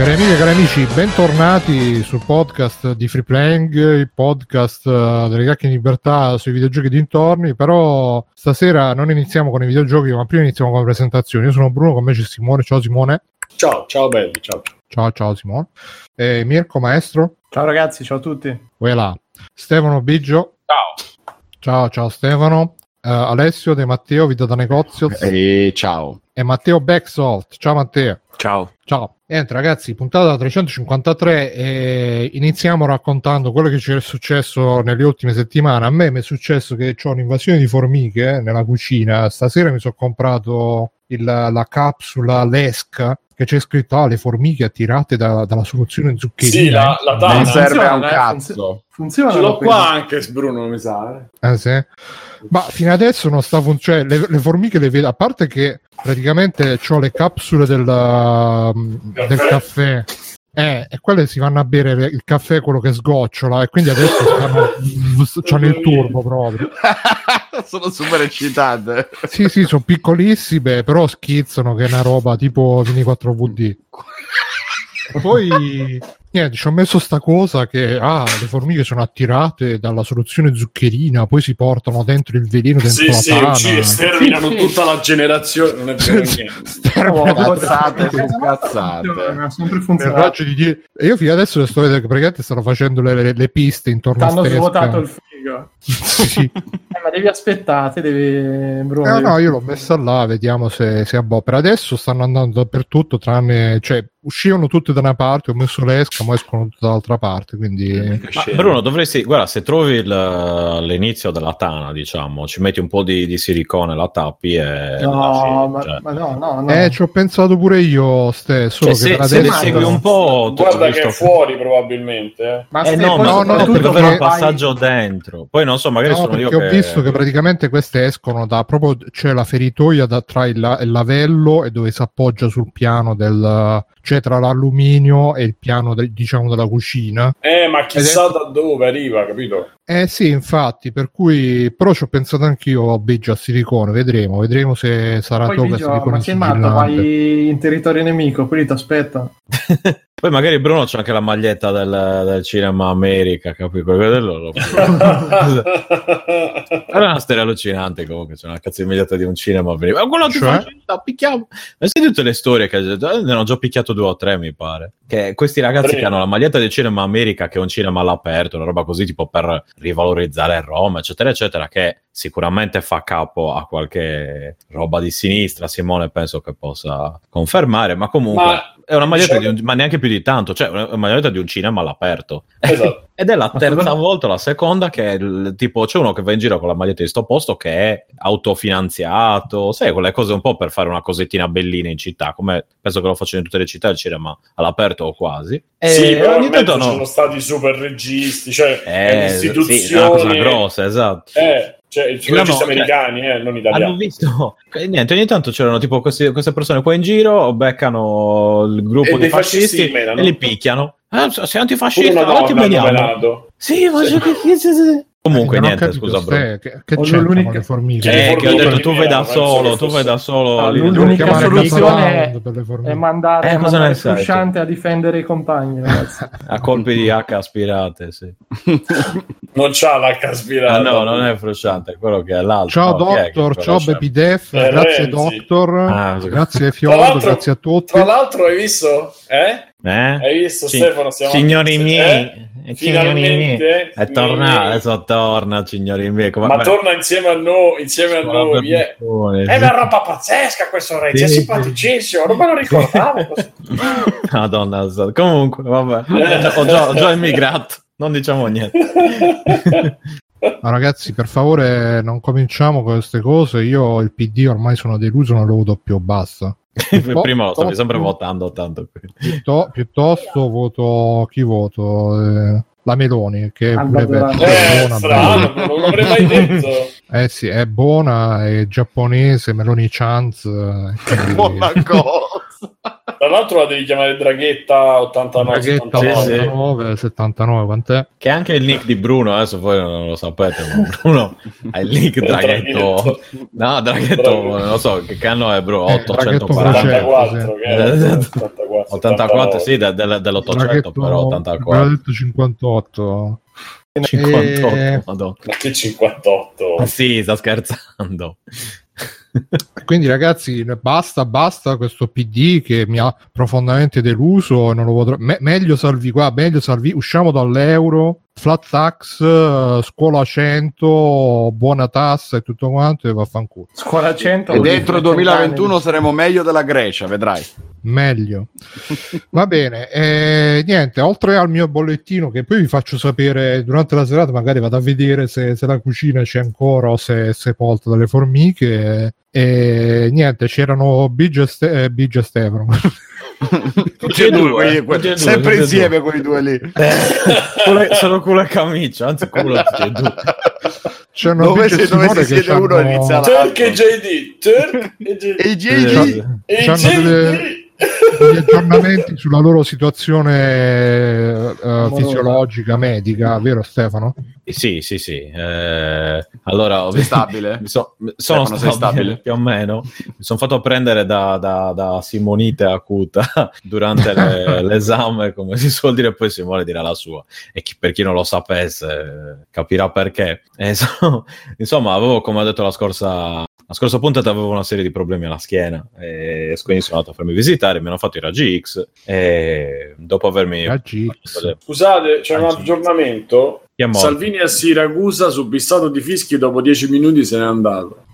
Cari amiche e cari amici, bentornati sul podcast di Free Playing, il podcast eh, delle cacche in libertà sui videogiochi dintorni, però stasera non iniziamo con i videogiochi, ma prima iniziamo con le presentazioni. Io sono Bruno, con me c'è Simone, ciao Simone. Ciao, ciao belli, ciao. Ciao, ciao Simone. E Mirko Maestro. Ciao ragazzi, ciao a tutti. Voilà. Stefano Biggio. Ciao. Ciao, ciao Stefano. Uh, Alessio De Matteo, Vita da Negozio. E ciao. E Matteo Backsoft. Ciao Matteo. Ciao. Ciao. Niente ragazzi, puntata 353 e iniziamo raccontando quello che ci è successo nelle ultime settimane. A me mi è successo che ho un'invasione di formiche nella cucina. Stasera mi sono comprato il, la capsula Lesca che c'è scritto ah, le formiche attirate da, dalla soluzione zuccherina. Sì, la, la Non tana. serve a un eh, cazzo. Funziona. Ce l'ho qua anche, Bruno, mi sa. eh. Eh, sì. Ma fino adesso non sta funzionando. Le, le formiche le vedo, a parte che praticamente ho le capsule del, um, del caffè. Eh, e quelle si vanno a bere il caffè, quello che sgocciola, e quindi adesso stanno, c'hanno il turbo proprio. Sono super eccitante. Sì, sì, sono piccolissime, però schizzano che è una roba tipo Mini 4VD. Poi niente, ci ho messo sta cosa che ah, le formiche sono attirate dalla soluzione zuccherina, poi si portano dentro il veleno dentro Sì, la sì, tana. uccide, sterminano Sì, sì. tutta la generazione. Non è vero niente. Cazzate cazzate. Funzionato. raggio di die- E io fino adesso sto vedendo che praticamente stanno facendo le, le- le piste intorno T'hanno a sta svuotato il frigo. Sì, sì. Eh, ma devi aspettare, devi... Bruno, Eh, devi- no, io l'ho messa là, vediamo se, se boh. Per adesso stanno andando dappertutto, tranne, cioè, uscivano tutte da una parte, ho messo l'esca, ma escono tutte dall'altra parte, quindi... Ma Bruno, dovresti, guarda, se trovi il- l'inizio della tana, diciamo, ci metti un po' di, di silicone, la tappi e... No, ma, cioè. ma no, no, no. Eh, ci ho pensato pure io stesso. Cioè, se, se le adesso- segui un po'... Guarda che è fuori, probabilmente. eh. Ma Eh se no, poi no, no, soprattutto perché un passaggio dentro. Poi non so, magari No, sono io che... ho visto che praticamente queste escono da proprio c'è la feritoia da, tra il, la- il lavello e dove si appoggia sul piano del cioè tra l'alluminio e il piano del- diciamo della cucina. Eh, ma chissà da dove arriva, capito? Eh sì, infatti, per cui però ci ho pensato anch'io a Biggio a silicone, vedremo, vedremo se sarà Poi dove Biggio, ma sei matto, vai in territorio nemico, quelli ti aspettano. Poi magari Bruno c'è anche la maglietta del, del cinema America, capi? Quello lo... Era una storia allucinante comunque, c'è una cazzo di maglietta di un cinema America. Ma quello ti Cioè? faccio, picchiamo. Ma sai tutte le storie che ne ho già picchiato due o tre, mi pare. Che questi ragazzi Tre. che hanno la maglietta del cinema America, che è un cinema all'aperto, una roba così tipo per rivalorizzare Roma, eccetera, eccetera, che sicuramente fa capo a qualche roba di sinistra. Simone penso che possa confermare, ma comunque Ma- è una maglietta diciamo- di un, ma neanche più di tanto, cioè una una maglietta di un cinema all'aperto. Esatto. Ed è la terza Assolutamente. volta, la seconda, che è il- tipo c'è uno che va in giro con la maglietta di sto posto che è autofinanziato, sai, quelle cose un po' per fare una cosettina bellina in città, come penso che lo facciano in tutte le città il cinema all'aperto o quasi. E sì, però ogni tanto no. sono stati super registi, cioè Eh, le sì, è una cosa grossa, esatto. eh, cioè, i No, no, cioè, americani, eh, non Hanno italiani. visto che niente, ogni tanto c'erano tipo questi- queste persone qua in giro, beccano il gruppo E di dei fascisti fascisti e li picchiano. Ah, sei antifascista, ti hanno vediamo. Sì, ma che- che- Comunque, ho niente, capito, scusa. Ste, che, che Ho c'entrano l'unica- le formiche? Che Eh, che ho detto tu vai da penso solo, tu vai da solo. Ah, l'unica soluzione è- formiche. È mandare, Eh, cosa sai, Frusciante a difendere i compagni, ragazzi. A colpi di H aspirate, sì. Non c'ha la caspirata. Ah, no, non è frusciante, è quello che è l'altro. Ciao No, Doctor, ciao c'è? Baby Def, Eh, grazie Renzi. Doctor, Ah, grazie l'altro- grazie a tutti. Tra l'altro hai visto? Eh? Eh? Hai visto Sì. Stefano? Siamo Signori eh? miei, eh, miei. Finalmente, È tornato, adesso torna, signori miei. Come- Ma beh, torna insieme a noi, insieme a noi. per È, è sì. una roba pazzesca questo è Sì, simpaticissimo, non me lo ricordavo. Madonna, comunque, vabbè. Eh. Ho già, ho già immigrato, non diciamo niente. Ma ragazzi, per favore, non cominciamo con queste cose. Io il PD ormai sono deluso, non lo voto più, basta. Prima lo stavi to- sempre votando tanto. quindi. Piutto- piuttosto voto chi voto? Eh, la Meloni, che è pure per- eh, buona, strano, bella. non l'avrei mai detto. Eh sì, è buona, è giapponese, Meloni Chance. eh, quindi- Buona cosa. Tra l'altro la devi chiamare Draghetta 89. Draghetta 79. sì. 89, 79, quant'è? Che è anche il nick di Bruno, adesso voi non lo sapete, ma Bruno ha il nick Draghetto. No, Draghetto, non lo so, che, che anno è Bruno? Eh, Draghetto 840. 84, che è Esatto. 84, 84, sì, de- del- dell'800, Draghetto, però ve 84. l'ho detto 58. 58, Eh, madonna. Ma che 58? Ma sì, sta scherzando. Quindi ragazzi, basta, basta questo PD che mi ha profondamente deluso. Non lo potrò... me- meglio salvi qua, meglio salvi. Usciamo dall'euro, flat tax, eh, scuola 100, buona tassa e tutto quanto e vaffanculo. Scuola 100. E dentro 2021 saremo meglio della Grecia, vedrai. Meglio. Va bene, eh, niente, oltre al mio bollettino che poi vi faccio sapere durante la serata, magari vado a vedere se, se la cucina c'è ancora o se è sepolta dalle formiche. E niente, c'erano Biggio e, Ste- eh, Biggio e Stefano. Tutti e due, e due, sempre tutti e insieme quei due lì. Culo e- sono culo e camicia, anzi culo tutti e due. E si- dove Simone si che siede uno inizia la- Turk e JD. Turk e JD. E i Eh, JD? E c'hanno JD. delle- degli aggiornamenti sulla loro situazione eh, fisiologica, medica, vero Stefano? Sì, sì, sì. eh, allora, Sei stabile? So- sono Stefano, sei stabile, stabile? più o meno. Mi sono fatto prendere da, da- da Simonite acuta durante le- l'esame, come si suol dire, poi Simone dirà la sua. E chi- per chi non lo sapesse, eh, capirà perché. E so- insomma, avevo, come ho detto la scorsa, la scorsa puntata, avevo una serie di problemi alla schiena. E quindi sono andato a farmi visitare, mi hanno fatto i raggi X. E dopo avermi. Raggi Scusate, c'è un Anzi. aggiornamento. Salvini a Siracusa subissato di fischi dopo 10 minuti se n'è andato.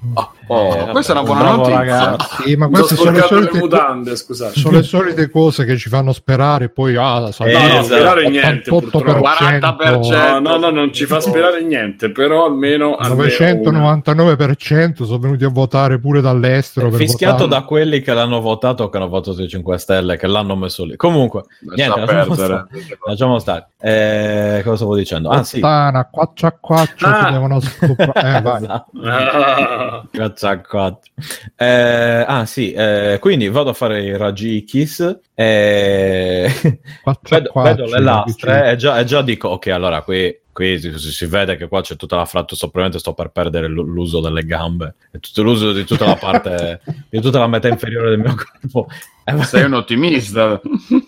Oh, Eh, questa è una buona notizia. ragazzo. Sì, ma queste sono le, solite, mutande, scusate. sono le solite cose che ci fanno sperare. Poi, ah, sa- Eh, No, no, esatto. sperare niente, 88%, purtroppo. 40%. No, no, no, non ci fa sperare niente, però almeno... almeno una. 999% sono venuti a votare pure dall'estero. per Fischiato votare. da quelli che l'hanno votato o che hanno votato i 5 Stelle, che l'hanno messo lì. Comunque, niente, Lascia lasciamo stare. Lasciamo stare. Eh, cosa stavo dicendo? Ah, sì. Puttana, quattro a quattro Ah. ti devono stuprare. Eh, vai. Esatto. Ah, Grazie a quattro. Eh, ah, sì, eh, quindi vado a fare i raggi X. E... A vedo, vedo le lastre e già, e già dico, ok, allora qui, qui si, si- vede che qua c'è tutta la frattura, probabilmente sto per perdere l- l'uso delle gambe, e tutto l'uso di tutta la parte, di tutta la metà inferiore del mio corpo. Eh, Sei un ottimista.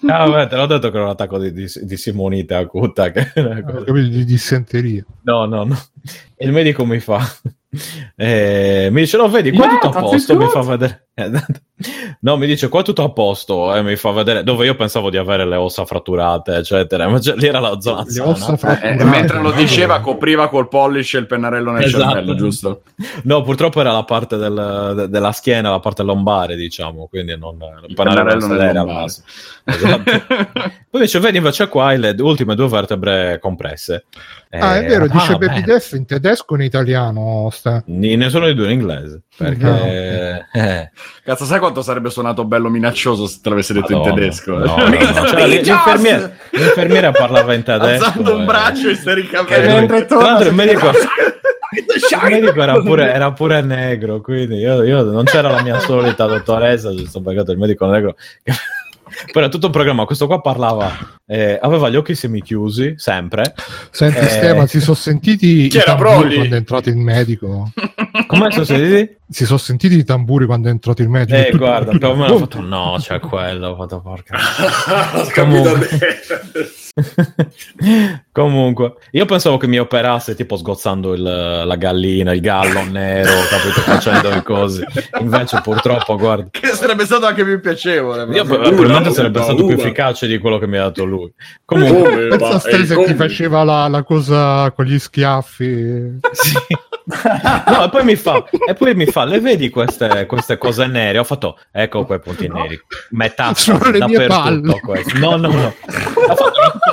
Ah, vabbè, te l'ho detto che era un attacco di, di, di Simonite acuta. Che... Eh, capito, di dissenteria. No, no, no. E il medico mi fa... eh, mi dice, no, vedi, qua Yeah, tutto a posto, mi fa vedere... Eh, No, mi dice, qua è tutto a posto, e mi fa vedere... Dove io pensavo di avere le ossa fratturate, eccetera. Invece lì era la zona Le sana. ossa Eh, fratturate. e mentre lo diceva, copriva col pollice il pennarello nel Esatto. cervello, giusto? No, purtroppo era la parte del- de- della schiena, la parte lombare, diciamo, quindi non... Il pennarello non lombare. massimo. Esatto. Poi dice, vedi invece qua le ultime due vertebre compresse. Ah, è Eh, vero, dice ah, Baby. Death in tedesco o in italiano? Sta. Nessuno dei due in inglese. Perché... No. Eh, Cazzo, sai quanto sarebbe suonato bello minaccioso se te l'avesse detto in Madonna. tedesco? No, no, no. Cioè, l'infermiera, l'infermiera parlava in tedesco. Alzando un eh. braccio Eh, istericamente. tra l'altro il medico, il medico era, pure, era pure negro, quindi io, io- non c'era la mia solita dottoressa, ci sono pagato il medico negro. Poi era tutto un programma, questo qua parlava, eh, aveva gli occhi semichiusi, sempre. Senti, Eh. Stefano, si sono sentiti Chi i era tamburi Broly? quando è entrato il medico? Come sono sentiti? Si sono sentiti i tamburi quando è entrato il medico? Eh, guarda, più o meno ho fatto no, c'è quello, ho fatto porca. Ho capito bene. Comunque, io pensavo che mi operasse tipo sgozzando il- la gallina, il gallo nero, capito, facendo le cose. Invece, purtroppo, guarda, Che sarebbe stato anche più piacevole. io probabilmente sarebbe stato più efficace di quello che mi ha dato lui. Comunque? Pensa a Ste è se come? ti faceva la, la cosa con gli schiaffi. sì. No, e poi mi fa, e poi mi fa, le vedi queste, queste cose nere? Ho fatto, ecco quei punti neri, metà Sono le mie palle. No, no, no.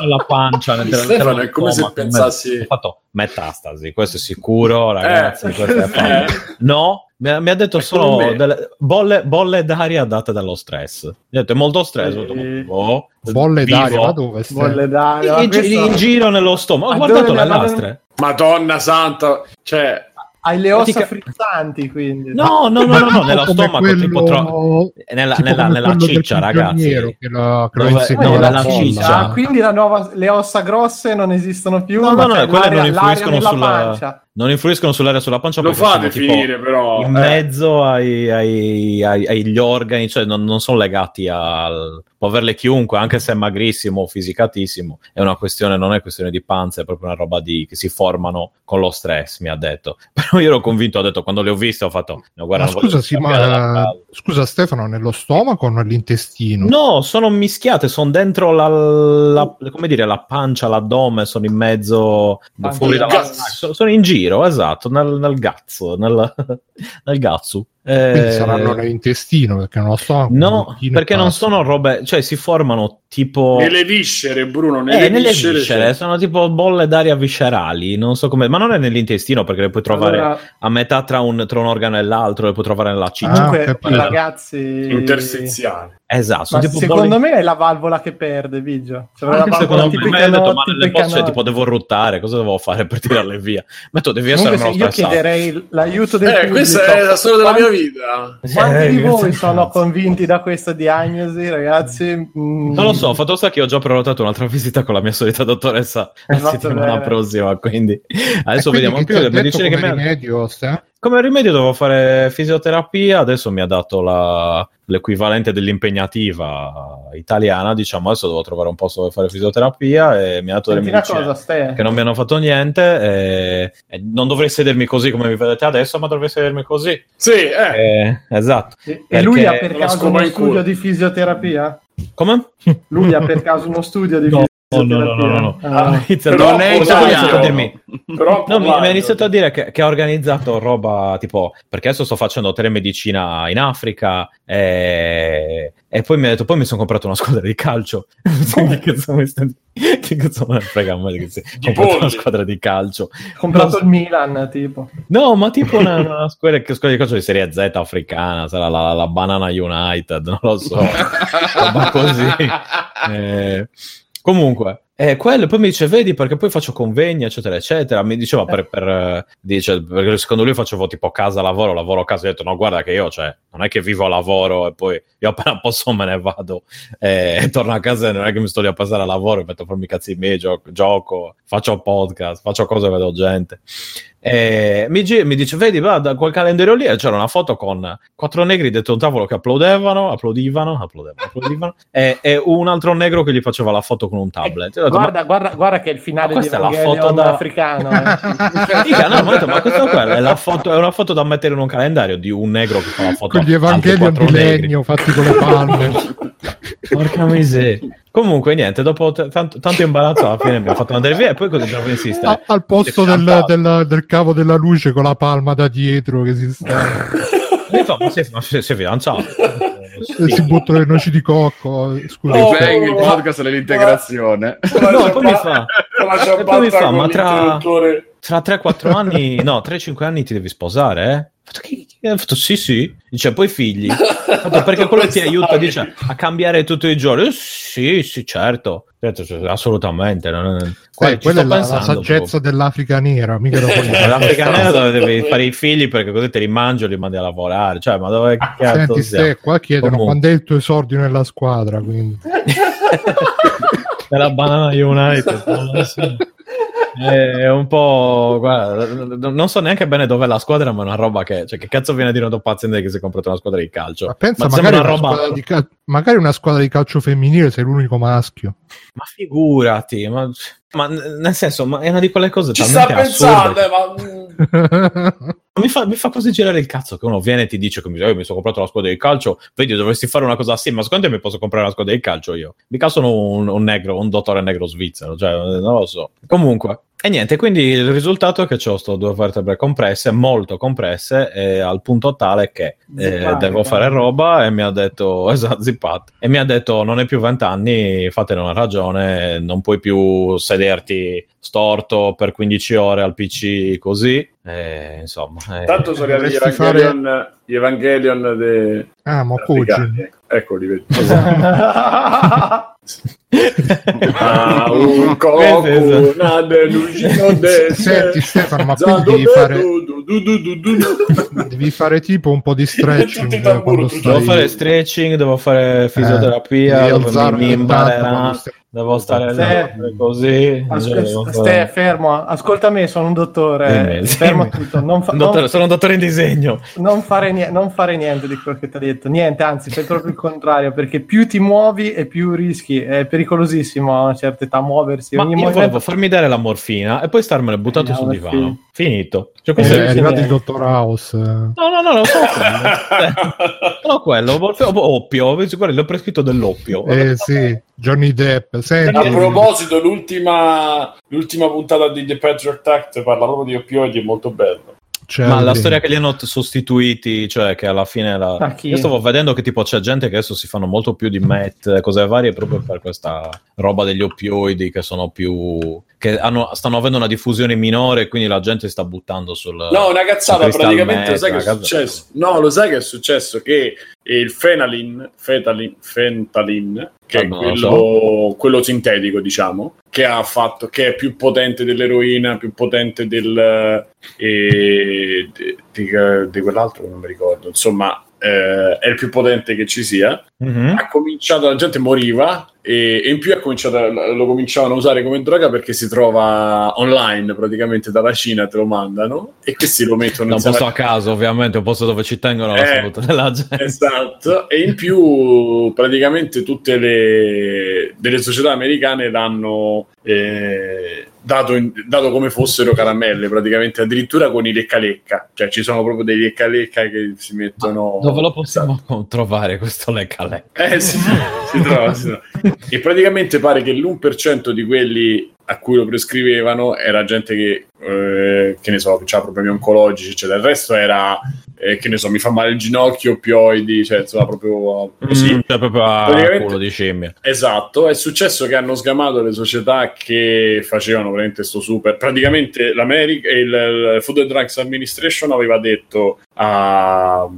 Nella pancia, nel- Stefano, è come se stomaco, in pensassi-. Ho fatto metastasi, questo è sicuro, ragazzi, Eh, questo è eh. No, mi ha, detto solo delle bolle, bolle d'aria date dallo stress. Mi ha detto, è molto stress. Detto, Eh, boh, Bolle vivo. d'aria, ma dove stai? Volle dare. In, gi- in giro nello stomaco. Ho Ma guardato le lastre. Madonna santa, cioè, Hai le ossa Pratica- frizzanti, quindi. No, no, no, no, no, nello stomaco, quello- tipo tro- nella, tipo nella, nella ciccia, ragazzi. Che lo, che lo Dove- no, la nella folla. ciccia. Ah, quindi la nuova- le ossa grosse non esistono più. No, no, no, quelle non influiscono sulla- pancia. Non influiscono sull'area sulla pancia Lo perché fate sono tipo finire, però. in eh. mezzo ai, ai- ai- agli organi, cioè non, non sono legati al... può averle chiunque, anche se è magrissimo o fisicatissimo, è una questione, non è questione di panza, è proprio una roba di, che si formano con lo stress, mi ha detto. Però io ero convinto, ho detto, quando le ho viste ho fatto, no, guarda, Ma scusa, sì, ma, casa. scusa Stefano, nello stomaco o nell'intestino? No, sono mischiate, sono dentro la, la- come dire, la pancia, l'addome, sono in mezzo, fuori dalla, sono in giro, esatto, nel, nel gazzo, nel, nel gazzo. Eh, Quindi saranno nell'intestino perché nello stomaco. No, nell'intestino perché non sono robe, cioè si formano tipo... Nelle viscere, Bruno, nelle, Eh, nelle viscere. viscere, sono tipo bolle d'aria viscerali, non so come, ma non è nell'intestino perché le puoi trovare Allora, a metà tra un, tra un organo e l'altro, le puoi trovare nella ciccia. Ah, comunque, ragazzi, interstiziale. Esatto, ma sono tipo secondo bolle... me è la valvola che perde, Vigio. Cioè, Anche secondo me, hai detto, ma i bocce tipo devo ruttare, cosa devo fare per tirarle via? Ma tu devi essere meno io chiederei l'aiuto del Eh, pubblico. questa è la storia della mia Quanti- vita. Quanti Eh, di voi sono convinti da questa diagnosi, ragazzi? Mm. Non lo so, fatto sta che ho già prenotato un'altra visita con la mia solita dottoressa la settimana bene. prossima, quindi adesso quindi vediamo. più le medicine che mi ha... Come rimedio dovevo fare fisioterapia, adesso mi ha dato la- l'equivalente dell'impegnativa italiana, diciamo, adesso devo trovare un posto dove fare fisioterapia e mi ha dato delle Senti una medicine che non mi hanno fatto niente e, e non dovrei sedermi così come mi vedete adesso, ma dovrei sedermi così. Sì, eh. Eh, esatto. E e lui ha per caso uno studio di fisioterapia? Come? Lui ha per caso uno studio di No, fisioterapia? no, no, no, no, no. Ah. Però non è iniziato a dirmi- Però No, mi, mi ha iniziato a dire che, che ha organizzato roba tipo perché adesso sto facendo telemedicina in Africa e, e poi mi ha detto poi mi sono comprato una squadra di calcio. Che cazzo mi sta- che cazzo me ne frega me che si comprato una squadra di calcio. Ha comprato il Milan, tipo. no ma tipo una, una squadra, che- squadra di calcio di serie Z africana sarà la, la Banana United non lo so. Roba così. Eh, comunque eh, quello poi mi dice vedi perché poi faccio convegni eccetera eccetera. Mi diceva per, per, eh, dice, perché secondo lui facevo tipo casa lavoro lavoro casa ho detto no guarda che io cioè non è che vivo a lavoro e poi io appena posso me ne vado eh, e torno a casa e non è che mi sto lì a passare a lavoro metto a farmi i cazzi miei gioco, gioco faccio podcast faccio cose vedo gente e mi, gi- mi dice vedi va da quel calendario lì e c'era una foto con quattro negri dentro un tavolo che applaudevano applaudivano applaudevano, applaudivano e, e un altro negro che gli faceva la foto con un tablet detto, Guarda, guarda, guarda che è il finale Ma di questa è la Evangelion foto da- africano. eh. Mica, no, ma, detto, ma questa è, la foto, è una foto da mettere in un calendario di un negro che fa la foto Con gli quattro di legno fatti con le palme. Porca miseria. Comunque, niente, dopo t- tanto, tanto imbarazzo, alla fine mi ha fatto andare via e poi continuavo a insistere. A- al posto del, del- del cavo della luce con la palma da dietro che si sta Mi fa, ma sei, ma sei, sei fidanzato? Eh, si buttano le noci di cocco scusa Oh, Bang, il podcast dell'integrazione. La No, poi mi fa- e poi mi fa, ma tra- Tra 3-4 anni, no, 3-5 anni ti devi sposare, eh? Fatto, che- che- ho fatto, sì, sì. Dice, poi figli. Fatto, perché quello ti aiuta, dice, a cambiare tutti i giorni. Eh, sì, sì, certo. Cioè, assolutamente. Non, non- qua Eh, quella è la, la saggezza dell'Africa nera mica proprio. L'Africa nera dove devi fare i figli perché così te li mangi o li mandi a lavorare. Cioè, ma dove cazzo Senti? Ste, qua chiedono Comunque. quando è il tuo esordio nella squadra quindi. La Banana United. So. È un po'. Guarda, non so neanche bene dov'è la squadra, ma è una roba che. Cioè, che cazzo viene a dire un dopo azienda che si è comprato una squadra di calcio? ma pensa ma magari una, roba. di cal- magari una squadra di calcio femminile sei l'unico maschio Ma figurati, ma, ma nel senso, ma è una di quelle cose Ci sta pensando, ma... Mi fa, mi fa così girare il cazzo che uno viene e ti dice che mi, eh, mi sono comprato la squadra di calcio, vedi dovresti fare una cosa assim, ma secondo te mi posso comprare una squadra di calcio io? Mica sono un, un negro, un dottore negro svizzero, cioè non lo so. Comunque, e niente, quindi il risultato è che ho sto due vertebre compresse, molto compresse, e al punto tale che eh, Zippate, devo fare roba e mi ha detto, esatto, zippate, e mi ha detto non hai più 20 anni, fatene una ragione, non puoi più sederti storto per 15 ore al PC così, Eh, insomma, eh. Tanto sono arrivati gli Dovresti Evangelion, gli Evangelion de... Ah, ma. Koji. Eccoli, vedi. Ah, un esatto. coco, nade, lucino, de- Senti Stefano, ma quindi devi de- fare, devi fare tipo un po' di stretching quando tutti Devo stai... fare stretching, devo fare fisioterapia, devi devo alzarti mi, mi il tanto imbarerà, quando stai- devo stare Sì. là, così. As- cioè, devo Ste, fare- fermo, ascolta me, sono un dottore. Dimmi, fermo dimmi. tutto, non, fa- dottore- non- sono un dottore in disegno. non fare, nie- non fare niente di quello che ti ha detto, niente, anzi, fai proprio il contrario, perché più ti muovi e più rischi. È pericolosissimo a una certa età muoversi. Ma Ogni io movimento- volevo farmi dare la morfina e poi starmene buttato sul divano. sì. Finito. Cioè, Eh, è è- arrivato il dottor House. No, no, no, non sono quello. Sono quello. Oppio. Guarda, le ho prescritto dell'oppio. Eh sì, Johnny Depp. Senti, A proposito, l'ultima, l'ultima puntata di The Patriot Act parla proprio di oppioidi, è molto bello. C'è Ma la storia che li hanno sostituiti, cioè che alla fine la... A chi? io stavo vedendo che tipo c'è gente che adesso si fanno molto più di met, cose varie proprio per questa roba degli oppioidi che sono più che hanno, stanno avendo una diffusione minore e quindi la gente sta buttando sul No, una cazzata, praticamente lo sai che è successo? No, lo sai che è successo? Che il fenalin, fetalin, fentalin, che è quello, quello sintetico, diciamo, che ha fatto, che è più potente dell'eroina, più potente del e, di, di- di quell'altro che non mi ricordo, insomma, eh, è il più potente che ci sia. Mhm. Ha cominciato, la gente moriva e, e in più ha cominciato, a- lo cominciavano a usare come droga perché si trova online praticamente dalla Cina, te lo mandano e questi lo mettono da un posto a caso ovviamente, un posto dove ci tengono la Eh, salute della gente. Esatto, e in più praticamente tutte le delle società americane l'hanno eh, dato, in- dato come fossero caramelle, praticamente addirittura con i lecca lecca, cioè ci sono proprio dei lecca lecca che si mettono... Dove lo possiamo trovare questo lecca lecca? Eh sì, si trova, si trova. E praticamente pare che l'1% di quelli a cui lo prescrivevano era gente che, eh, che ne so, che ha problemi oncologici, eccetera. Il resto era, eh, che ne so, mi fa male il ginocchio, oppioidi, cioè insomma proprio così. Mm, cioè proprio a culo di scimmia. Esatto, è successo che hanno sgamato le società che facevano veramente sto super. Praticamente l'America, il, il Food and Drugs Administration aveva detto a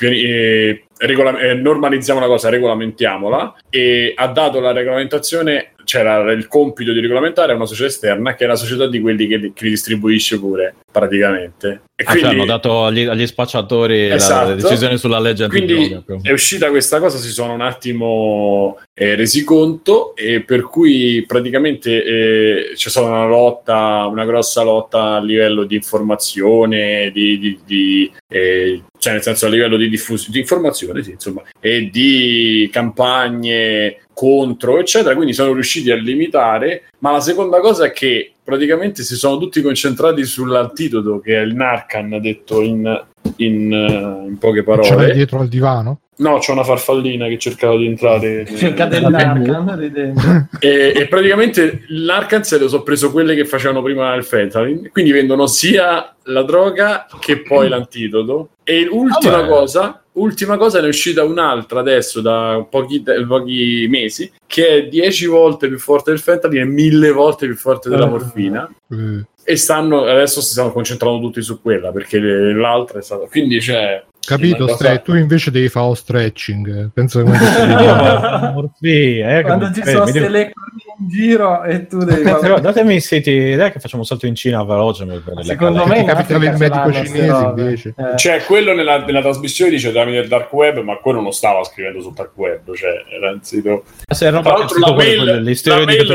eh, regola- eh, normalizziamo la cosa, regolamentiamola e ha dato la regolamentazione, c'era il compito di regolamentare una società esterna che è la società di quelli che, che li distribuisce pure, praticamente. E Ah, cioè hanno dato agli, agli spacciatori la- Esatto. la, decisione sulla legge quindi antidroga. è uscita questa cosa, si sono un attimo eh, resi conto e per cui praticamente eh, c'è stata una lotta, una grossa lotta a livello di informazione, di, di- di, eh, cioè nel senso a livello di diffusione, di informazione, sì, insomma, e di campagne contro, eccetera, quindi sono riusciti a limitare, ma la seconda cosa è che praticamente si sono tutti concentrati sull'antidoto che è il Narcan, detto in, in, eh, in poche parole. dietro al divano? No, c'è una farfallina che cercava di entrare. Cerca dell'Arcan lì dentro. E, e praticamente l'Arkan se lo sono preso quelle che facevano prima il fentanyl. Quindi vendono sia la droga che poi l'antidoto. E ultima Vabbè. cosa, ultima cosa, ne è uscita un'altra adesso da pochi, pochi mesi, che è 10 volte più forte del fentanyl e 1000 volte più forte della Eh. morfina. Eh, E stanno adesso si stanno concentrando tutti su quella perché l'altra è stata. Quindi c'è. Capito, cosa- tu invece devi fare lo stretching. Come Morfina, eh, Quando che- ci sono devo- queste leccornie in giro e tu devi... Però datemi i siti, dai che facciamo un salto in Cina veloce. per vedere le Secondo me capitava il medico cinese, invece. Eh. Cioè, quello nella, nella trasmissione dice tramite il dark web, ma quello non stava scrivendo sul dark web, cioè era in sito. Se è roba Tra che l'altro si la trova mail- quelle- le la storie che mail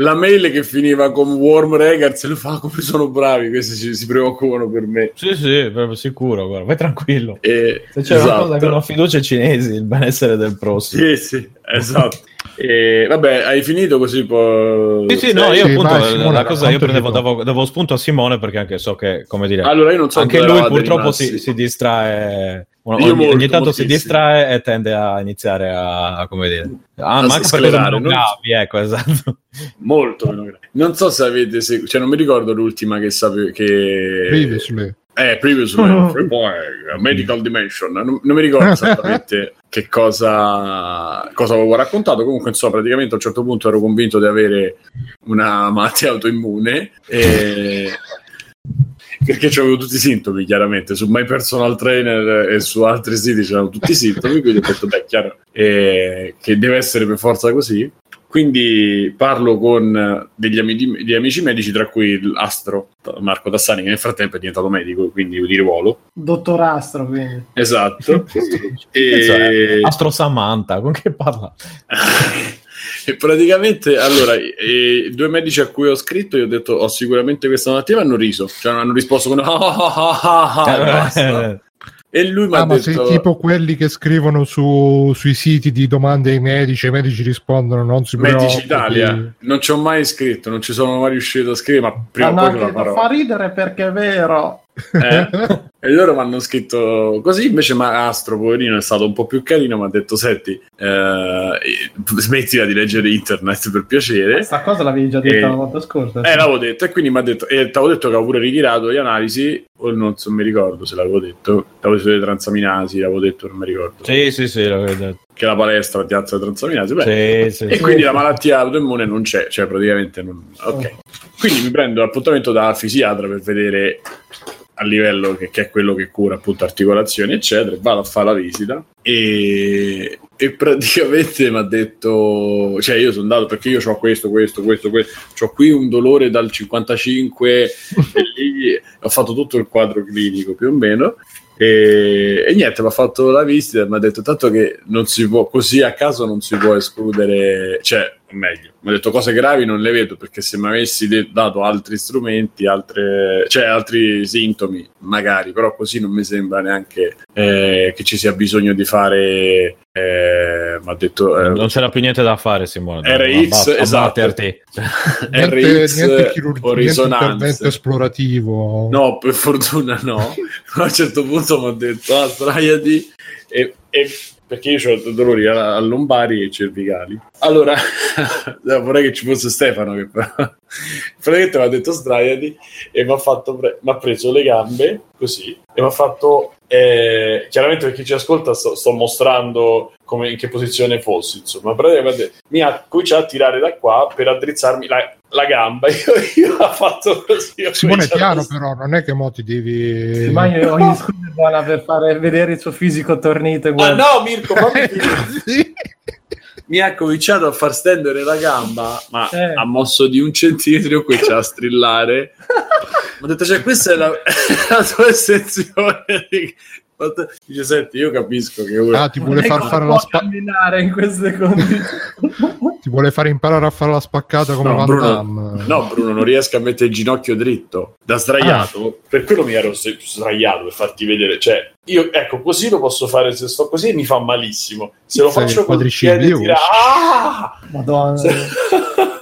La mail che finiva con Warm Regards, lui fa "Ah, come sono bravi, questi si, si preoccupano per me. Sì, sì, proprio sicuro, guarda, vai tranquillo. E, Se c'è una esatto. cosa che non ho fiducia ai cinesi, il benessere del prossimo. Sì, sì, esatto. E, vabbè, hai finito così poi... Sì, sì, no, io Sì, appunto vai, la- Simone, la cosa io prendevo, davo, davo spunto a Simone perché anche so che, come dire, Allora, io non so anche lui purtroppo si, si distrae. Ogni, Io ogni molto, tanto si moltissimo. distrae e tende a iniziare a, a, come dire, ah, A ma anche per cose non- gravi, ecco, esatto. Molto meno. Non so se avete seguito, cioè non mi ricordo l'ultima che sapevo che... Previously. Eh, previously, Free Boy, Medical Dimension. Non, non mi ricordo esattamente che cosa, cosa avevo raccontato. Comunque, insomma, praticamente a un certo punto ero convinto di avere una malattia autoimmune. E, perché avevo tutti i sintomi chiaramente su My Personal Trainer e su altri siti c'erano tutti i sintomi quindi ho detto beh chiaro eh, che deve essere per forza così quindi parlo con degli amici, degli amici medici tra cui l'astro Marco Tassani che nel frattempo è diventato medico quindi di ruolo Dottor Astro, quindi. esatto e... Cioè, Astro Samantha, con che parla? E praticamente, allora, i, due medici a cui ho scritto, io ho detto ho sicuramente questa malattia, hanno riso, cioè hanno risposto con ah, ah, ah, ah, ah, e lui mi ha Ah, ma detto... sei tipo quelli che scrivono su- sui siti di domande ai medici, i medici rispondono non si Medici. Italia, non ci ho mai scritto, non ci sono mai riuscito a scrivere, ma prima Ah, o no, poi ce la farò. fa ridere perché è vero. Eh? e loro mi hanno scritto così, invece Mastro, poverino, è stato un po' più carino, mi ha detto, senti, eh, smettila di leggere internet per piacere. Questa cosa l'avevi già detta Eh, la volta scorsa. Eh, l'avevo detto, e quindi mi ha detto, e ti avevo detto che avevo pure ritirato le analisi, o non so, mi ricordo se l'avevo detto, l'avevo detto le transaminasi, l'avevo detto, non mi ricordo, Sì, sì, sì, l'avevo detto. Che la palestra ti alza le transaminasi, beh, Sì, sì, e sì. quindi la malattia autoimmune non c'è, cioè praticamente non... Ok. Quindi mi prendo l'appuntamento da fisiatra per vedere a livello che, che è quello che cura appunto articolazioni eccetera, vado a fare la visita e, e praticamente mi ha detto, cioè io sono andato perché io ho questo, questo, questo, questo, ho qui un dolore dal 55 e lì ho fatto tutto il quadro clinico più o meno e, e niente, mi ha fatto la visita e mi ha detto tanto che non si può, così a caso non si può escludere, cioè meglio, mi ha detto cose gravi non le vedo perché se mi avessi de- dato altri strumenti, altre, cioè altri sintomi, magari, però così non mi sembra neanche eh, che ci sia bisogno di fare, eh, mi ha detto... eh, Non c'era più niente da fare, Simone. RX, Abbat- esatto. abbatterti. niente, RX niente o niente intervento risonanze. esplorativo. No, per fortuna no. a un certo punto mi ha detto, ah, sdraiati. E, e- perché io ho dolori a, a lombari e cervicali. Allora, vorrei che ci fosse Stefano che praticamente mi ha detto sdraiati e mi ha, fatto pre- mi ha preso le gambe così e mi ha fatto... eh, chiaramente per chi ci ascolta sto, sto mostrando come, in che posizione fossi, insomma, praticamente mi ha cominciato a tirare da qua per addrizzarmi la, la gamba. Io, io ho fatto così. ho Simone piano a- però, non è che mo ti devi... Sì, ma io ogni scusa è buona per fare vedere il suo fisico tornito Ah no, Mirko, fammi. Sì. Mi ha cominciato a far stendere la gamba, ma Eh. ha mosso di un centimetro e comincia a strillare. Ha detto, cioè, questa è la, la tua estensione. di- Dice, senti, io capisco che ora... Ah, ti vuole far fare la spa- camminare in queste condizioni. ti vuole fare imparare a fare la spaccata come No, Van Bruno, no, Bruno, non riesco a mettere il ginocchio dritto da sdraiato. Per quello mi ero sdraiato per farti vedere. Cioè, io ecco, così lo posso fare se sto così e mi fa malissimo. Se lo Sei faccio con il piede tira- Ah! Madonna. Se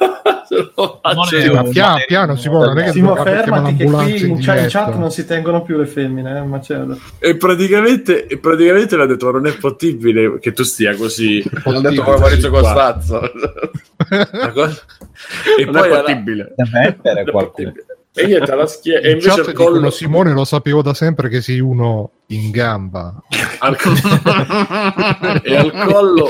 lo faccio Non è- Sì, ma Eh, piano, piano Simone, non è che Simo, fermati che qui in, chat- in chat non si tengono più le femmine, eh, macello. E praticamente, e praticamente le ha detto: Ma non è possibile che tu stia così. L'ho detto come Maurizio. Costanzo. E non poi è alla- fattibile. Deve è qualcuno. E niente, alla schiena. E In invece chat al dicono, collo. Simone lo sapevo da sempre che sei uno in gamba. al e al collo,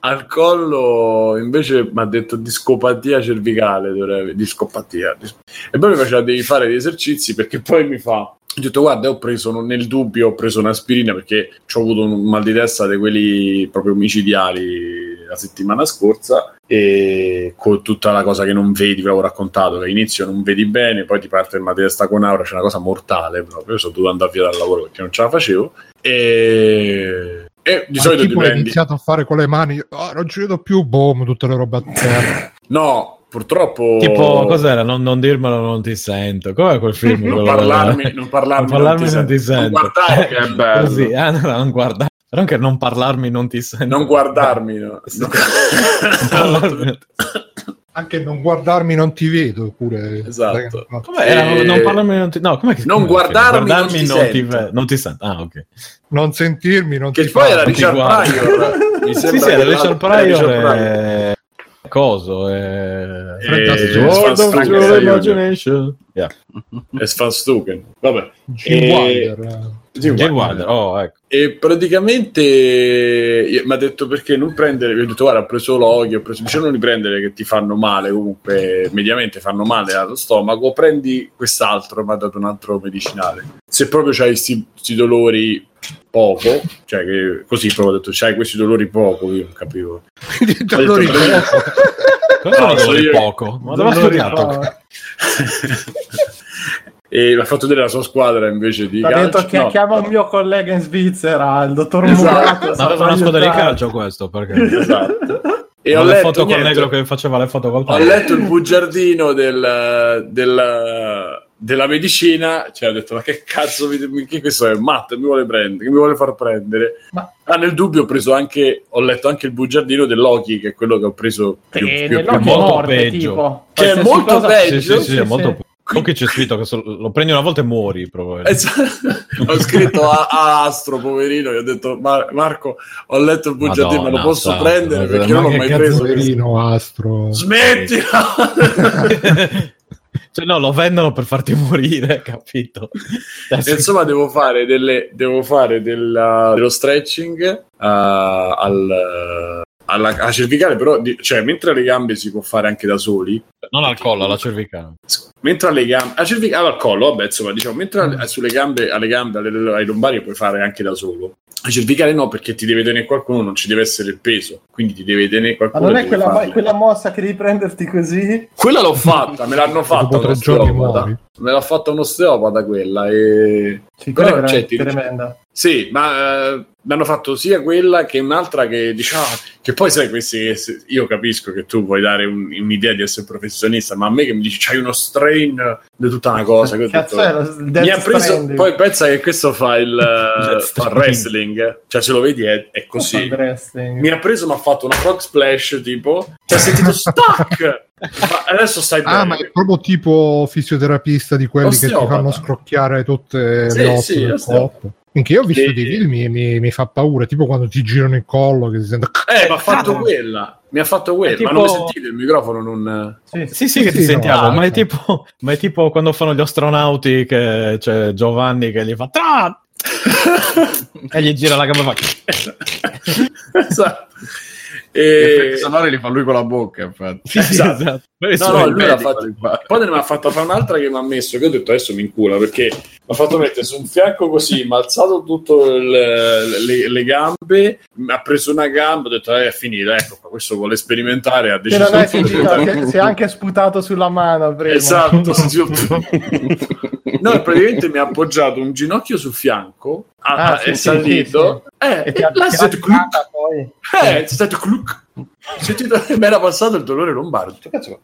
al collo invece mi ha detto discopatia cervicale. Dovrebbe, discopatia. dis- E poi mi faceva devi fare degli esercizi perché poi mi fa. Ho detto, guarda, ho preso nel dubbio, ho preso un'aspirina perché ho avuto un mal di testa di quelli proprio micidiali la settimana scorsa e con tutta la cosa che non vedi, ve l'avevo raccontato, che all'inizio non vedi bene, poi ti parte il testa con aura, c'è una cosa mortale proprio, io sono dovuto andare via dal lavoro perché non ce la facevo e, e di Ma solito ti tipo hai prendi... iniziato a fare con le mani, "Ah, non ci vedo più, boom, tutte le robe a terra. No, purtroppo... Tipo, cos'era? Non, non dirmelo, non ti sento. Com'è quel film? Non parlarmi, non parlarmi, non parlarmi non ti sento. Non guardare, Che bello. Così, ah, no, no, non guardare. Però anche non parlarmi non ti sento. non guardarmi, no. Sì. No. Non parlarmi- Anche non guardarmi non ti vedo, pure. Esatto. Com'è? Era Eh, non parlarmi non ti... No, com'è che non com'è guardarmi, Guardarmi non ti non ti, sento. ve- non ti sento. Ah, ok. Non sentirmi, non Che ti poi era Richard. Pryor. Mi Sì, sembra sì, era che Richard Pryor Richard Pryor. e... Coso e... Eh, Astaire. World of imagination. Yeah. E Svan Stuken. Vabbè. Jim E- Eh. Jim Jay Wilder. Oh, ecco. E praticamente mi ha detto perché non prendere, io ho detto guarda ho preso l'olio, ho preso, dice non li prendere che ti fanno male, comunque mediamente fanno male allo stomaco, prendi quest'altro, mi ha dato un altro medicinale. Se proprio c'hai questi dolori poco, cioè che così proprio ho detto c'hai questi dolori poco, io non capivo. Dolori Ho detto, Cosa No, io- poco? Ma dove Dolori studiato? e mi ha fatto vedere la sua squadra invece di Ha detto che no. chiama un mio collega in Svizzera, il dottor Esatto. Murato. Ma aveva una squadra di calcio questo, perché... Esatto. E ho le letto, foto col niente, negro che faceva le foto col ho padre. letto il bugiardino del, del- della medicina, cioè ho detto ma che cazzo mi, che questo è matto, mi vuole prendere, mi vuole far prendere. Ma- Ah, nel dubbio ho preso anche, ho letto anche il bugiardino dell'Oki, che è quello che ho preso più, E più- più molto morte, peggio. tipo. Che è molto cosa- peggio. Sì, sì, sì, è molto... sì. Comunque c'è scritto che lo prendi una volta e muori, proprio. Esatto. ho scritto a, a Astro, poverino, gli ho detto "Mar- Marco, ho letto il bugiardino, ma lo posso santo, prendere ma perché non l'ho che mai preso. poverino, Astro. Smettila! cioè, no, lo vendono per farti morire, capito? Insomma, devo fare, delle, devo fare della- dello stretching eh, al, alla, alla cervicale, però, di- cioè, mentre alle gambe si può fare anche da soli, Non al collo, alla cervicale. mentre alle gambe, alla cervicale, al collo, vabbè, insomma, diciamo, mentre alle- sulle gambe, alle gambe, alle, ai lombari puoi fare anche da solo. La cervicale no, perché ti deve tenere qualcuno, non ci deve essere il peso, quindi ti deve tenere Ma qualcuno. non e è quella, quella mossa che devi prenderti così? Quella l'ho fatta, me l'hanno fatta Dopo un tre giorni osteopata. Me l'ha fatta un osteopata quella e... Sì, quella Però, è cioè, tremenda. Sì, ma eh, mi hanno fatto sia quella che un'altra che diciamo che poi sai questi io capisco che tu vuoi dare un- un'idea di essere professionista, ma a me che mi dici c'hai uno strain di tutta una cosa che ho Cazzo detto, mi ha preso Stranding. poi pensa che questo fa il, eh, fa wrestling, cioè se lo vedi è, è così. Mi ha preso, mi ha fatto una frog splash tipo, ti ha sentito stuck. Ma adesso stai bene. Ah, ma è proprio tipo fisioterapista di quelli che ti Osteopata. fanno scrocchiare tutte Sì, le ossa sì, del osteopata. corpo. Finché io ho visto Sì. dei film e mi, mi fa paura, tipo quando ti girano il collo che si sente... Eh, ma ha fatto quella. Mi ha fatto quella. Tipo- Ma non mi sentite il microfono? Non... Sì, sì. Sì, sì, che Sì, ti sì, sentiamo, no, ma, è tipo, ma è tipo quando fanno gli astronauti che c'è Giovanni che gli fa "Tra!" e gli gira la gamba e fa esatto. Gli E... effetti sonori li fa lui con la bocca, infatti. sì, Esatto. esatto. Poi No, no, lui l'ha fatto. Poi ne ha fatto fare un'altra che mi ha messo, che ho detto adesso mi incula perché mi ha fatto mettere su un fianco così, mi ha alzato tutto il- le, le gambe, mi ha preso una gamba, ho detto eh, è finita, ecco qua, questo vuole sperimentare, ha Che deciso non è sperimentare. si, è anche sputato sulla mano prima. Esatto, No, praticamente mi ha appoggiato un ginocchio sul fianco, ha- Ah, ha- sì, è sì, salito, eh, E ti ha, là ti ha è poi. eh, è sentito cluck. Sentito che mi era passato il dolore lombardo. Ho detto, "Cazzo,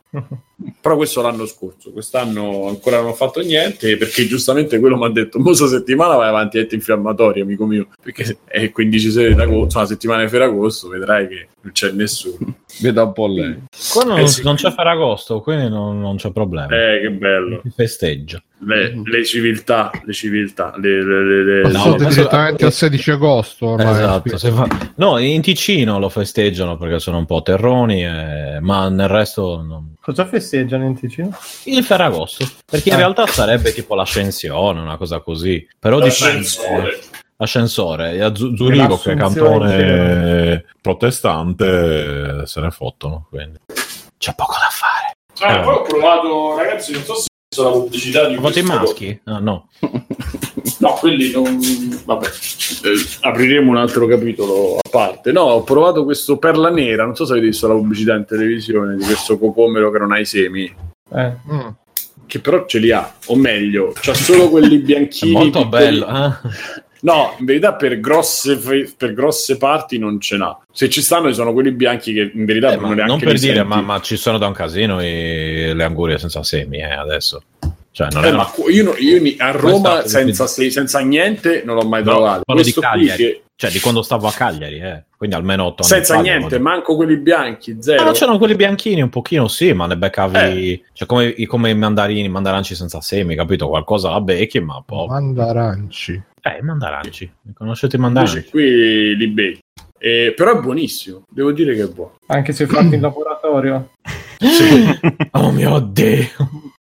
però questo l'anno scorso, quest'anno ancora non ho fatto niente perché giustamente quello mi ha detto questa settimana vai avanti antinfiammatorio amico mio perché è il 15 di agosto, insomma la settimana di Ferragosto vedrai che non c'è nessuno Veda un po' lei. Qua non, Eh sì. non c'è Ferragosto, quindi non, non c'è problema. eh che bello Si festeggia. le, le civiltà le civiltà le, le, le- le- No, direttamente al 16 agosto. ormai. Esatto, se fa- no, in Ticino lo festeggiano perché sono un po' terroni, eh, ma nel resto non- Cosa festeggiano in Ticino? il Ferragosto, perché in Ah. realtà sarebbe tipo l'ascensione, una cosa così, però L'ascensore. dipende. Ascensore, e a Zu- Zurigo che è cantone protestante se ne fottono, quindi c'è poco da fare. Ah, poi ho provato ragazzi non so se la pubblicità di Voti questo- maschi? Ah, no. no quelli non vabbè Eh, apriremo un altro capitolo a parte no ho provato questo perla nera non so se avete visto la pubblicità in televisione di questo cocomero che non ha i semi Eh. Mm. che però ce li ha, o meglio, c'ha solo quelli È bianchini. molto piccoli. bello. eh? No, in verità per grosse, per grosse parti non ce n'ha. Se ci stanno, ci sono quelli bianchi che in verità Eh, non neanche non per dire, ma, ma ci sono da un casino i- le angurie senza semi eh, adesso. Cioè, non Eh, è ma qu- io, no- io a Roma senza, se- senza niente non l'ho mai No, trovato. parlo di Cagliari. che Cioè, di quando stavo a Cagliari, eh. quindi almeno otto anni senza fa, niente, devo- manco quelli bianchi, Ah, zero. no, c'erano quelli bianchini un pochino, sì, ma ne beccavi. Eh. Cioè, come, i- come i mandarini, mandaranci senza semi, capito? Qualcosa la becchi, ma poco. Mandaranci. Eh, i mandaranci. Conoscete i Invece mandaranci? qui li becchi. Eh, però è buonissimo, devo dire che è buono. Anche se fatti in laboratorio. Oh mio dio!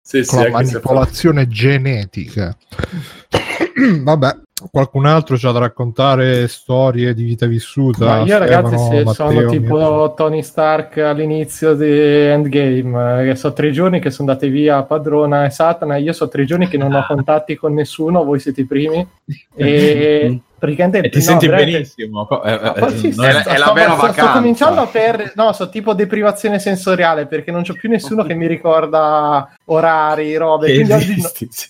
Sì, sì, Con la anche se fa- manipolazione genetica. Vabbè, qualcun altro c'ha da raccontare storie di vita vissuta? Ma io ragazzi Stefano, se Matteo, sono tipo Mirko? Tony Stark all'inizio di Endgame, eh, che so tre giorni che sono andati via Padrona e Satana, io so tre giorni che non ho contatti con nessuno, voi siete i primi, e praticamente... E ti no, senti benissimo. Eh, eh, Ma sì, sto- è- sto- è la sto- vera sto- Sto vacanza. cominciando a perdere, no, so tipo deprivazione sensoriale perché non c'ho più nessuno che mi ricorda orari, robe. Quindi oggi,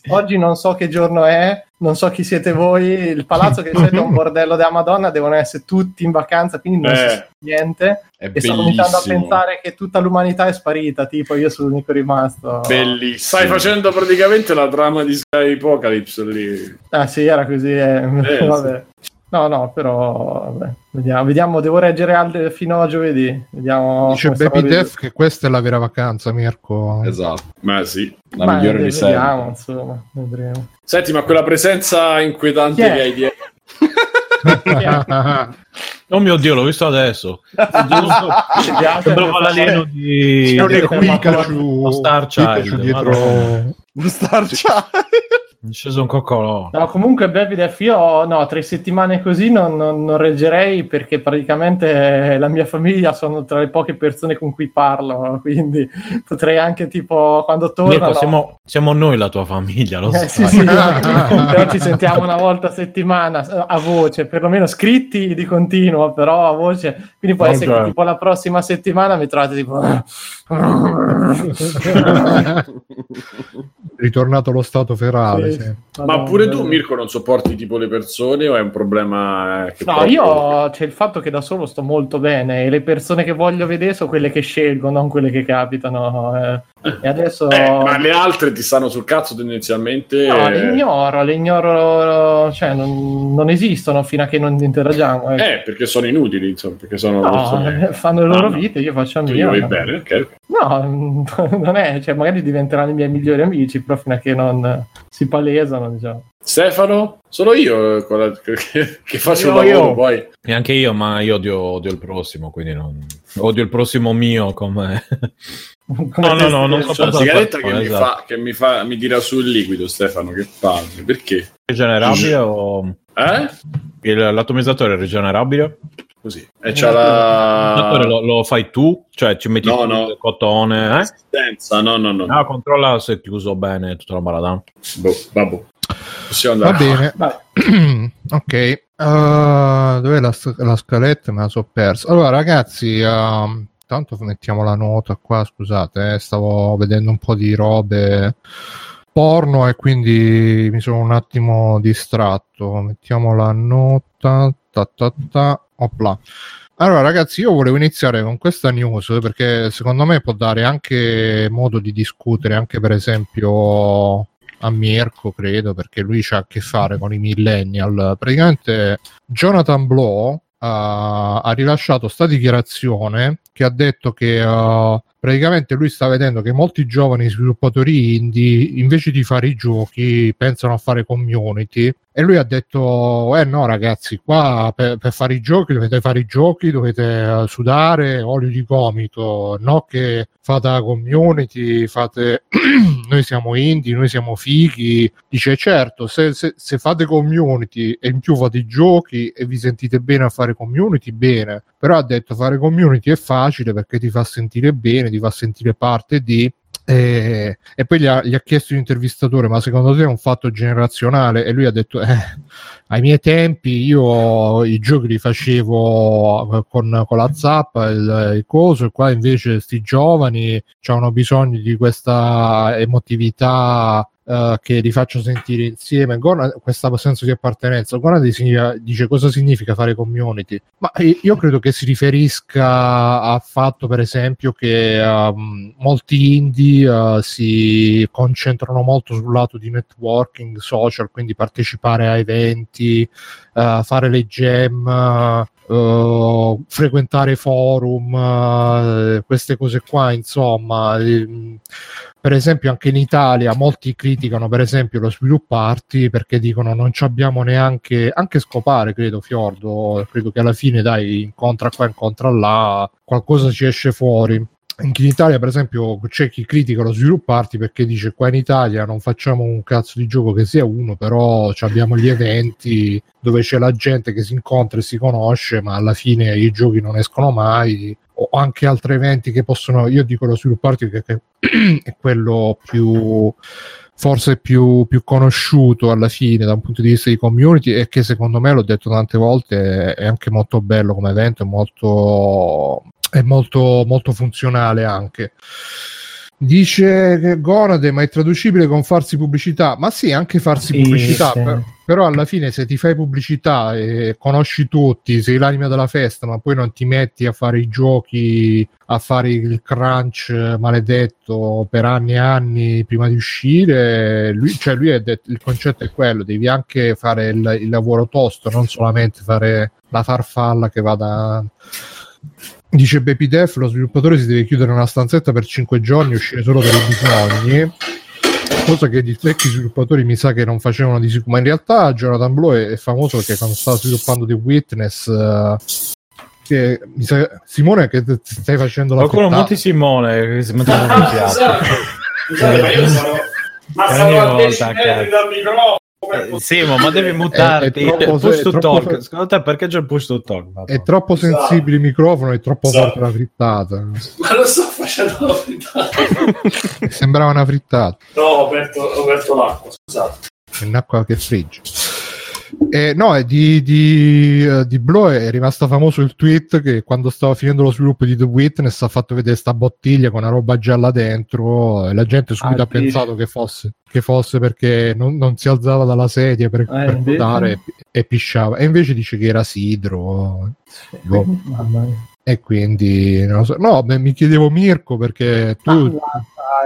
oggi non so che giorno è, non so chi siete voi. Il palazzo che solito è un bordello della Madonna, devono essere tutti in vacanza, quindi non Eh. si sa niente. È E sto cominciando a bellissimo. pensare che tutta l'umanità è sparita, tipo io sono l'unico rimasto. Bellissimo. Stai facendo praticamente la trama di Sky Apocalypse lì. Ah sì, era così. eh. Eh, vabbè. No, no, però vabbè. Vediamo, vediamo, devo reggere al- fino a giovedì. Vediamo Dice Baby Def che questa è la vera vacanza, Mirko. Esatto. Ma sì. La Ma migliore di sempre. vediamo, insomma, vedremo. Senti, ma quella presenza inquietante è? che hai dietro. Oh mio dio, l'ho visto adesso. Sembrava l'alieno di C'è un Pikachu, lo Star Child, È sceso un coccolò. No, comunque Baby Def io no, tre settimane così non, non- non reggerei perché praticamente la mia famiglia sono tra le poche persone con cui parlo, quindi potrei anche tipo quando torno... Mirko, siamo, siamo noi la tua famiglia, lo Eh, sai. sì, sì, però ci sentiamo una volta a settimana a voce, perlomeno scritti di continuo, però a voce. Quindi può essere Ok. che tipo la prossima settimana mi trovate tipo... Ritornato lo stato ferale. Sì. sì. Ma pure tu, Mirko, non sopporti tipo le persone o è un problema eh, che No, proprio- io c'è il fatto che da solo sto molto bene e le persone che voglio vedere sono quelle che scelgo, non quelle che capitano. eh. E adesso Eh, ma le altre ti stanno sul cazzo tendenzialmente. no, eh, le ignoro, le ignoro, cioè non, non esistono fino a che non interagiamo. ecco. Eh, perché sono inutili, insomma, perché sono No, persone- eh, fanno le loro Ah, vite, io faccio la mia. no. bene, ok. No, non è, cioè magari diventeranno i miei migliori amici, però fino a che non si palesano, diciamo. Stefano, sono io eh, la- che, che faccio Io, il lavoro io. poi. E anche io, ma io odio, odio il prossimo, quindi non... Odio il prossimo mio come... Come No, no, no, non. C'è so una Cosa sigaretta che, mi esatto. fa, che mi fa mi tira su il liquido, Stefano, che palle. Perché? Rigenerabile o... Eh? Il, l'atomizzatore è rigenerabile? Così. E c'ha la lo, lo fai tu? Cioè ci metti No, no. il cotone, eh? Senza, no, no, no. Ah, controlla se è chiuso bene tutta la baradà. Boh, vabbè. Possiamo Va andare. bene. Vai. ok. Uh, dov'è la, la scaletta? Me la so persa. Allora, ragazzi, um, tanto mettiamo la nota qua. Scusate, eh, stavo vedendo un po' di robe porno e quindi mi sono un attimo distratto. Mettiamo la nota. Ta, ta, ta. Opla. Allora, ragazzi, io volevo iniziare con questa news perché secondo me può dare anche modo di discutere, anche per esempio a Mirko, credo, perché lui c'ha a che fare con i millennial. Praticamente Jonathan Blow uh, ha rilasciato sta dichiarazione che ha detto che uh, praticamente lui sta vedendo che molti giovani sviluppatori indie invece di fare i giochi pensano a fare community. E lui ha detto eh no ragazzi qua per, per fare i giochi dovete fare i giochi dovete uh, sudare olio di gomito no che fate la community fate noi siamo indie noi siamo fighi. Dice certo se, se, se fate community e in più fate i giochi e vi sentite bene a fare community bene però ha detto fare community è facile perché ti fa sentire bene ti fa sentire parte di e, e, poi gli ha, gli ha, chiesto l'intervistatore ma secondo te è un fatto generazionale? E lui ha detto eh, ai miei tempi io i giochi li facevo con, con la zappa il, il coso e qua invece sti giovani hanno bisogno di questa emotività Uh, che li faccio sentire insieme. Gona, questo senso di appartenenza. Gona dice cosa significa fare community? Ma io credo che si riferisca al fatto per esempio che um, molti indie uh, si concentrano molto sul lato di networking social quindi partecipare a eventi uh, fare le gem Uh, frequentare forum, uh, queste cose qua, insomma. Eh, per esempio, anche in Italia molti criticano, per esempio, lo svilupparti perché dicono non ci abbiamo neanche, anche scopare, credo, Fiordo, credo che alla fine, dai, incontra qua, incontra là, qualcosa ci esce fuori. Anche in Italia, per esempio, c'è chi critica lo svilupparti perché dice qua in Italia non facciamo un cazzo di gioco che sia uno, però abbiamo gli eventi dove c'è la gente che si incontra e si conosce, ma alla fine i giochi non escono mai. O anche altri eventi che possono, io dico lo svilupparti perché è quello più forse più, più, conosciuto alla fine da un punto di vista di community e che secondo me l'ho detto tante volte è anche molto bello come evento, molto, è molto, molto funzionale anche. Dice che Gonade, ma è traducibile con farsi pubblicità? Ma sì, anche farsi sì, pubblicità, sì. Per, però alla fine se ti fai pubblicità e conosci tutti, sei l'anima della festa, ma poi non ti metti a fare i giochi, a fare il crunch maledetto per anni e anni prima di uscire, lui, cioè lui è detto, il concetto è quello, devi anche fare il, il lavoro tosto, non solamente fare la farfalla che va da Dice Baby Def, lo sviluppatore si deve chiudere in una stanzetta per 5 giorni e uscire solo per i bisogni. Cosa che di vecchi sviluppatori mi sa che non facevano di sicuro. Ma in realtà Jonathan Blow è, famoso perché quando stava sviluppando The Witness. Uh, che, sa, Simone, che stai facendo la Qualcuno muti Simone che si mette in Ma sono a 10 metri dal microfono. Eh, Simo, ma devi mutarti. È, è troppo, push to talk. Secondo te perché c'è il push to talk? Madonna. È troppo sensibile il microfono, è troppo so. forte la frittata. Ma lo sto facendo la frittata. Sembrava una frittata. No, ho aperto, ho aperto l'acqua, scusate. È un'acqua che frigge. Eh, no, di, di, uh, di Blow è rimasto famoso il tweet che quando stava finendo lo sviluppo di The Witness ha fatto vedere sta bottiglia con una roba gialla dentro e la gente subito ah, ha pensato che fosse, che fosse perché non, non, si alzava dalla sedia per, eh, per votare e, e, pisciava. E invece dice che era sidro. Boh. E quindi, non so. no, beh, mi chiedevo Mirko perché tu... Ah,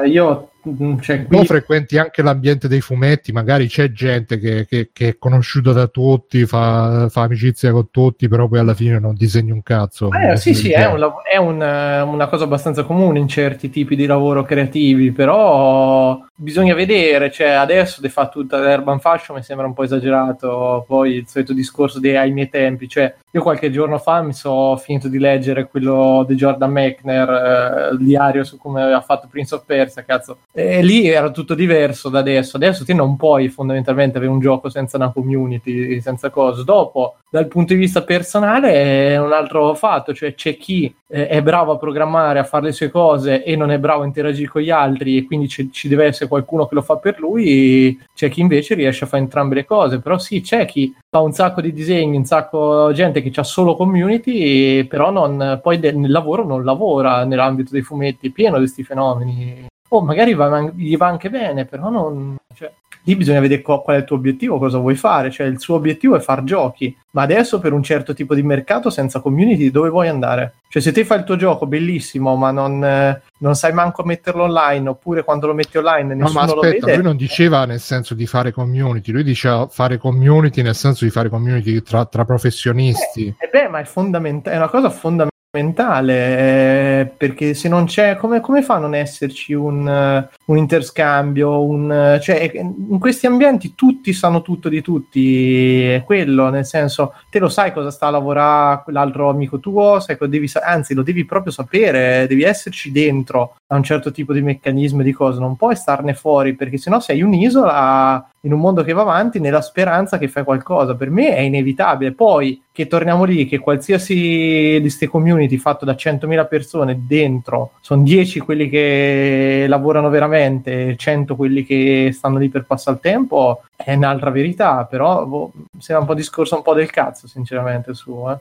io Mm, cioè, qui... frequenti anche l'ambiente dei fumetti, magari c'è gente che, che, che è conosciuta da tutti, fa, fa, amicizia con tutti, però poi alla fine non disegna un cazzo. Eh, sì, sì, è, un, è un, una cosa abbastanza comune in certi tipi di lavoro creativi, però bisogna vedere, cioè adesso di fa tutta l'urban fashion mi sembra un po' esagerato, poi il solito discorso dei ai miei tempi, cioè io qualche giorno fa mi sono finito di leggere quello di Jordan Mechner, eh, il diario su come aveva fatto Prince of Persia, cazzo, e lì era tutto diverso da adesso. Adesso ti non puoi fondamentalmente avere un gioco senza una community, senza cose. Dopo, dal punto di vista personale, è un altro fatto, cioè c'è chi eh, è bravo a programmare, a fare le sue cose e non è bravo a interagire con gli altri e quindi ci deve essere qualcuno che lo fa per lui, c'è chi invece riesce a fare entrambe le cose, però sì, c'è chi fa un sacco di disegni, un sacco di gente che ha solo community, però non, poi de- nel lavoro non lavora nell'ambito dei fumetti, è pieno di questi fenomeni oh, magari va, gli va anche bene, però non... Cioè, lì bisogna vedere qual è il tuo obiettivo, cosa vuoi fare. Cioè, il suo obiettivo è far giochi, ma adesso per un certo tipo di mercato senza community dove vuoi andare? Cioè, se te fai il tuo gioco bellissimo, ma non, eh, non sai manco metterlo online, oppure quando lo metti online nessuno no, ma aspetta, lo vede. Lui non diceva nel senso di fare community, lui diceva fare community nel senso di fare community tra, tra professionisti. Eh, eh beh, ma è, fondament- è una cosa fondamentale mentale, eh, perché se non c'è, come, come, fa a non esserci un, uh, un interscambio? Un, uh, cioè, in questi ambienti tutti sanno tutto di tutti, è quello, nel senso, te lo sai cosa sta a lavorare l'altro amico tuo, sai cosa devi, anzi lo devi proprio sapere, devi esserci dentro a un certo tipo di meccanismo di cose, non puoi starne fuori, perché sennò sei un'isola in un mondo che va avanti nella speranza che fai qualcosa. Per me è inevitabile. Poi che torniamo lì, che qualsiasi di queste community fatto da 100.000 persone dentro sono 10 quelli che lavorano veramente, 100 quelli che stanno lì per passare il tempo, è un'altra verità. Però boh, sembra un po' discorso un po' del cazzo, sinceramente, su. Eh.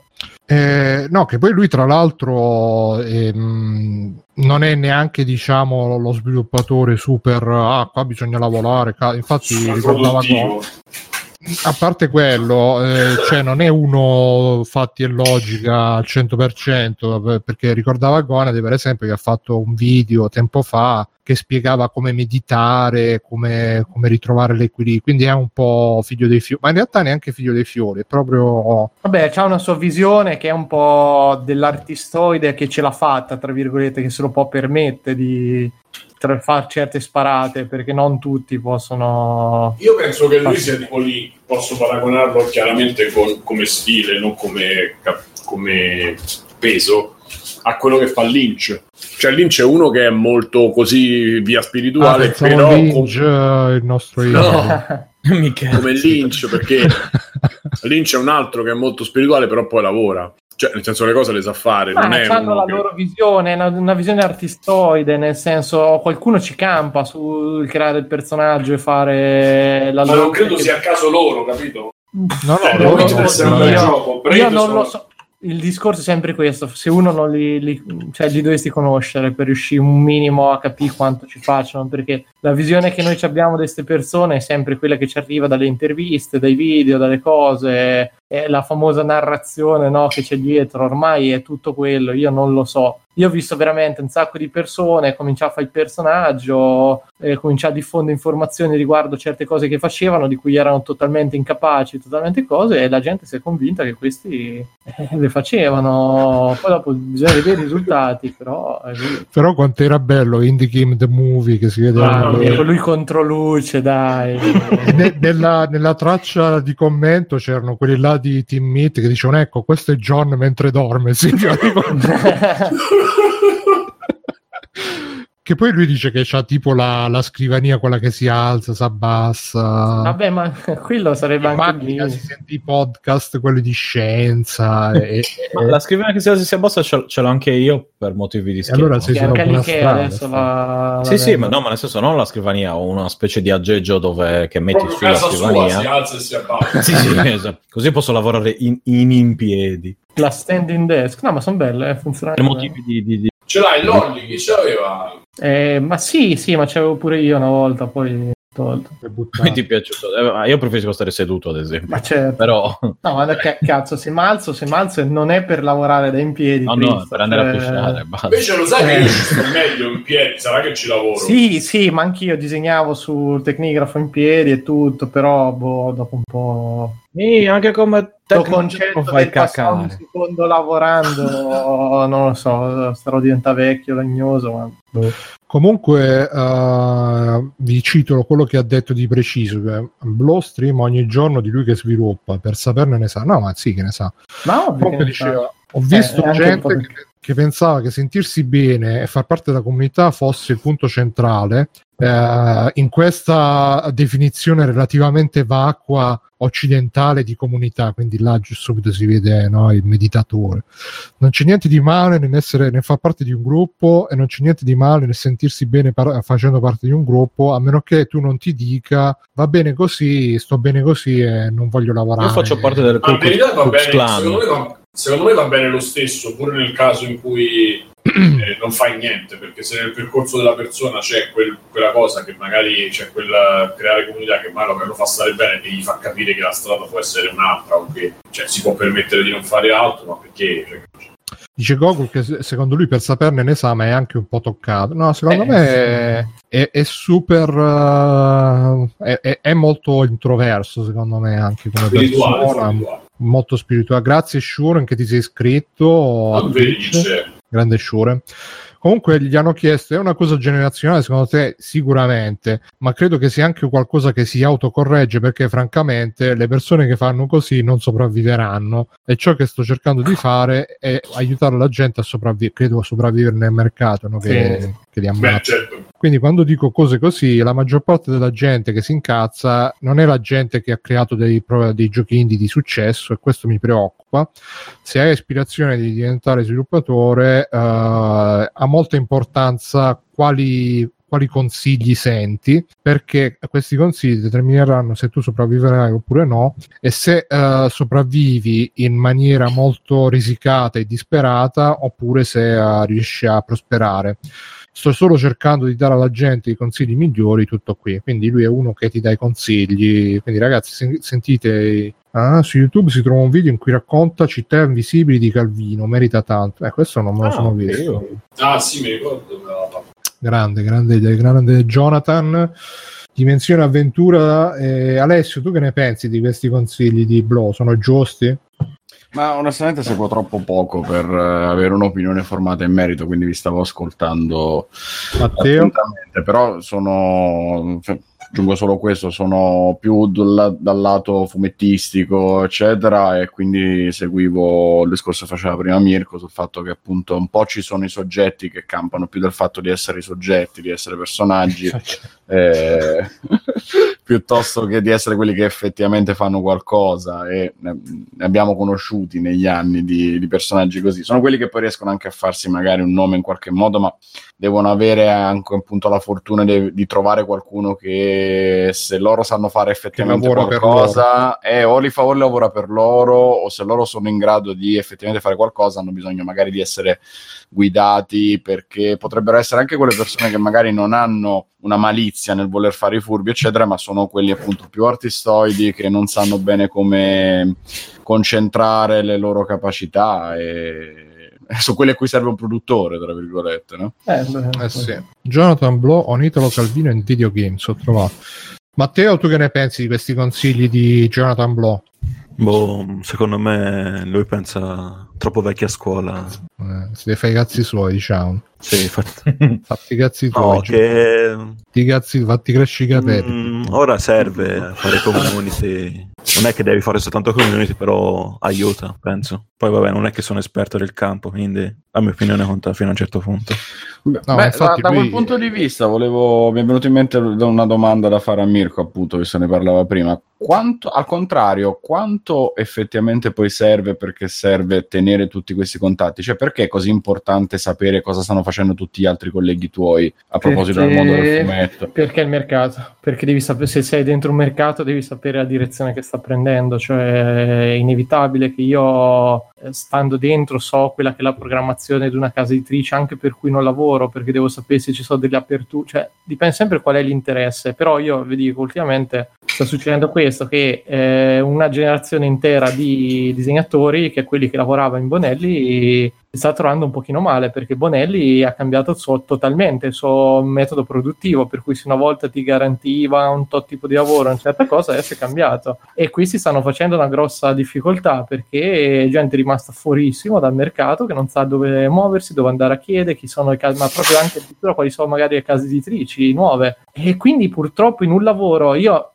Eh, no, che poi lui tra l'altro ehm, non è neanche diciamo lo sviluppatore super ah qua bisogna lavorare infatti ricordava Go a parte quello, eh, cioè non è uno fatti e logica al 100%, perché ricordava Gonade per esempio che ha fatto un video tempo fa che spiegava come meditare, come, come ritrovare l'equilibrio, quindi è un po' figlio dei fiori, ma in realtà neanche figlio dei fiori, è proprio... Vabbè, c'ha una sua visione che è un po' dell'artistoide che ce l'ha fatta, tra virgolette, che se lo può permettere di tra fare certe sparate perché non tutti possono io penso che lui sia tipo lì posso paragonarlo chiaramente con, come stile non come, come peso a quello che fa Lynch. Cioè Lynch è uno che è molto così via spirituale, Ah, però Lynch, eh, il nostro No. Come Lynch, perché Lynch è un altro che è molto spirituale, però poi lavora. Cioè, nel senso, le cose le sa fare. Ma non è hanno la che- loro visione, una, una visione artistoide, nel senso qualcuno ci campa sul creare il personaggio e fare la Ma loro... non credo sia a caso loro, capito? No, no, Cioè, loro- non deve essere un vabbè. bel gioco. Io non sono- lo so. Il discorso è sempre questo: se uno non li, li- cioè, li dovresti conoscere per riuscire un minimo a capire quanto ci facciano, perché la visione che noi abbiamo di queste persone è sempre quella che ci arriva dalle interviste, dai video, dalle cose, è la famosa narrazione no, che c'è dietro. Ormai è tutto quello, io non lo so. Io ho visto veramente un sacco di persone cominciare a fare il personaggio, eh, cominciare a diffondere informazioni riguardo certe cose che facevano, di cui erano totalmente incapaci, totalmente cose, e la gente si è convinta che questi eh, le facevano. Poi dopo bisogna vedere i risultati, però così. Però quanto era bello Indie Game The Movie che si vede Ah, nel- Con lui contro luce, dai. Ne- nella, nella traccia di commento c'erano quelli là di Team Meet che dicevano ecco questo è John mentre dorme sì, che poi lui dice che c'ha tipo la, la scrivania quella che si alza si abbassa Vabbè, ma quello sarebbe in anche macchina lì. si sente i podcast quelli di scienza e, Ma la scrivania che si alza e si abbassa ce, ce l'ho anche io per motivi di e schermo. allora sei Che sulla anche lì che strada adesso la, Sì, la sì, ma no, ma nel senso non la scrivania, ho una specie di aggeggio dove che metti Proprio sulla casa sua, scrivania. si alza e si abbassa. Sì, sì, esatto. Così posso lavorare in, in, in piedi. La standing desk, no, ma sono belle, eh, funzionano. Per motivi di, di- di- Ce l'hai Lolli? Chi ce l'aveva? Eh, ma sì, sì, ma c'avevo pure io una volta, poi tolto. Come ti è piaciuto? Eh, io preferisco stare seduto, ad esempio. Ma certo. Però, No, ma che cazzo, se malzo, se malzo e non è per lavorare da in piedi. no, no, Cristo, per andare a cioè- pisciare. basta. Invece lo sai che Eh. io ci sto meglio in piedi, sarà che ci lavoro. Sì, sì, ma anch'io disegnavo sul tecnigrafo in piedi e tutto, però boh, dopo un po'... Sì, anche come tecnico concetto fai del passare un secondo lavorando, non lo so, starò diventando vecchio, lagnoso, ma... boh. Comunque, eh, vi cito quello che ha detto di preciso: che Blow stream ogni giorno di lui che sviluppa per saperne ne sa. No, ma sì, che ne sa. Che ne diceva: sa. Ho visto Eh, un po' gente che, che pensava che sentirsi bene e far parte della comunità fosse il punto centrale. Eh, in questa definizione relativamente vacua occidentale di comunità, quindi là giù subito si vede no, il meditatore. Non c'è niente di male nell'essere, nel far parte di un gruppo e non c'è niente di male nel sentirsi bene par- facendo parte di un gruppo, a meno che tu non ti dica va bene così, sto bene così e non voglio lavorare. Io faccio parte del va, secondo me va bene lo stesso, pure nel caso in cui eh, non fai niente, perché se nel percorso della persona c'è quel- quella cosa che magari c'è quella creare comunità che magari lo fa stare bene e gli fa capire che la strada può essere un'altra, o che cioè, si può permettere di non fare altro, ma perché? Cioè, Dice Gogol che se- secondo lui per saperne l'esame è anche un po' toccato. No, secondo Eh, me è, è- è super. eh, è, è- molto introverso, secondo me, anche come spirituale, persona. spirituale. Molto spirituale. Grazie, Shuren, che ti sei iscritto. Non Twitch. felice. Grande Shure. Comunque gli hanno chiesto, è una cosa generazionale secondo te? Sicuramente, ma credo che sia anche qualcosa che si autocorregge perché francamente le persone che fanno così non sopravviveranno e ciò che sto cercando di fare è aiutare la gente a sopravvivere, credo a sopravvivere nel mercato, no? che, Sì. che li ammazza. certo. Quindi quando dico cose così, la maggior parte della gente che si incazza non è la gente che ha creato dei, dei giochi indie di successo e questo mi preoccupa. Se hai aspirazione di diventare sviluppatore, eh, ha molta importanza quali, quali consigli senti, perché questi consigli determineranno se tu sopravviverai oppure no e se eh, sopravvivi in maniera molto risicata e disperata oppure se eh, riesci a prosperare sto solo cercando di dare alla gente i consigli migliori, tutto qui. Quindi lui è uno che ti dà i consigli. Quindi ragazzi, sen- sentite, ah, su YouTube si trova un video in cui racconta città invisibili di Calvino, merita tanto. Eh, questo non me lo Ah, sono visto. Ah sì, mi ricordo. Grande, grande, grande Jonathan. Dimensione avventura. Eh, Alessio, tu che ne pensi di questi consigli di Blow? Sono giusti? Ma onestamente seguo troppo poco per eh, avere un'opinione formata in merito, quindi vi stavo ascoltando Matteo? attentamente, però sono cioè, aggiungo solo questo, sono più dal, dal lato fumettistico, eccetera, e quindi seguivo il discorso che faceva prima Mirko sul fatto che appunto un po' ci sono i soggetti che campano più del fatto di essere i soggetti, di essere personaggi, eh, piuttosto che di essere quelli che effettivamente fanno qualcosa e ne, abbiamo conosciuti negli anni di, di, personaggi così. Sono quelli che poi riescono anche a farsi magari un nome in qualche modo, ma devono avere anche appunto la fortuna de, di trovare qualcuno che se loro sanno fare effettivamente qualcosa, eh, o li fa o lavora per loro, o se loro sono in grado di effettivamente fare qualcosa, hanno bisogno magari di essere guidati perché potrebbero essere anche quelle persone che magari non hanno una malizia nel voler fare i furbi, eccetera, ma sono quelli appunto più artistoidi che non sanno bene come concentrare le loro capacità e sono quelli a cui serve un produttore, tra virgolette, no? Eh, eh sì. Jonathan Blow on Italo Calvino in videogames, ho trovato. Matteo, tu che ne pensi di questi consigli di Jonathan Blow? Boh, secondo me lui pensa troppo vecchia scuola. Eh, si deve fare i cazzi suoi, diciamo. Sì, fatti, fatti i cazzi tuoi. No, che... Fatti, cazzi, fatti crescere i capelli. Mm, ora serve fare community. Non è che devi fare soltanto community, però aiuta, penso. Poi vabbè, non è che sono esperto del campo, quindi la mia opinione conta fino a un certo punto. No, Beh, da, da quel punto di vista volevo, mi è venuta in mente una domanda da fare a Mirko, appunto, visto ne parlava prima. Quanto, al contrario, quanto effettivamente poi serve perché serve tenere tutti questi contatti? Cioè, perché è così importante sapere cosa stanno facendo tutti gli altri colleghi tuoi a proposito perché, del mondo del fumetto? Perché il mercato, perché devi sapere se sei dentro un mercato, devi sapere la direzione che sta prendendo, cioè è inevitabile che io eh, stando dentro so quella che è la programmazione di una casa editrice anche per cui non lavoro perché devo sapere se ci sono delle aperture cioè dipende sempre qual è l'interesse. Però io vi dico ultimamente sta succedendo questo che eh, una generazione intera di disegnatori che è quelli che lavoravano in Bonelli sta trovando un pochino male perché Bonelli ha cambiato il suo, totalmente il suo metodo produttivo, per cui se una volta ti garantiva un tot tipo di lavoro, una certa cosa, adesso è cambiato. E qui si stanno facendo una grossa difficoltà perché gente è rimasta fuorissimo dal mercato che non sa dove muoversi, dove andare a chiedere, chi sono i casi, ma proprio anche addirittura quali sono magari le case editrici nuove. E quindi purtroppo in un lavoro io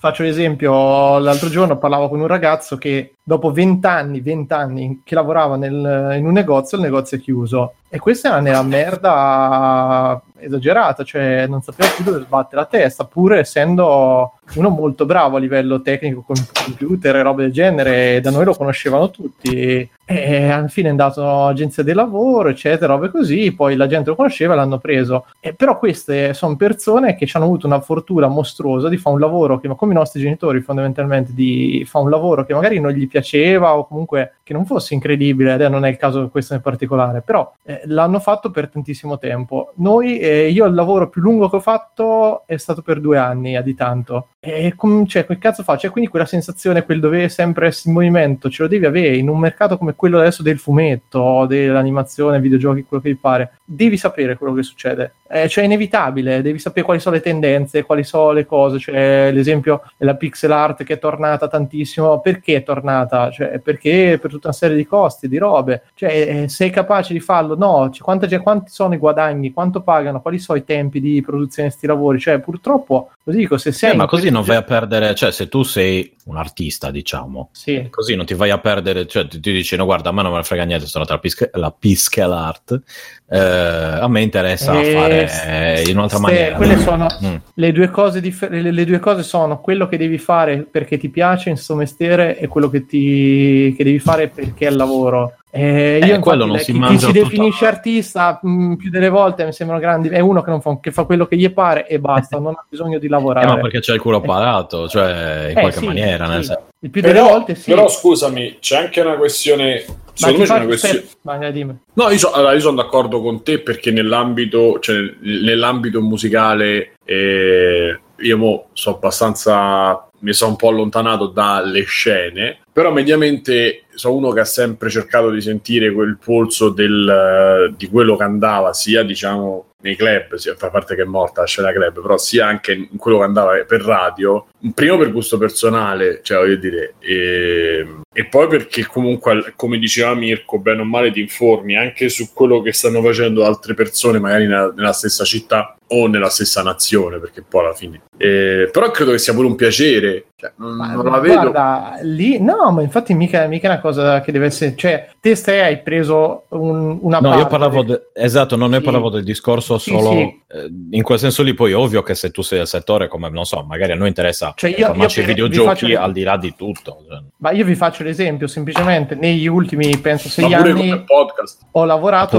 Faccio l'esempio, l'altro giorno parlavo con un ragazzo che dopo vent'anni, vent'anni che lavorava nel, in un negozio, il negozio è chiuso. E questa è una merda esagerata, cioè non sapeva più dove sbattere la testa, pur essendo uno molto bravo a livello tecnico con computer e robe del genere, da noi lo conoscevano tutti. E alla fine è andato all'agenzia del lavoro, eccetera, robe così, poi la gente lo conosceva e l'hanno preso. E però queste sono persone che hanno avuto una fortuna mostruosa di fare un lavoro che, come i nostri genitori fondamentalmente, di fare un lavoro che magari non gli piaceva o comunque che non fosse incredibile, ed non è il caso di questo in particolare, però eh, l'hanno fatto per tantissimo tempo. Noi, eh, io il lavoro più lungo che ho fatto è stato per due anni, a di tanto. E com- cioè, quel cazzo fa? Cioè, quindi quella sensazione, quel dovere sempre essere in movimento, ce lo devi avere in un mercato come quello adesso del fumetto, dell'animazione, videogiochi, quello che vi pare. Devi sapere quello che succede. Eh, cioè, è inevitabile, devi sapere quali sono le tendenze, quali sono le cose. Cioè, l'esempio della pixel art che è tornata tantissimo. Perché è tornata? Cioè, perché per tutta una serie di costi, di robe. Cioè, eh, sei capace di farlo? No. Cioè, quanti, quanti sono i guadagni? Quanto pagano? Quali sono i tempi di produzione di questi lavori? Cioè, purtroppo, lo dico, se sei... Eh, ma così così non vai a perdere, cioè se tu sei un artista, diciamo, sì. così non ti vai a perdere, cioè ti, ti dici no guarda a me non me ne frega niente, sono tra pische, la piscal art, eh, a me interessa e fare eh, in un'altra maniera. Quelle sono mm. le, due cose differ- le, le, due cose sono quello che devi fare perché ti piace in suo mestiere e quello che, ti, che devi fare perché è il lavoro. Eh, io eh, quello non si chi, chi si definisce artista mh, mm, più delle volte mi sembrano grandi. È uno che, fa, che, fa, quello che gli pare e basta non ha bisogno di lavorare. Eh, ma perché c'è il culo parato cioè in eh, qualche sì, maniera sì. il più però, delle volte sì. però scusami c'è anche una questione secondo me c'è una questione Vai, no io, so, allora, io sono d'accordo con te perché nell'ambito cioè, nell'ambito musicale eh, io sono abbastanza mi sono un po' allontanato dalle scene, però mediamente sono uno che ha sempre cercato di sentire quel polso del, di quello che andava sia diciamo nei club, sia, a parte che è morta la scena club, però sia anche in quello che andava per radio primo per gusto personale, cioè voglio dire, e, e poi perché comunque, come diceva Mirko, bene o male ti informi anche su quello che stanno facendo altre persone, magari nella, nella stessa città o nella stessa nazione, perché poi alla fine. Eh, però credo che sia pure un piacere. Cioè, non, Ma non la vedo. Guarda, lì no, ma infatti mica, mica è una cosa che deve essere. Cioè, te stai hai preso un- una No, parte. io parlavo, de- esatto, non ne Sì. parlavo del discorso Sì, solo sì. eh, in quel senso lì. Poi, ovvio che se tu sei del settore, come non so, magari a noi interessa Cioè, io- informarci io per- vi videogiochi faccio- al di là di tutto. cioè. Ma io vi faccio l'esempio, semplicemente negli ultimi, penso, sei anni podcast. ho lavorato,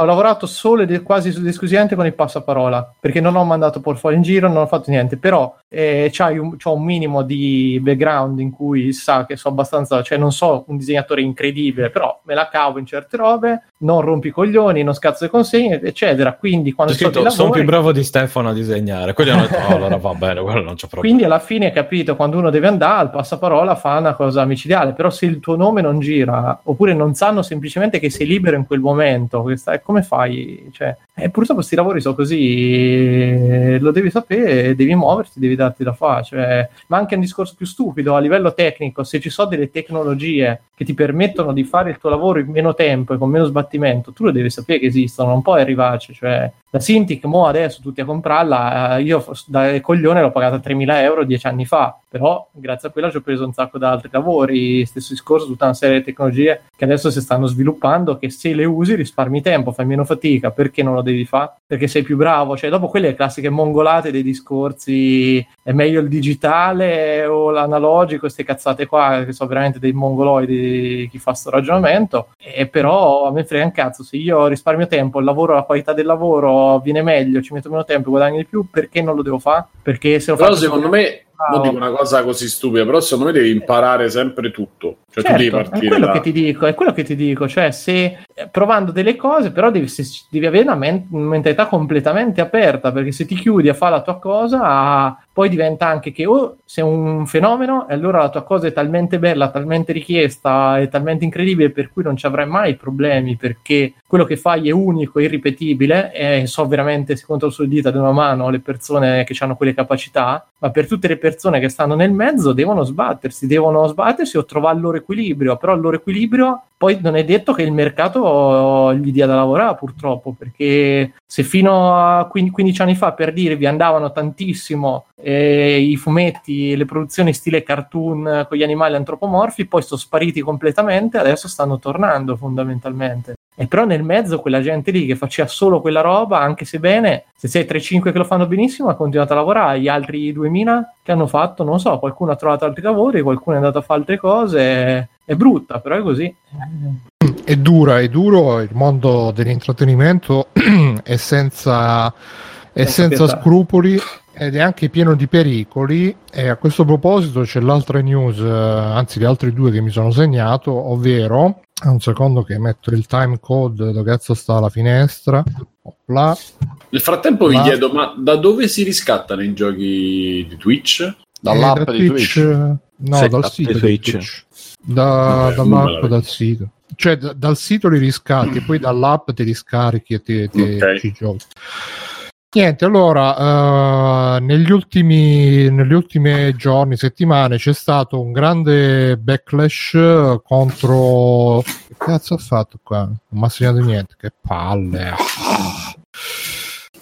ho lavorato solo ed quasi esclusivamente con il passaparola, perché non ho mandato portfolio in giro, non ho fatto niente, però eh, un, c'ho un minimo di background in cui sa che so abbastanza, cioè non so un disegnatore incredibile, però me la cavo in certe robe, non rompi coglioni, non scazzo le consegne, eccetera. Quindi quando C'è scritto, sono più bravo di Stefano a disegnare. Quelli hanno detto, "Oh, allora va bene, quello non c'è problema. Quindi alla fine, capito, quando uno deve andare al passaparola fa una cosa micidiale, però se il tuo nome non gira, oppure non sanno semplicemente che sei libero in quel momento, che stai- come fai? Cioè, eh, purtroppo questi lavori sono così, lo devi sapere, devi muoverti, devi darti da fare. Cioè, ma anche un discorso più stupido, a livello tecnico, se ci sono delle tecnologie che ti permettono di fare il tuo lavoro in meno tempo e con meno sbattimento, tu lo devi sapere che esistono, non puoi arrivarci. Cioè, la Cintiq, mo adesso tutti a comprarla, eh, io da coglione l'ho pagata 3.000 euro dieci anni fa, però grazie a quella ci ho preso un sacco da altri lavori, stesso discorso, tutta una serie di tecnologie che adesso si stanno sviluppando, che se le usi risparmi tempo, fai meno fatica, perché non lo devi fare? Perché sei più bravo, cioè dopo quelle classiche mongolate dei discorsi, è meglio il digitale o l'analogico, queste cazzate qua, che sono veramente dei mongoloidi chi fa sto ragionamento, e però a me frega un cazzo, se io risparmio tempo, il lavoro, la qualità del lavoro viene meglio, ci metto meno tempo, guadagno di più, perché non lo devo fare? Perché se lo Però faccio secondo me, bravo. non dico una cosa così stupida, però secondo me devi imparare sempre tutto. Cioè tu devi Certo, è partire quello da... che ti dico, è quello che ti dico, cioè se eh, provando delle cose, però devi, se- devi avere una men- mentalità completamente aperta, perché se ti chiudi a fare la tua cosa, poi diventa anche che o sei un fenomeno e allora la tua cosa è talmente bella, talmente richiesta, è talmente incredibile per cui non ci avrai mai problemi, perché quello che fai è unico, è irripetibile e so veramente, si conta sulle dita di una mano le persone che hanno quelle capacità, ma per tutte le persone che stanno nel mezzo devono sbattersi, devono sbattersi o trovare il loro equilibrio, però il loro equilibrio poi non è detto che il mercato gli dia da lavorare purtroppo, perché se fino a 15 15 anni fa per dire vi andavano tantissimo eh, i fumetti, le produzioni stile cartoon con gli animali antropomorfi, poi sono spariti completamente, adesso stanno tornando fondamentalmente. E però nel mezzo quella gente lì che faceva solo quella roba, anche se bene, se sei 3-5 che lo fanno benissimo, ha continuato a lavorare. Gli altri 2000 che hanno fatto, non so, qualcuno ha trovato altri lavori, qualcuno è andato a fare altre cose. È brutta, però è così. È dura, è duro, il mondo dell'intrattenimento è senza, è Senza senza scrupoli ed è anche pieno di pericoli e a questo proposito c'è l'altra news, eh, anzi le altre due che mi sono segnato, ovvero, un secondo che metto il time code, dove cazzo sta la finestra, Opla. Nel frattempo vi Ma- chiedo, ma da dove si riscattano i giochi di Twitch? Dall'app Eh, da di Twitch. eh, No, Sì, dal sito Twitch. Twitch. Da- Vabbè, dall'app, la dal sito. Cioè da- dal sito li riscatti e poi dall'app te li scarichi e ti, ti- Ok. ci giochi. Niente, allora, eh, negli, ultimi, negli ultimi giorni, settimane c'è stato un grande backlash eh, contro... Che cazzo ha fatto qua? Non mi ha segnato niente, che palle.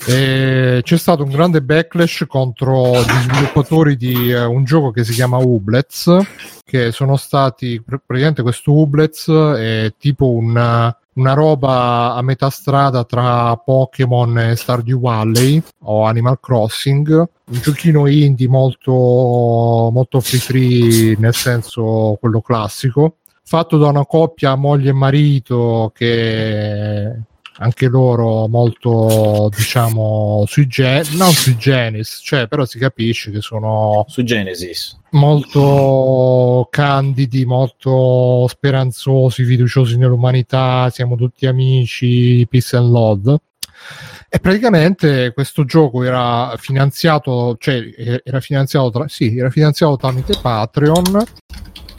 E c'è stato un grande backlash contro gli sviluppatori di eh, un gioco che si chiama Ublets, che sono stati pr- praticamente questo Ublets è tipo una, una roba a metà strada tra Pokémon e Stardew Valley o Animal Crossing, un giochino indie molto, molto free free nel senso quello classico, fatto da una coppia moglie e marito che anche loro molto diciamo sui gen- non sui genis cioè però si capisce che sono Su Genesis. molto candidi, molto speranzosi, fiduciosi nell'umanità, siamo tutti amici, peace and love. E praticamente questo gioco era finanziato, cioè era finanziato, tra- sì, era finanziato tramite Patreon,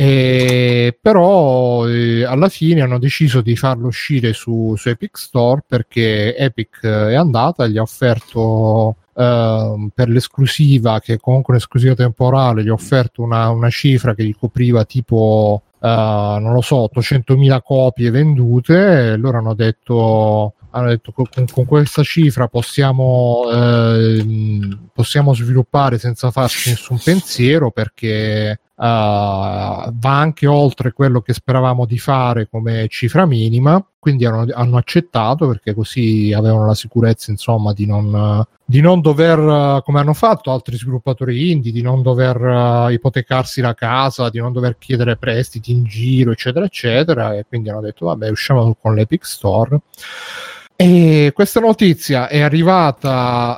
e però eh, alla fine hanno deciso di farlo uscire su, su Epic Store perché Epic eh, è andata e gli ha offerto uh, per l'esclusiva, che è comunque un'esclusiva temporale, gli ho offerto una, una cifra che gli copriva tipo Uh, non lo so, 800.000 copie vendute, loro hanno detto, hanno detto con, con questa cifra possiamo, eh, possiamo sviluppare senza farci nessun pensiero perché va anche oltre quello che speravamo di fare come cifra minima quindi hanno, hanno, accettato perché così avevano la sicurezza insomma di non, di non dover come hanno fatto altri sviluppatori indie di non dover uh, ipotecarsi la casa di non dover chiedere prestiti in giro eccetera eccetera e quindi hanno detto vabbè usciamo con l'Epic Store e questa notizia è arrivata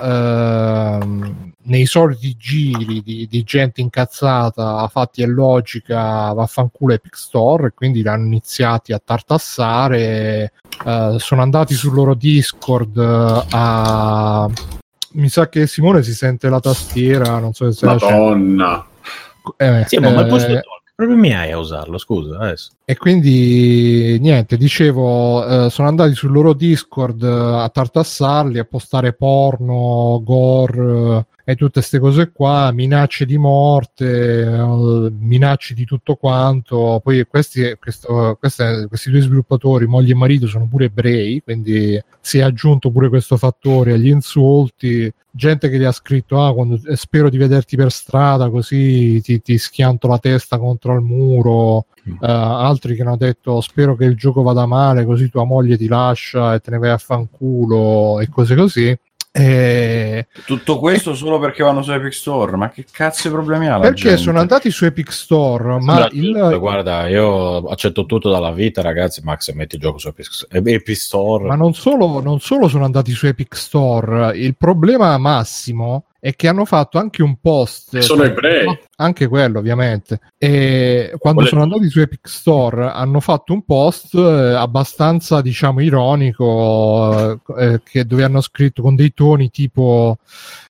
ehm, nei soliti giri di, di, gente incazzata, fatti e logica, vaffanculo Epic Store, quindi l'hanno iniziati a tartassare. Eh, sono andati sul loro Discord eh, a. Mi sa che Simone si sente la tastiera, non so se Madonna. Eh, sì, ma eh, posso problemi hai a usarlo? Scusa, adesso. E quindi niente, dicevo, eh, sono andati sul loro Discord eh, a tartassarli, a postare porno, gore e tutte queste cose qua, minacce di morte, minacce di tutto quanto. Poi questi, questo, queste, questi due sviluppatori, moglie e marito, sono pure ebrei, quindi si è aggiunto pure questo fattore agli insulti. Gente che gli ha scritto: Ah, quando, eh, spero di vederti per strada, così ti, ti schianto la testa contro il muro. Uh, altri che hanno detto spero che il gioco vada male così tua moglie ti lascia e te ne vai a fanculo e cose così e... Tutto questo solo perché vanno su Epic Store, ma che cazzo di problemi ha? Perché gente? sono andati su Epic Store, ma il... guarda, io accetto tutto dalla vita, ragazzi. Max, metti il gioco su Epic Store. Ma non solo, non solo sono andati su Epic Store, il problema massimo e che hanno fatto anche un post. Sono ebrei. Anche quello, ovviamente. E quando Volete. sono andati su Epic Store hanno fatto un post eh, abbastanza, diciamo, ironico, eh, che, dove hanno scritto con dei toni tipo.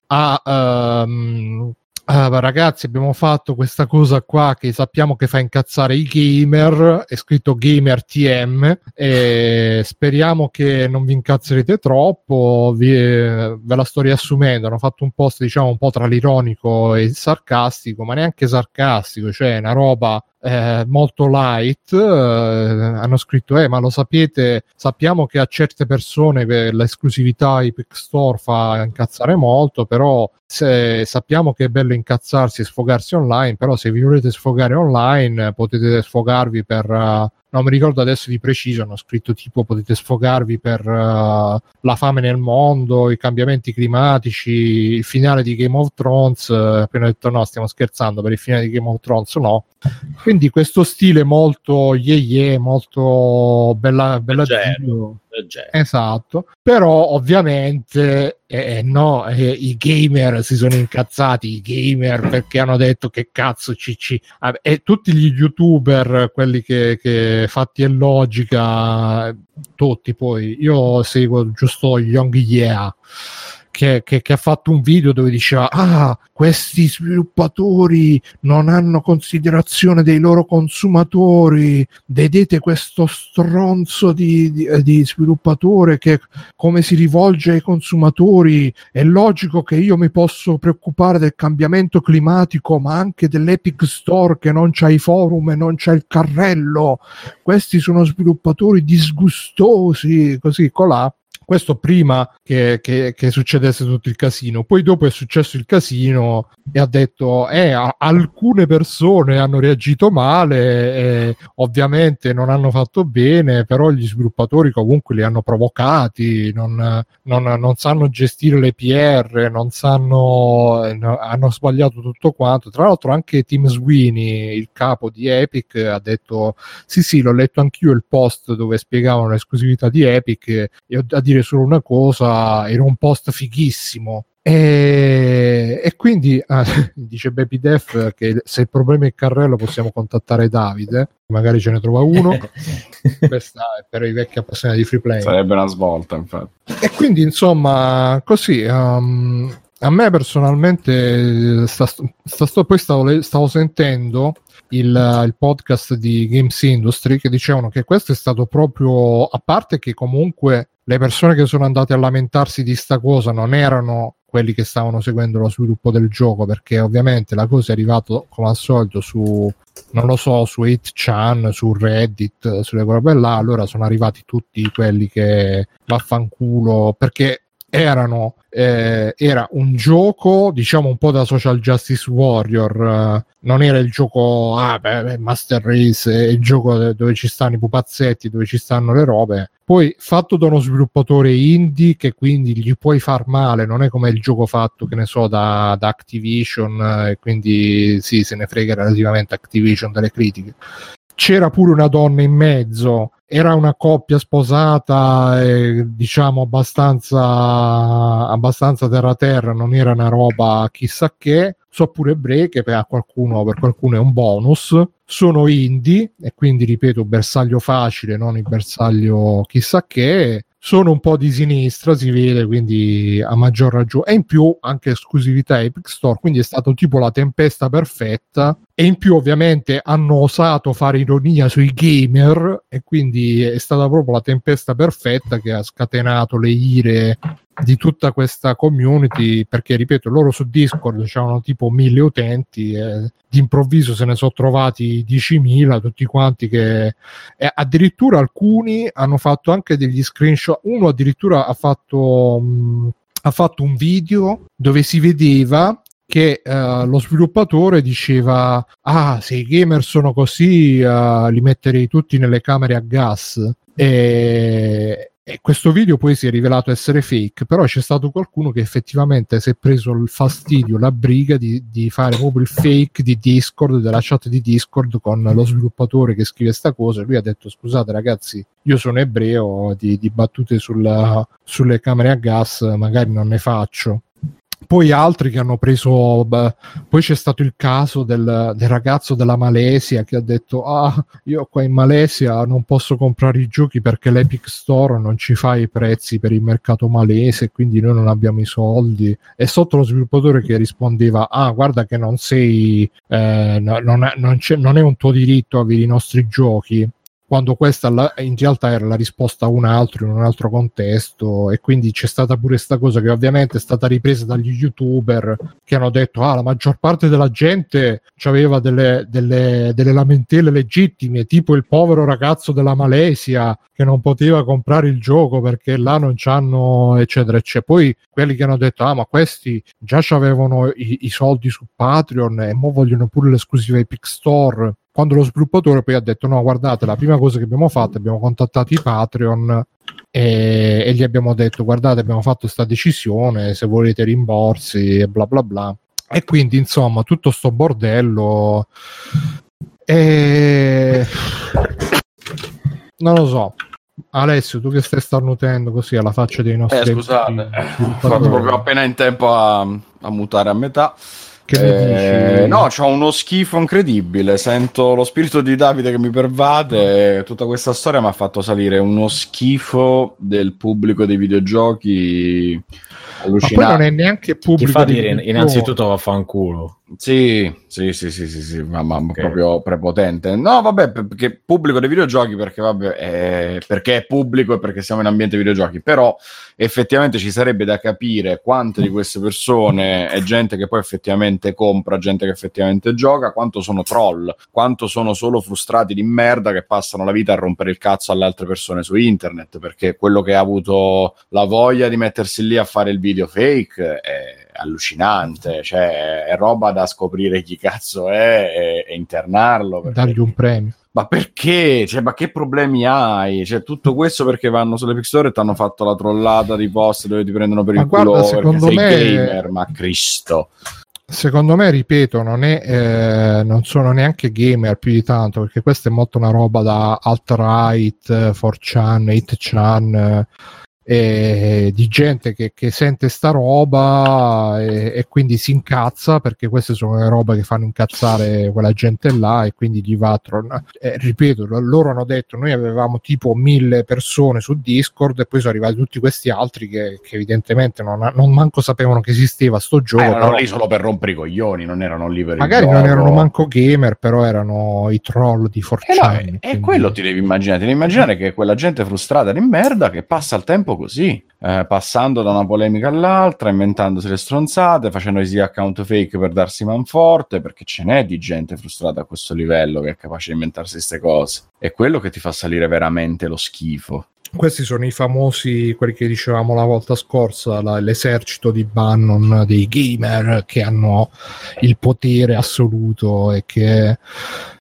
Ah, um, Uh, ragazzi, abbiamo fatto questa cosa qua che sappiamo che fa incazzare i gamer. È scritto Gamer TM. E speriamo che non vi incazzerete troppo. Vi, ve la sto riassumendo. Hanno fatto un post, diciamo, un po' tra l'ironico e il sarcastico, ma neanche sarcastico, cioè una roba eh, molto light, eh, hanno scritto, eh, ma lo sapete, sappiamo che a certe persone l'esclusività Epic Store fa incazzare molto, però se, sappiamo che è bello incazzarsi e sfogarsi online, però se vi volete sfogare online potete sfogarvi per... Uh, non mi ricordo adesso di preciso, hanno scritto tipo potete sfogarvi per uh, la fame nel mondo, i cambiamenti climatici, il finale di Game of Thrones, uh, appena detto no, stiamo scherzando, per il finale di Game of Thrones no. Quindi questo stile molto ye ye, molto bella, bella Leggero. Esatto, però ovviamente eh, eh, no, eh, i gamer si sono incazzati, i gamer perché hanno detto che cazzo ci, ci... e tutti gli youtuber, quelli che, che fatti e logica, tutti poi, io seguo giusto Young Yeah che, che, che, ha fatto un video dove diceva ah questi sviluppatori non hanno considerazione dei loro consumatori. Vedete questo stronzo di, di, eh, di sviluppatore che come si rivolge ai consumatori? È logico che io mi posso preoccupare del cambiamento climatico ma anche dell'Epic Store che non c'ha i forum e non c'ha il carrello. Questi sono sviluppatori disgustosi così colà questo prima che, che, che, succedesse tutto il casino. Poi dopo è successo il casino e ha detto, eh, alcune persone hanno reagito male, e ovviamente non hanno fatto bene, però gli sviluppatori comunque li hanno provocati, non, non, non sanno gestire le PR, non sanno, hanno sbagliato tutto quanto. Tra l'altro anche Tim Sweeney, il capo di Epic, ha detto, sì sì, l'ho letto anch'io il post dove spiegavano l'esclusività di Epic e a dire solo una cosa, era un post fighissimo. E, e quindi ah, dice Baby Def che se il problema è il carrello possiamo contattare Davide, magari ce ne trova uno. Questa è per i vecchi appassionati di free play. Sarebbe una svolta, infatti. E quindi insomma, così um, a me personalmente, sta, sta, sta, poi stavo, stavo sentendo il, il, podcast di Games Industry che dicevano che questo è stato proprio, a parte che comunque le persone che sono andate a lamentarsi di sta cosa non erano quelli che stavano seguendo lo sviluppo del gioco, perché ovviamente la cosa è arrivata come al solito su, non lo so, su 8chan, su Reddit, sulle cose là, allora sono arrivati tutti quelli che vaffanculo, perché erano eh, era un gioco diciamo un po' da social justice warrior eh, non era il gioco ah beh, master race il gioco dove ci stanno i pupazzetti dove ci stanno le robe. Poi fatto da uno sviluppatore indie che quindi gli puoi far male non è come il gioco fatto che ne so da, da Activision eh, e quindi sì se ne frega relativamente Activision delle critiche. C'era pure una donna in mezzo era una coppia sposata, eh, diciamo abbastanza, abbastanza terra terra, non era una roba chissà che. So pure break, per qualcuno, per qualcuno è un bonus. Sono indie, e quindi ripeto, bersaglio facile, non il bersaglio chissà che sono un po' di sinistra, si vede, quindi a maggior ragione. E in più anche esclusività Epic Store, quindi è stato tipo la tempesta perfetta. E in più ovviamente hanno osato fare ironia sui gamer e quindi è stata proprio la tempesta perfetta che ha scatenato le ire di tutta questa community perché ripeto loro su Discord c'erano tipo mille utenti e d'improvviso se ne sono trovati 10.000 tutti quanti che e addirittura alcuni hanno fatto anche degli screenshot uno addirittura ha fatto mh, ha fatto un video dove si vedeva che uh, lo sviluppatore diceva ah se i gamer sono così uh, li metterei tutti nelle camere a gas. E, e questo video poi si è rivelato essere fake, però c'è stato qualcuno che effettivamente si è preso il fastidio, la briga di, di fare proprio il fake di Discord, della chat di Discord con lo sviluppatore che scrive sta cosa. Lui ha detto: Scusate, ragazzi, io sono ebreo, di, di battute sulla, sulle camere a gas magari non ne faccio poi altri che hanno preso beh, poi c'è stato il caso del, del, ragazzo della Malesia che ha detto ah io qua in Malesia non posso comprare i giochi perché l'Epic Store non ci fa i prezzi per il mercato malese quindi noi non abbiamo i soldi. E sotto lo sviluppatore che rispondeva ah guarda che non sei eh, non, non, non è un tuo diritto avere i nostri giochi quando questa in realtà era la risposta a un altro in un altro contesto e quindi c'è stata pure questa cosa che ovviamente è stata ripresa dagli youtuber che hanno detto ah la maggior parte della gente aveva delle, delle, delle lamentele legittime tipo il povero ragazzo della Malesia che non poteva comprare il gioco perché là non c'hanno eccetera. Eccetera poi quelli che hanno detto ah ma questi già avevano i, i soldi su Patreon e mo vogliono pure l'esclusiva Epic Store quando lo sviluppatore poi ha detto no guardate la prima cosa che abbiamo fatto abbiamo contattato i Patreon e, e gli abbiamo detto guardate abbiamo fatto questa decisione se volete rimborsi e bla bla bla. E quindi insomma tutto sto bordello e... non lo so. Alessio, tu che stai starnutendo così alla faccia dei nostri... Eh, scusate, ho fatto proprio appena in tempo a, a mutare a metà. Che eh, no, c'ho uno schifo incredibile. Sento lo spirito di Davide che mi pervade. Tutta questa storia mi ha fatto salire uno schifo del pubblico dei videogiochi allucinante. Ma poi non è neanche pubblico. Ti fa dire innanzitutto vaffanculo. Sì, sì, sì, sì, sì, sì ma, ma okay. proprio prepotente. No, vabbè, perché pubblico dei videogiochi, perché, vabbè, è, perché è pubblico e perché siamo in ambiente videogiochi, però effettivamente ci sarebbe da capire quante di queste persone è gente che poi effettivamente compra, gente che effettivamente gioca, quanto sono troll, quanto sono solo frustrati di merda che passano la vita a rompere il cazzo alle altre persone su internet, perché quello che ha avuto la voglia di mettersi lì a fare il video fake è allucinante, cioè è roba da scoprire chi cazzo è e, e internarlo. Perché... Dargli un premio. Ma perché? Cioè, ma che problemi hai? Cioè, tutto questo perché vanno sulle Store e ti hanno fatto la trollata di post dove ti prendono per ma il guarda, culo secondo me... gamer, ma Cristo. Secondo me, ripeto, non, è, eh, non sono neanche gamer più di tanto, perché questa è molto una roba da alt-right, 4chan, 8chan e, di gente che, che, sente sta roba e, e, quindi si incazza perché queste sono le robe che fanno incazzare quella gente là e quindi gli va a tronare. Eh, ripeto, loro hanno detto noi avevamo tipo mille persone su Discord e poi sono arrivati tutti questi altri che, che evidentemente non, non, manco sapevano che esisteva sto gioco. Eh, erano però... lì solo per rompere i coglioni, non erano lì per Magari non erano manco gamer, però erano i troll di Fortnite. Eh no, e quello ti devi immaginare, ti devi immaginare che quella gente frustrata di merda che passa il tempo così. eh, passando da una polemica all'altra, inventandosi le stronzate, facendosi account fake per darsi manforte, perché ce n'è di gente frustrata a questo livello che è capace di inventarsi queste cose. È quello che ti fa salire veramente lo schifo. Questi sono i famosi, quelli che dicevamo la volta scorsa, la- l'esercito di Bannon dei gamer che hanno il potere assoluto e che...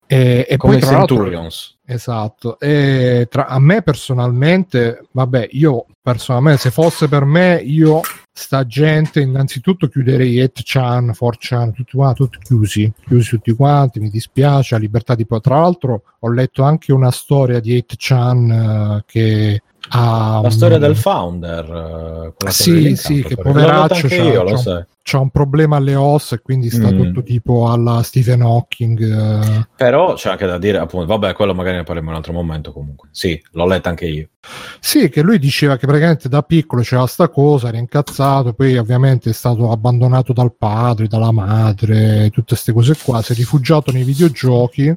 E, e Come poi i tra l'altro- Centurions. Esatto, e tra, a me personalmente, vabbè, io personalmente, se fosse per me, io sta gente, innanzitutto chiuderei 8chan, 4chan, tutti quanti, tutti chiusi, chiusi tutti quanti, mi dispiace, la libertà di poi. Tra l'altro ho letto anche una storia di 8chan eh, che ha... La storia del founder. quella Sì, sì, che poveraccio io, lo sai. C'ha un problema alle ossa e quindi sta Mm. tutto tipo alla Stephen Hawking. eh. Però c'è anche da dire, appunto, vabbè, quello magari ne parliamo in un altro momento comunque. Sì, l'ho letta anche io. Sì, che lui diceva che praticamente da piccolo c'era sta cosa, era incazzato, poi ovviamente è stato abbandonato dal padre, dalla madre, tutte queste cose qua, si è rifugiato nei videogiochi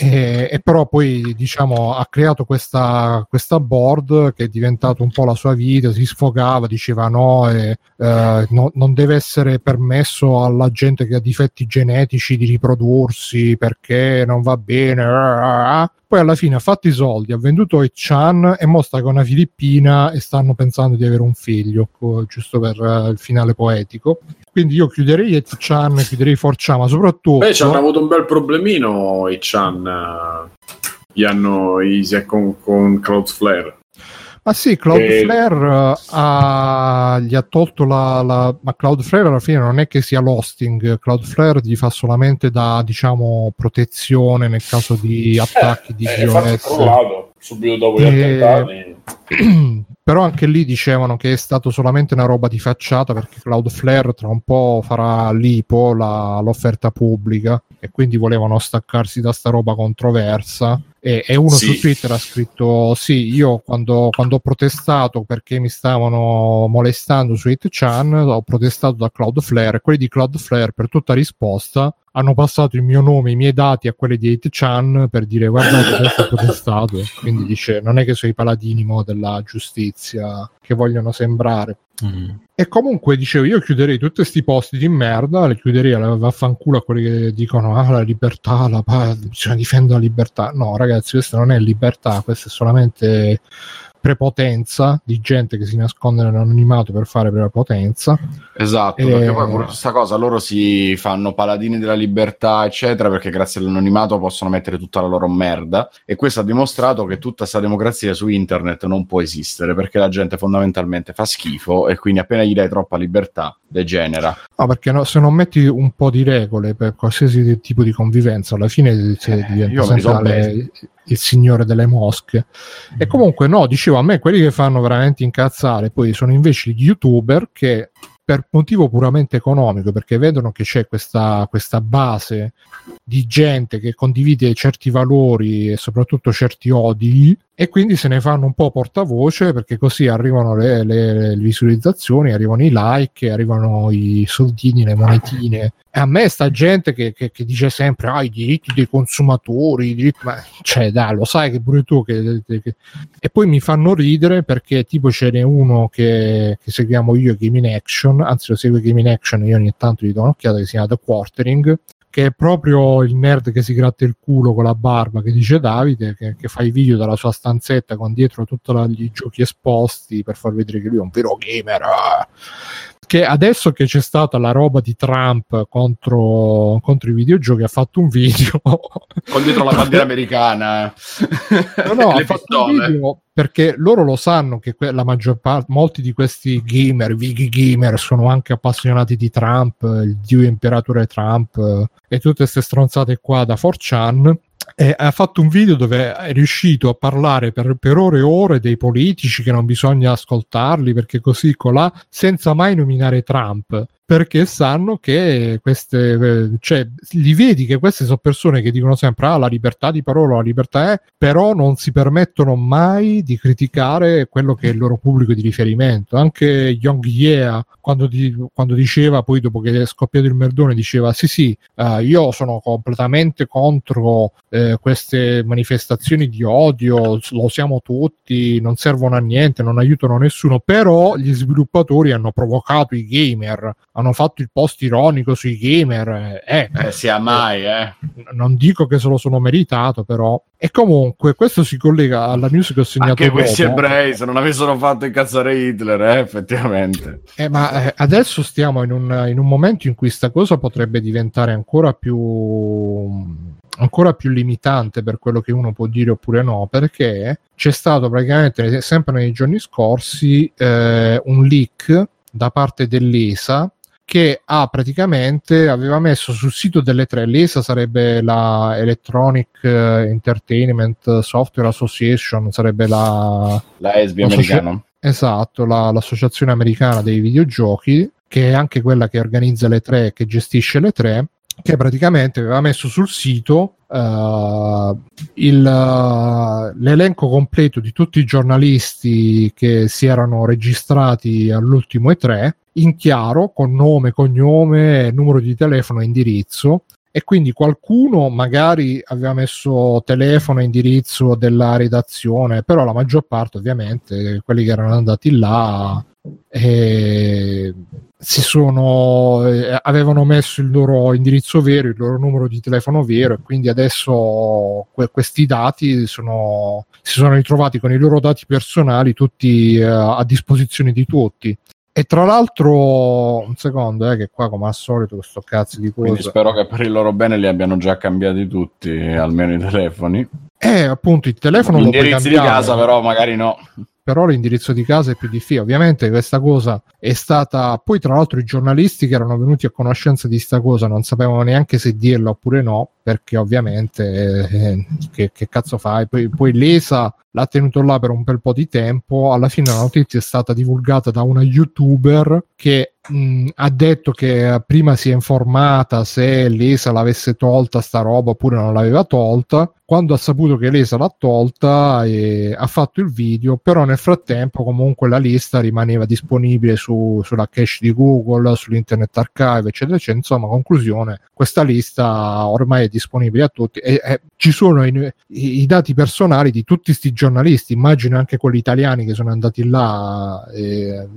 e, e però poi diciamo ha creato questa, questa board che è diventato un po' la sua vita, si sfogava, diceva no, e, eh, no- non deve essere permesso alla gente che ha difetti genetici di riprodursi perché non va bene. ah, ah. Poi alla fine ha fatto i soldi, ha venduto Chan e mo sta con una filippina e stanno pensando di avere un figlio, giusto per eh, il finale poetico. Quindi io chiuderei Chan, chiuderei 4chan, ma soprattutto... Beh, ci hanno avuto un bel problemino i Chan. eh, Gli hanno i, con, con Cloudflare. Ma sì, Cloudflare E- eh, ha- gli ha tolto la, la- Ma Cloudflare alla fine non è che sia l'hosting, Cloudflare gli fa solamente da, diciamo, protezione nel caso di attacchi di Eh, infatti è iOS. crollato subito dopo gli E- attentati. però anche lì dicevano che è stato solamente una roba di facciata perché Cloudflare tra un po' farà l'IPO, la- l'offerta pubblica e quindi volevano staccarsi da sta roba controversa e, e uno Sì. su Twitter ha scritto sì, io quando, quando ho protestato perché mi stavano molestando su 8chan ho protestato da Cloudflare e quelli di Cloudflare per tutta risposta hanno passato il mio nome, i miei dati a quelli di 8chan per dire guardate adesso ho protestato quindi dice non è che sono i paladini mo, della giustizia che vogliono sembrare. E comunque dicevo io chiuderei tutti questi posti di merda li chiuderei alla vaffanculo a quelli che dicono ah la libertà la pa- bisogna difendere la libertà. No ragazzi questa non è libertà questa è solamente prepotenza di gente che si nasconde nell'anonimato per fare prepotenza Esatto, Eh, perché poi pure questa cosa loro si fanno paladini della libertà, eccetera, perché grazie all'anonimato possono mettere tutta la loro merda. E questo ha dimostrato che tutta questa democrazia su internet non può esistere, perché la gente fondamentalmente fa schifo e quindi appena gli dai troppa libertà, degenera. No, perché no- se non metti un po' di regole per qualsiasi tipo di convivenza, alla fine Eh, diventa sempre. Il signore delle mosche. E comunque, no, dicevo a me quelli che fanno veramente incazzare poi sono invece gli youtuber che per motivo puramente economico, perché vedono che c'è questa, questa base di gente che condivide certi valori e soprattutto certi odi e quindi se ne fanno un po' portavoce perché così arrivano le, le- le visualizzazioni, arrivano i like, arrivano i soldini, le monetine. E a me sta gente che, che- che dice sempre ah, i diritti dei consumatori, diritti... ma cioè dai, lo sai che pure tu che, che- e poi mi fanno ridere perché tipo ce n'è uno che, seguiamo io Game in Action, anzi lo segue Game in Action io ogni tanto gli do un'occhiata che si chiama The Quartering che è proprio il nerd che si gratta il culo con la barba che dice Davide che, che fa i video dalla sua stanzetta con dietro tutti i giochi esposti per far vedere che lui è un vero gamer ah. Che adesso che c'è stata la roba di Trump contro, contro i videogiochi ha fatto un video Con dietro la bandiera americana. No, no, le ha fatto un video perché loro lo sanno che la maggior parte, molti di questi gamer, veghi gamer, sono anche appassionati di Trump, il dio imperatore Trump eh, e tutte queste stronzate qua da 4chan. E ha fatto un video dove è riuscito a parlare per, per ore e ore dei politici che non bisogna ascoltarli perché così colà senza mai nominare Trump perché sanno che queste, eh, cioè, li vedi che queste sono persone che dicono sempre ah, la libertà di parola, la libertà è, però non si permettono mai di criticare quello che è il loro pubblico di riferimento. Anche Young Yeah, quando, di, quando diceva, poi dopo che è scoppiato il merdone, diceva sì sì, uh, io sono completamente contro eh, queste manifestazioni di odio, lo siamo tutti, non servono a niente, non aiutano nessuno, però gli sviluppatori hanno provocato i gamer hanno fatto il post ironico sui gamer. Eh, eh sia mai, eh. Non dico che se lo sono meritato, però. E comunque, questo si collega alla news che ho segnato. Anche dopo. questi ebrei, se non avessero fatto incazzare Hitler, eh, effettivamente. Eh, ma eh, adesso stiamo in un, in un momento in cui questa cosa potrebbe diventare ancora più ancora più limitante per quello che uno può dire oppure no, perché c'è stato praticamente sempre nei giorni scorsi eh, un leak da parte dell'ESA che ha praticamente aveva messo sul sito delle tre l'ESA sarebbe la Electronic eh, Entertainment Software Association sarebbe la la ESBI americana. Esatto la, l'associazione americana dei videogiochi che è anche quella che organizza le tre che gestisce le tre che praticamente aveva messo sul sito Uh, il, uh, l'elenco completo di tutti i giornalisti che si erano registrati all'ultimo E3 in chiaro con nome, cognome, numero di telefono e indirizzo. E quindi qualcuno magari aveva messo telefono e indirizzo della redazione, però la maggior parte ovviamente, quelli che erano andati là, eh, si sono, eh, avevano messo il loro indirizzo vero, il loro numero di telefono vero e quindi adesso que- questi dati sono, si sono ritrovati con i loro dati personali tutti eh, a disposizione di tutti e tra l'altro, un secondo, eh, che qua come al solito questo cazzo di cosa. Quindi spero che per il loro bene li abbiano già cambiati tutti, almeno i telefoni. Eh, appunto, il telefono lo puoi cambiare. di casa però magari no però l'indirizzo di casa è più difficile. Ovviamente questa cosa è stata. Poi, tra l'altro, i giornalisti che erano venuti a conoscenza di questa cosa non sapevano neanche se dirla oppure no, perché ovviamente eh, che, che, cazzo fai? Poi, poi l'ESA l'ha tenuto là per un bel po' di tempo. Alla fine la notizia è stata divulgata da una youtuber che mh, ha detto che prima si è informata se l'ESA l'avesse tolta sta roba oppure non l'aveva tolta quando ha saputo che l'ESA l'ha tolta e ha fatto il video, però nel frattempo comunque la lista rimaneva disponibile su, sulla cache di Google, sull'Internet Archive, eccetera, eccetera. Insomma, conclusione, questa lista ormai è disponibile a tutti e, e ci sono i, i, dati personali di tutti questi giornalisti, immagino anche quelli italiani che sono andati là e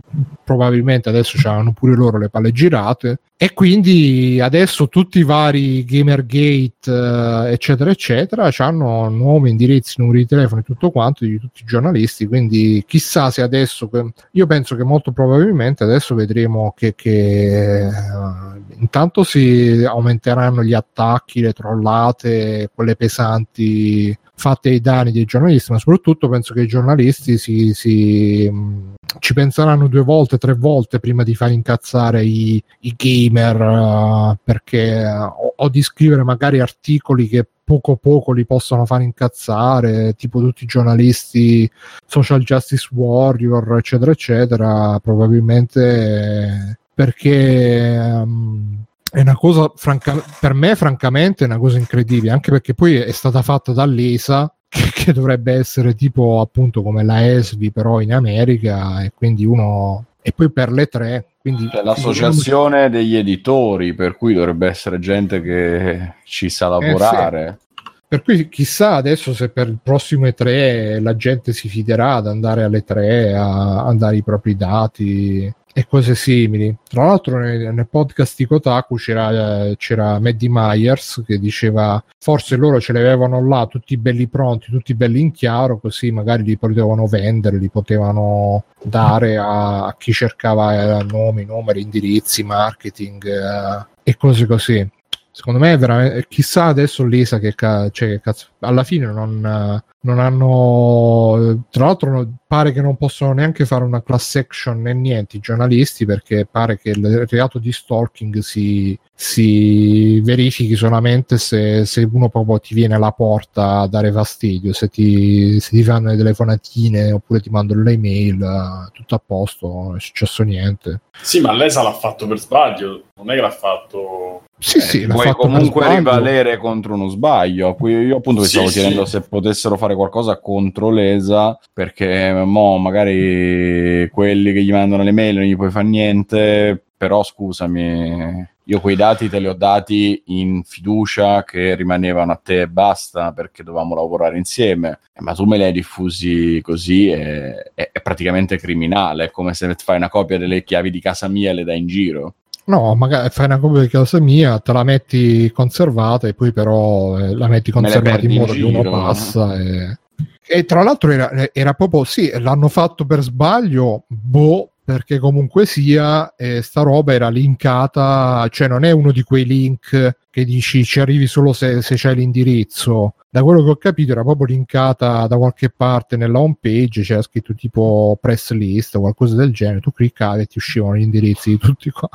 probabilmente adesso hanno pure loro le palle girate e quindi adesso tutti i vari Gamergate, eh, eccetera, eccetera, hanno nomi, indirizzi, numeri di telefono e tutto quanto di tutti i giornalisti. Quindi chissà se adesso, io penso che molto probabilmente adesso vedremo che, che uh, intanto si aumenteranno gli attacchi, le trollate, quelle pesanti fatte ai danni dei giornalisti, ma soprattutto penso che i giornalisti si, si, mh, ci penseranno due volte, tre volte prima di far incazzare i, i gamer uh, perché, uh, o, di scrivere magari articoli che poco poco li possono far incazzare, tipo tutti i giornalisti social justice warrior, eccetera, eccetera, probabilmente perché um, è una cosa, franca, per me, francamente, è una cosa incredibile, anche perché poi è stata fatta dall'ESA, che, che dovrebbe essere tipo appunto come la ESVI, però in America, e quindi uno. E poi per le tre, quindi, cioè, l'associazione quindi... degli editori, per cui dovrebbe essere gente che ci sa lavorare. Eh, sì. Per cui chissà adesso se per il prossimo E3 la gente si fiderà ad andare alle 3 a, a dare i propri dati e cose simili. Tra l'altro nel, nel podcast di Kotaku c'era, c'era Maddie Myers che diceva forse loro ce li avevano là tutti belli pronti, tutti belli in chiaro, così magari li potevano vendere, li potevano dare a, a chi cercava eh, nomi, numeri, indirizzi, marketing eh, e cose così. Secondo me è veramente chissà adesso l'ESA che, ca- cioè, che cazzo alla fine non non hanno tra l'altro pare che non possono neanche fare una class action né niente i giornalisti perché pare che il reato di stalking si, si verifichi solamente se, se uno proprio ti viene alla porta a dare fastidio se ti, se ti fanno le telefonatine oppure ti mandano le email eh, tutto a posto non è successo niente Sì, ma l'ESA l'ha fatto per sbaglio, non è che l'ha fatto... sì sì l'ha Puoi fatto comunque rivalere contro uno sbaglio. Qui Io appunto mi Sì, stavo sì. chiedendo se potessero fare qualcosa contro l'ESA, perché mo magari quelli che gli mandano le mail non gli puoi fare niente, però scusami, io quei dati te li ho dati in fiducia che rimanevano a te e basta perché dovevamo lavorare insieme, Eh, ma tu me li hai diffusi così, è, è- è praticamente criminale, è come se fai una copia delle chiavi di casa mia e le dai in giro. No, magari fai una copia di casa mia, te la metti conservata e poi però eh, la metti conservata in in modo che uno giro, no? passa. E... e tra l'altro era, era proprio, sì, l'hanno fatto per sbaglio, boh, perché comunque sia, eh, sta roba era linkata, cioè non è uno di quei link che dici ci arrivi solo se, se c'è l'indirizzo. Da quello che ho capito era proprio linkata da qualche parte nella home page, c'era scritto tipo press list o qualcosa del genere, tu cliccavi e ti uscivano gli indirizzi di tutti qua.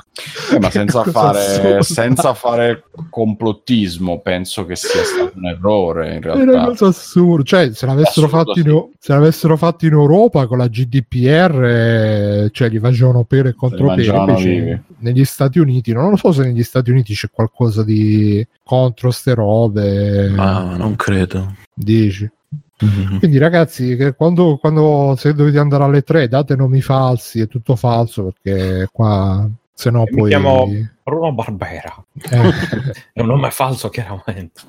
Eh, ma senza fare, senza fare complottismo, penso che sia stato un errore in È una realtà. cosa assurda, cioè se l'avessero, fatto in, se l'avessero fatto in Europa con la GDPR, cioè li facevano pere e contropere. Invece vivi. negli Stati Uniti, non lo so se negli Stati Uniti c'è qualcosa di contro ste robe, Ma non credo. dici. Mhm. Quindi ragazzi, che quando, quando se dovete andare alle tre date nomi falsi, è tutto falso perché qua se no Mi poi... chiamo Bruno Barbera. eh, È un nome falso, chiaramente.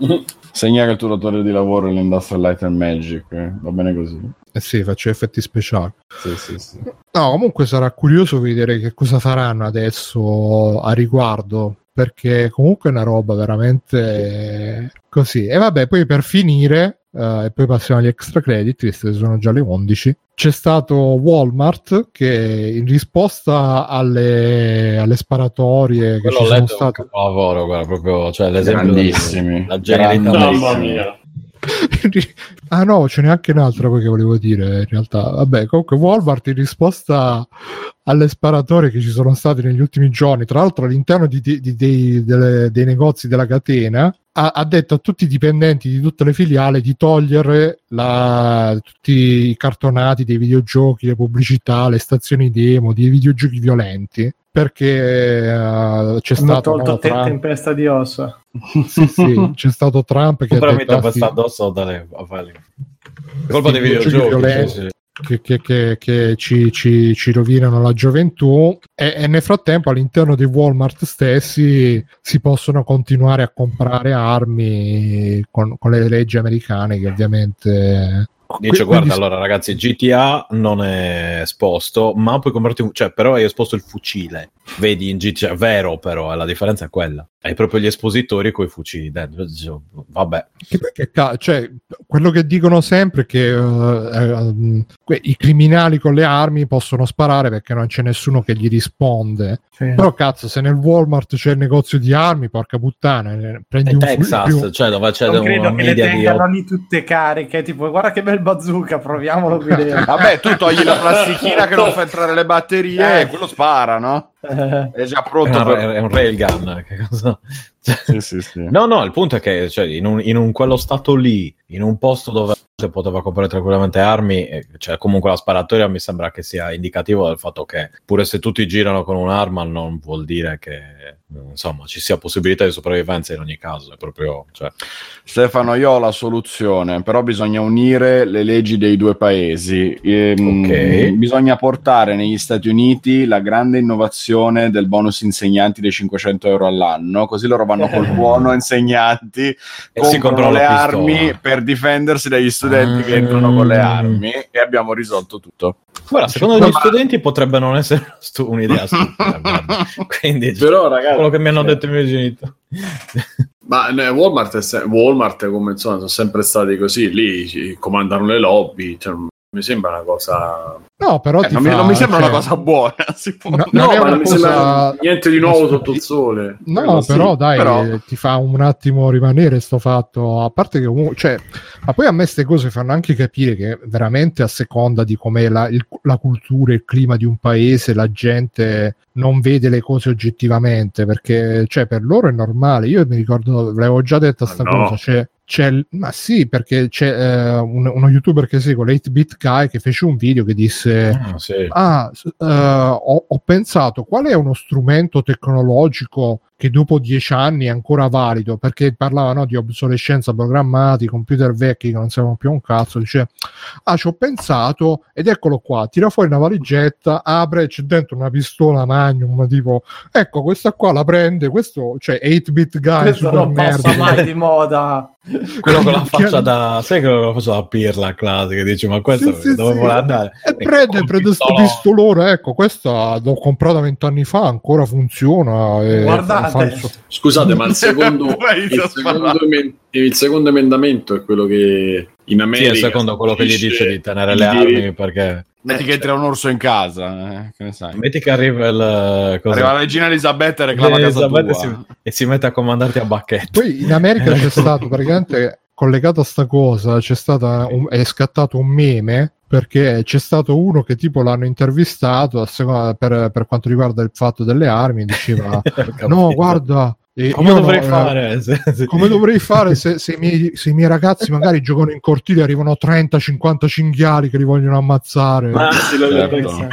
Segna che il tuo datore di lavoro è l'Industrial Light and Magic, eh, va bene così. eh sì, faccio effetti speciali. Sì, sì, sì. No, comunque sarà curioso vedere che cosa faranno adesso a riguardo, perché comunque è una roba veramente così. E vabbè, poi per finire, eh, e poi passiamo agli extra credit, visto che sono già le 11, c'è stato Walmart che in risposta alle, alle sparatorie che Quello ci ho sono letto state... un capolavoro, guarda, proprio, cioè l'esempio Grandissimi. la genialità Grandissimi. Mamma mia. ah no, ce n'è anche un'altra poi che volevo dire in realtà. Vabbè, comunque Walmart in risposta alle sparatorie che ci sono state negli ultimi giorni, tra l'altro all'interno di- di- di- dei, delle- dei negozi della catena, ha, ha detto a tutti i dipendenti di tutte le filiali di togliere la- tutti i cartonati dei videogiochi, le pubblicità, le stazioni demo, dei videogiochi violenti. Perché eh, c'è Hanno stato tolto no, te- Trump, tempesta di ossa. sì, sì, c'è stato Trump che ha Comprami detto, ah, tempesta sì, addosso dalle. È colpa dei videogiochi videogiochi. violenti. sì, sì. Che, che- che- che ci, ci- ci rovinano la gioventù. E, e nel frattempo all'interno dei Walmart stessi si possono continuare a comprare armi con, con le leggi americane che ovviamente Dice, Qui- guarda, quindi- allora ragazzi, GTA non è esposto, ma puoi comprarti un... Cioè, però hai esposto il fucile. Vedi in GTA, vero però, eh, la differenza è quella. Hai proprio gli espositori con i fucili dentro. Vabbè, Che perché, ca- cioè, quello che dicono sempre è che eh, eh, que- i criminali con le armi possono sparare perché non c'è nessuno che gli risponde. Però cazzo, se nel Walmart c'è il negozio di armi, porca puttana, eh, prendi è un fu- Texas, più- cioè dove c'è non una credo che le media di... tengano lì tutte cariche, tipo guarda che bel bazooka, proviamolo qui dentro. Vabbè, tu togli la plastichina che non fa entrare le batterie Eh. e quello spara, no? Eh, È già È pronto un, per... è un railgun. Che cosa... Sì, sì, sì. No, no, il punto è che cioè, in, un, in un- quello stato lì, in un posto dove poteva comprare tranquillamente armi, cioè comunque la sparatoria mi sembra che sia indicativo del fatto che pure se tutti girano con un'arma non vuol dire che insomma ci sia possibilità di sopravvivenza in ogni caso, è proprio... Cioè, Stefano, io ho la soluzione, però bisogna unire le leggi dei due paesi. Ehm, Ok. Bisogna portare negli Stati Uniti la grande innovazione del bonus insegnanti dei 500 euro all'anno, così loro vanno col buono insegnanti, si comprano comprano le pistola. armi per difendersi dagli studenti che Ah. entrano con le armi e abbiamo risolto tutto. guarda, secondo gli studenti potrebbe non essere stu- un'idea stupida, quindi Però, ragazzi, quello che mi hanno detto i miei genitori. Ma eh, Walmart, è se- Walmart come insomma sono sempre stati così, lì comandano le lobby, cioè, mi sembra una cosa No, però Eh, ti non, mi, fa- non mi sembra cioè, una cosa buona. si può- No, no, non è ma non mi cosa- sembra niente di nuovo sotto il sole No, sì. però dai, però- ti fa un attimo rimanere sto fatto, a parte che comunque, cioè, ma poi a me queste cose fanno anche capire che veramente a seconda di com'è la, il- la cultura, il clima di un paese, la gente non vede le cose oggettivamente, perché cioè, per loro è normale. Io mi ricordo, l'avevo già detta Ma sta no. cosa, c'è, c'è ma sì, perché c'è eh, un- uno youtuber che segue, l'8-bit guy, che fece un video che disse... Ah, sì. Ah, eh, ho, ho pensato qual è uno strumento tecnologico che dopo dieci anni è ancora valido perché parlava no, di obsolescenza programmati, computer vecchi che non servono più a un cazzo. Dice, ah, ci ho pensato ed eccolo qua. Tira fuori una valigetta, apre, c'è dentro una pistola Magnum. Tipo, ecco, questa qua la prende. Questo, cioè 8-bit guy, Questo super non passa nerd. mai di moda. Quello con la faccia da... Sai che con la faccia da pirla classica, dici ma questo Sì, sì, dove sì. vuole andare? E prende, col prende sto pistolone. ecco, questa l'ho comprata vent'anni fa, ancora funziona. e Guardate. Suo- Scusate, ma il secondo, il, secondo il secondo emendamento è quello che in Sì, America è secondo quello che gli dice di tenere le armi perché... Metti che entra un orso in casa, eh, che ne sai? Metti che arriva il... cos'è? Arriva la regina Elisabetta e reclama casa Elisabetta tua. e si, e si mette a comandarti a bacchetto. Poi in America c'è stato praticamente collegato a sta cosa, c'è stata un- è scattato un meme perché c'è stato uno che tipo l'hanno intervistato a seconda- per, per quanto riguarda il fatto delle armi, diceva no guarda, Come io dovrei no, fare? Sì, sì. come dovrei fare se, se i miei, se i miei ragazzi magari giocano in cortile e arrivano 30-50 cinghiali che li vogliono ammazzare? Ma sì, lo Certo.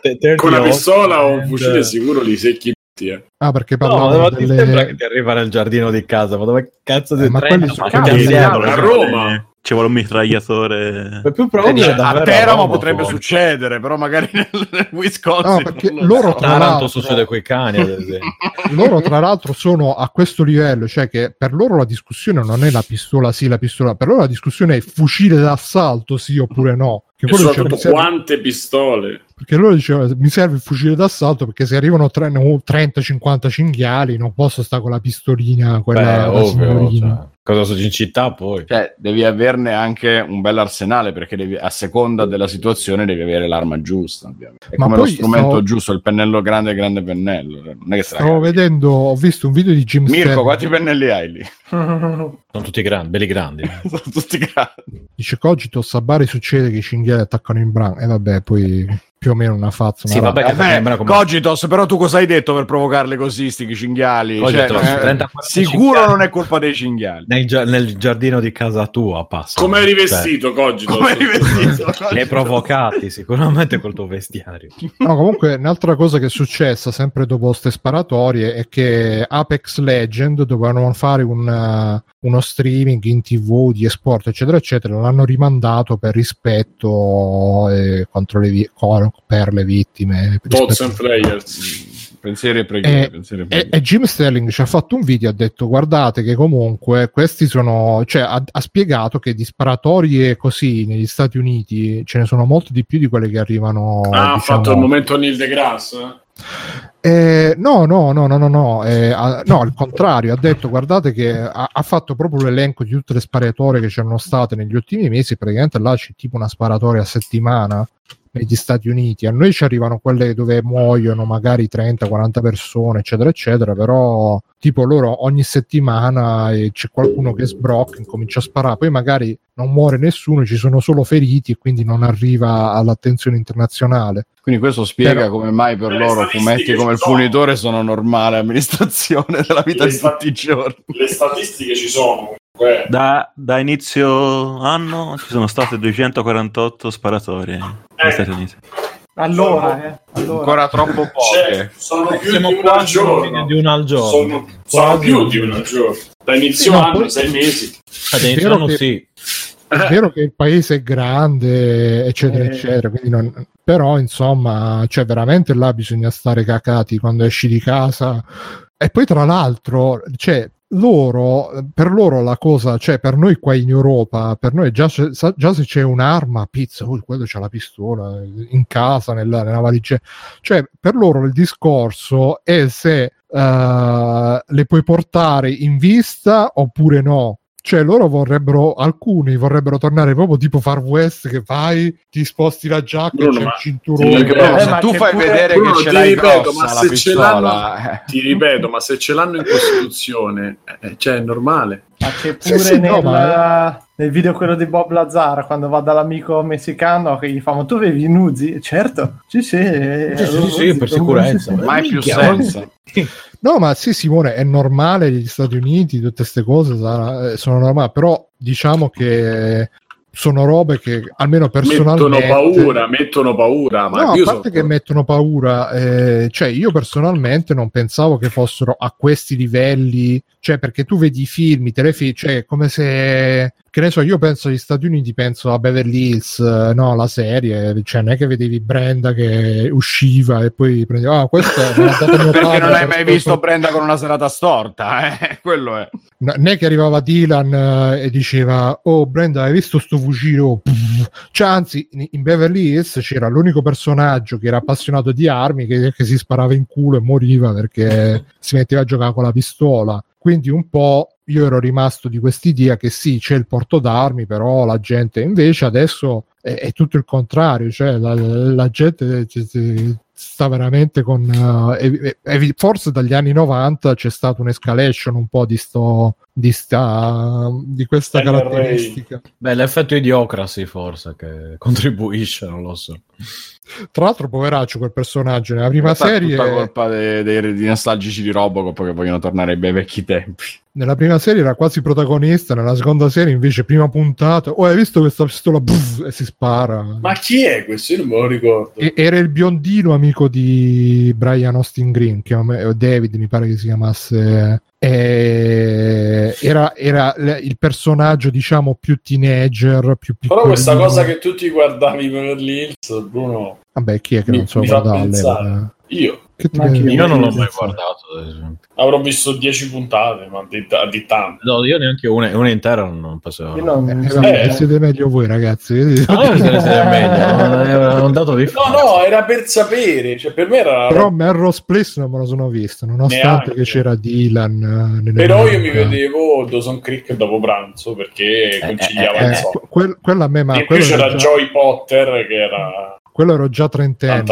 Te- 30 con una pistola o un fucile sicuro li secchi eh. Ah, perché No, parlavano ma ti delle... sembra che ti arriva nel giardino di casa, ma dove cazzo di Eh, ma 30? quelli sono- Ma Cazzo, a Roma Ci vuole un mitragliatore. è più Eh, probabile dice, a Teramo potrebbe forse. succedere, però magari nel, nel Wisconsin. No, perché loro so. Tra l'altro- succede coi cani, ad esempio. loro tra l'altro sono a questo livello, cioè che per loro la discussione non è la pistola sì, la pistola, per loro la discussione è fucile d'assalto sì oppure no. Che e soprattutto serve- quante pistole perché loro dicevano mi serve il fucile d'assalto perché se arrivano tre- no, 30-50 cinghiali non posso stare con la pistolina quella Beh, ovvio, signorina. cioè, cosa succede in città poi? Cioè, devi averne anche un bel arsenale perché devi- a seconda della situazione devi avere l'arma giusta. Ovviamente. È Ma come lo poi strumento stavo- giusto, il pennello grande, grande pennello. Non è che Stavo vedendo, ho visto un video di Jim Mirko, Sterling. quanti pennelli hai lì? Sono tutti grandi, belli grandi. Sono tutti grandi. Dice Cogito, a Bari succede che i cinghiali attaccano in branco. E vabbè, poi più o meno una fazza. una Sì, vabbè, che sembra come- Cogitos, però tu cosa hai detto per provocarle così, sti cinghiali? Cogitos, Cioè, eh, 30, 40 sicuro cinghiali. non è colpa dei cinghiali. Nel, gia- nel giardino di casa tua passa. come eri vestito Cogito Come hai vestito? Cioè, li hai provocati sicuramente col tuo vestiario. No, comunque un'altra cosa che è successa sempre dopo queste sparatorie è che Apex Legend dovevano fare un, uh, uno streaming in tv di esport eccetera eccetera l'hanno rimandato per rispetto eh, contro le vi- per le vittime Thoughts and Players Pensieri e preghiere. Eh, pensieri e e, preghiere. e Jim Sterling ci ha fatto un video ha detto guardate che comunque questi sono cioè ha, ha spiegato che di sparatorie così negli Stati Uniti ce ne sono molto di più di quelle che arrivano ah, ha diciamo, fatto il momento Neil deGrasse Eh, no, no, no, no, no, no, eh, no, al contrario, ha detto guardate che ha, ha fatto proprio l'elenco di tutte le sparatorie che c'erano state negli ultimi mesi, praticamente là c'è tipo una sparatoria a settimana negli Stati Uniti, a noi ci arrivano quelle dove muoiono magari 30-40 persone, eccetera, eccetera, però tipo loro ogni settimana eh, c'è qualcuno che sbrocca, incomincia a sparare, poi magari non muore nessuno, ci sono solo feriti e quindi non arriva all'attenzione internazionale. Quindi questo spiega Però- come mai per loro fumetti come il sono. punitore sono normale amministrazione della vita Le di tutti i giorni. le statistiche ci sono comunque Da, da inizio anno ci sono state 248 sparatorie Eh. negli Stati Uniti. allora, eh, allora. Ancora troppo Cioè, poche. sono più Siamo di una al giorno di una al giorno. sono, sono più di una al giorno da Sì, inizio no, anno poi- sei mesi Ad È inizio vero anno che- sì. È vero che il paese è grande, eccetera, Eh. eccetera, quindi non- però insomma, cioè veramente là bisogna stare cacati quando esci di casa. E poi tra l'altro, cioè, loro, per loro la cosa, cioè per noi qua in Europa, per noi già, già se c'è un'arma, pizza, oh, quello c'ha la pistola in casa, nella, nella valigia. Cioè, per loro il discorso è se eh, le puoi portare in vista oppure no. Cioè loro vorrebbero, alcuni vorrebbero tornare proprio tipo Far West che vai, ti sposti la giacca, Bruno, c'è il cinturone. Perché proprio Eh, se ma tu fai pure- vedere Bruno, che ce ti l'hai ripeto, grossa ma la se ce pistola, eh. Ti ripeto, ma se ce l'hanno in Costituzione, eh, cioè è normale. Ma c'è Sì, pure sì, no, nel, ma- nel video quello di Bob Lazar quando va dall'amico messicano che gli fa ma tu avevi i Nuzi? Certo, sì sì, eh, Sì, sì, sì, Nuzi, per sicurezza. Mai più senza. No, ma sì, Simone, è normale gli Stati Uniti, tutte queste cose eh, sono normali, però diciamo che sono robe che almeno Mettono personalmente paura, mettono paura. Ma no, a parte so- che mettono paura, eh, cioè io personalmente non pensavo che fossero a questi livelli, cioè perché tu vedi i film, i telefilm, cioè come se, che ne so, io penso agli Stati Uniti, penso a Beverly Hills, eh, no, la serie, cioè non è che vedevi Brenda che usciva e poi prendeva, ah, questo dato mio Perché non hai mai sto- visto Brenda con una serata storta, eh? Quello è. No, né che arrivava Dylan eh, e diceva oh Brenda hai visto sto fucile Oh, cioè anzi in, in Beverly Hills c'era l'unico personaggio che era appassionato di armi che, che si sparava in culo e moriva perché si metteva a giocare con la pistola quindi un po' io ero rimasto di quest'idea che sì c'è il porto d'armi però la gente invece adesso è, è tutto il contrario cioè la, la gente sta veramente con eh, evi- evi- forse dagli anni 90 c'è stata un'escalation un po' di sto di, sta, di questa NRA. caratteristica Beh, l'effetto idiocracy forse che contribuisce, non lo so. tra l'altro poveraccio quel personaggio nella prima Questa è serie tutta colpa dei, dei- dei nostalgici di Robocop che vogliono tornare ai bei vecchi tempi. nella prima serie era quasi protagonista nella seconda serie invece prima puntata oh hai visto questa pistola Pff, e si spara Ma chi è questo? Io non me lo ricordo. E- era il biondino amico di Brian Austin Green, che David mi pare che si chiamasse. E era, era il personaggio, diciamo, più teenager, più. Però questa cosa che tu ti guardavi Beverly Hills, Bruno, Vabbè, chi è che mi, non so guardare? Io Io non l'ho mai guardato, ad esempio. avrò visto 10 puntate, ma di, di tante. No, io neanche una, una intera non penso. Io non- Eh, vabbè, Eh. siete meglio voi, ragazzi. No, se ne sei meglio, un dato di No, fatto. no, era per sapere. Cioè, per me era. Però Melrose Place non me lo sono visto, nonostante Neanche. che c'era Dylan. eh, nelle Però io mi vedevo Dawson Creek dopo pranzo perché conciliava eh, il Eh, sonno. quel- quello a me, ma e poi c'era già, Joy Potter che era. Quello ero già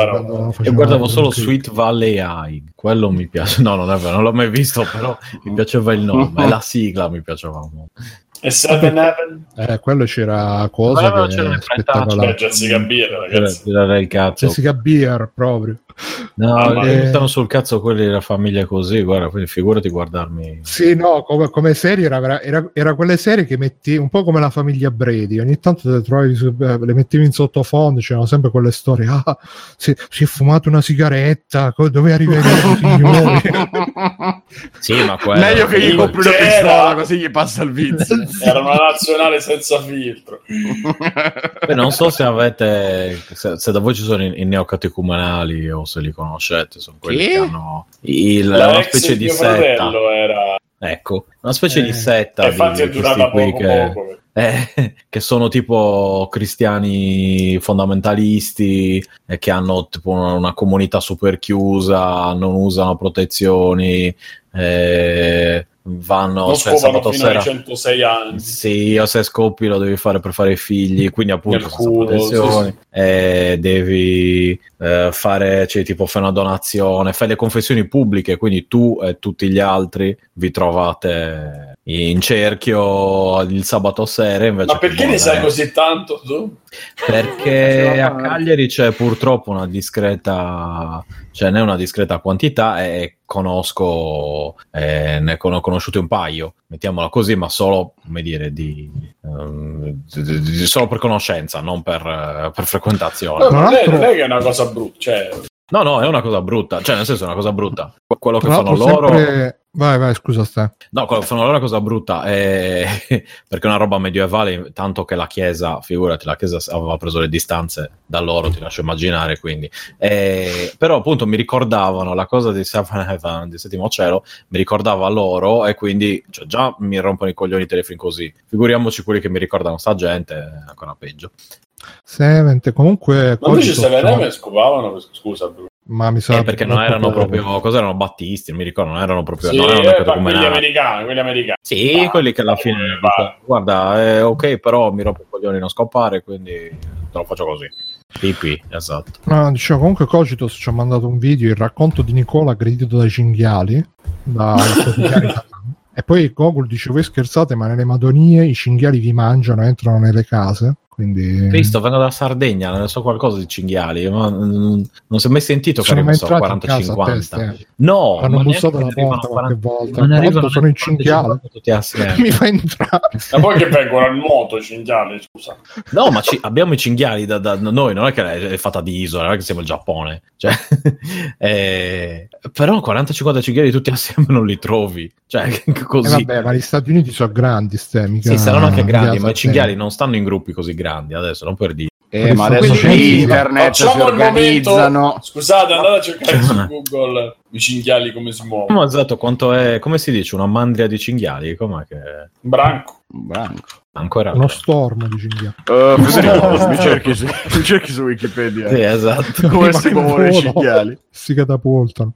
roba. quando Io facevo guardavo solo. Sweet Valley High, quello mi piace. No, non è vero, non l'ho mai visto, però mi piaceva il nome, e la sigla mi piaceva molto. E Seven Heaven. Eh, quello c'era cosa Quello che c'era spettacolare. Beh, Jessica Biel, ragazzi. Tirare il cazzo. Jessica Bier proprio. No, mi mia. mettono sul cazzo quelli della famiglia così, guarda, quindi figurati guardarmi. Sì, no, come, come serie era, era, era quelle serie che metti un po' come la famiglia Brady. Ogni tanto le, trovavi su- eh, le mettevi in sottofondo, c'erano sempre quelle storie. Ah, si, si è fumato una sigaretta, dove arriveremo, signori? Sì, ma quello... Meglio che gli compri una pistola così gli passa il vizio. Era una nazionale senza filtro. Beh, non so se avete, se, se da voi ci sono i, i neocatecumenali o se li conoscete, sono quelli Chi? che hanno il- una specie di setta. era. Ecco, una specie Eh, di setta E infatti di qui poco che, poco. eh, che sono tipo cristiani fondamentalisti e che hanno tipo una, una comunità super chiusa, non usano protezioni, eh, vanno non cioè, sabato fino sera. ai 106 anni. Sì, o se scopi lo devi fare per fare i figli, quindi appunto culo, protezioni, sì, e devi eh, fare, cioè tipo fai una donazione, fai le confessioni pubbliche, quindi tu e tutti gli altri vi trovate in cerchio il sabato sera invece Ma perché ne sai così tanto tu? Perché Ce a. Cagliari c'è purtroppo una discreta, cioè ne è una discreta quantità e conosco, eh, ne ho conosciuto un paio, mettiamola così, ma solo, come dire, di, ehm, di- di- di- solo per conoscenza, non per, eh, per frequentazione. No, non, è, non è che è una cosa brutta, cioè, No, no, è una cosa brutta, cioè nel senso è una cosa brutta. Que- Quello che fanno loro... sempre... Vai, vai, scusa, sta. No, è una cosa brutta, è... perché è una roba medievale, tanto che la Chiesa, figurati, la Chiesa aveva preso le distanze da loro, ti lascio immaginare, quindi. Eh, però appunto mi ricordavano la cosa di Seven Heaven, di Settimo Cielo, mi ricordava loro e quindi cioè, già mi rompono i coglioni i telefoni così. Figuriamoci quelli che mi ricordano sta gente, è ancora peggio. Sevente, comunque... ma invece Seven Heaven scopavano, scusa Bruno. Ma mi sa Eh, perché non erano poco. proprio, cos'erano Battisti, non mi ricordo, non erano proprio, Sì, non erano eh, come quelli Nani. americani, quelli americani. Sì, Ah, quelli che alla fine va. dicono, guarda, è ok, però mi rompo i coglioni non scoppare, quindi te lo faccio così. PP, esatto. No, dicevo, comunque Cogitos ci ha mandato un video, il racconto di Nicola aggredito dai cinghiali. Da e poi Gogol dice, voi scherzate, ma nelle Madonie i cinghiali vi mangiano, entrano nelle case. Quindi... Cristo, vengo da Sardegna, ne so qualcosa di cinghiali, ma non si è mai sentito che arrivano entrati in casa a 40-50. teste. No, Hanno ma bussato alla ne porta arrivano qualche volta. Tra arrivano sono i neanche cinghiali. 40-50 tutti assieme. Mi fa entrare. Ma poi che vengono al nuoto i cinghiali, scusa. No, ma ci- abbiamo i cinghiali da, da noi, non è che è fatta di isola, non è che siamo il Giappone. Cioè, eh, però 40-50 cinghiali tutti assieme non li trovi. Cioè, Eh, così. vabbè, ma gli Stati Uniti sono grandi, ste, mica sì, saranno anche grandi, ma i cinghiali non stanno in gruppi così grandi adesso, non per dire. Eh, ma adesso quindi- internet si Facciamo il organizzano. momento. Scusate, andate a cercare su Google i cinghiali come si muovono. Ma esatto, quanto è, come si dice, una mandria di cinghiali? Com'è che... Branco. Branco. Ancora Uno stormo di cinghiali. Uh, Federico, mi, cerchi su, mi cerchi su Wikipedia. Sì, esatto. Come si muovono i cinghiali? si catapultano.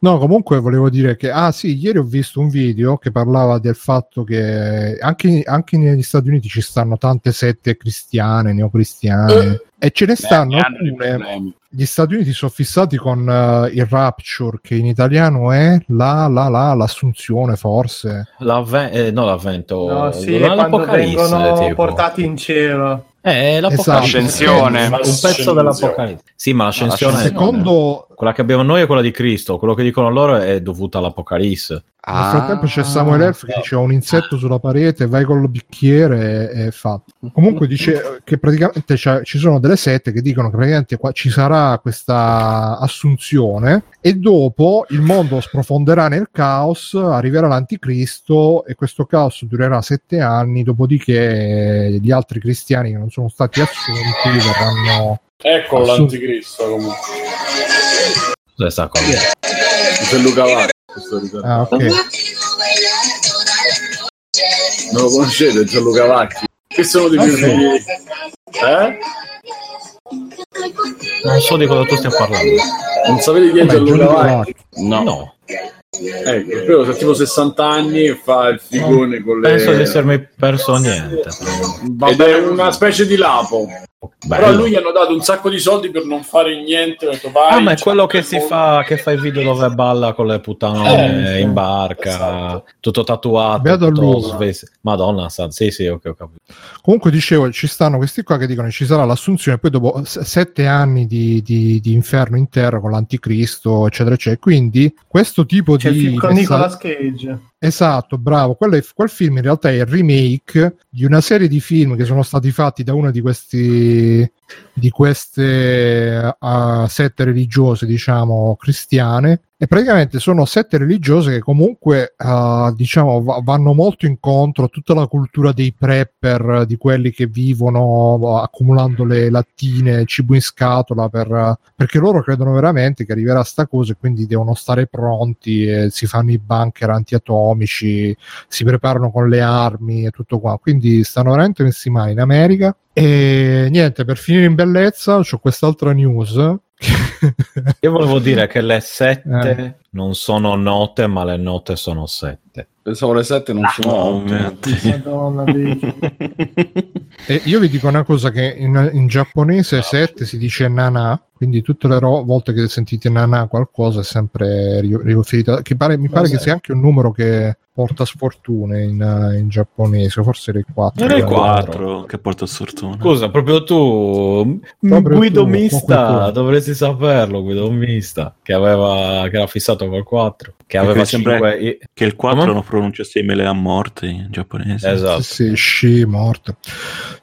No, comunque volevo dire che, ah sì, ieri ho visto un video che parlava del fatto che anche, anche negli Stati Uniti ci stanno tante sette cristiane, neocristiane, e ce ne stanno Eh, hanno dei alcune. Gli Stati Uniti sono fissati con eh, il rapture, che in italiano è la, la, la, l'assunzione, forse. L'avve- eh, no, l'avvento. No, sì, quando l'Apocalisse, vengono tipo. portati in cielo. Eh, l'Apocalisse. Esatto. Ascensione. Un pezzo dell'Apocalisse. Sì, ma l'ascensione, l'ascensione. Secondo, quella che abbiamo noi è quella di Cristo, quello che dicono loro è dovuta all'Apocalisse. Nel frattempo c'è Samuel Elf che dice ho un insetto sulla parete, vai col bicchiere e, e fatto. Comunque dice che praticamente ci sono delle sette che dicono che praticamente qua ci sarà questa assunzione e dopo il mondo sprofonderà nel caos, arriverà l'anticristo e questo caos durerà sette anni, dopodiché gli altri cristiani che non sono stati assunti verranno... Eccolo Assun- l'anticristo comunque. Cos'è sta cosa? C'è Luca Vacchi. Questo ricordo. Ah, ok. Non lo conoscete, Gianluca Vacchi? Che sono dei miei Ok. figli? Eh? Non so di cosa tu stia parlando. Non sapete chi è Vabbè, Gianluca Vacchi? No. No, Ecco, quello ha tipo 60 anni e fa il figone con le... penso di essermi perso niente. Ed è una specie di lapo. Però a Bello. lui gli hanno dato un sacco di soldi per non fare niente. Detto, vai, Ah, ma è quello che si mondo. fa, che fa i video dove balla con le puttane Eh, in barca, esatto. tutto tatuato. Beato tutto sves- Madonna, sa- sì, sì, ok, ho capito. Comunque dicevo, ci stanno questi qua che dicono che ci sarà l'assunzione, poi dopo s- sette anni di, di- di inferno in terra con l'anticristo, eccetera, eccetera. Quindi questo tipo C'è di... con messa- Nicolas Cage. Esatto, bravo. È- quel film in realtà è il remake di una serie di film che sono stati fatti da una di questi di queste uh, sette religiose, diciamo, cristiane. E praticamente sono sette religiose che comunque, uh, diciamo, va- vanno molto incontro a tutta la cultura dei prepper, di quelli che vivono uh, accumulando le lattine, cibo in scatola, per, uh, perché loro credono veramente che arriverà sta cosa e quindi devono stare pronti e si fanno i bunker antiatomici, si preparano con le armi e tutto qua. Quindi stanno veramente messi male in America. E niente, per finire in bellezza, c'ho quest'altra news. Io volevo dire che le sette Eh. non sono note, ma le note sono sette. Pensavo le 7 non sono No, notte. veramente. Madonna, Vicky. E io vi dico una cosa che in, in giapponese 7 si dice nana, quindi tutte le ro- volte che sentite nana qualcosa è sempre ri- riferito, che pare- mi pare che sia anche un numero che porta sfortune in, eh, in giapponese, forse era il 4. Era il Era quattro. 4 che porta sfortuna. Scusa, proprio tu, Proprio Guido tu, Mista, tu. dovresti saperlo, Guido Mista, che, aveva, che era fissato col 4, che aveva mi sembra 5... Che il 4 Come? non pronuncia simile a morte in giapponese. Esatto. Sì, sì, sci, morto.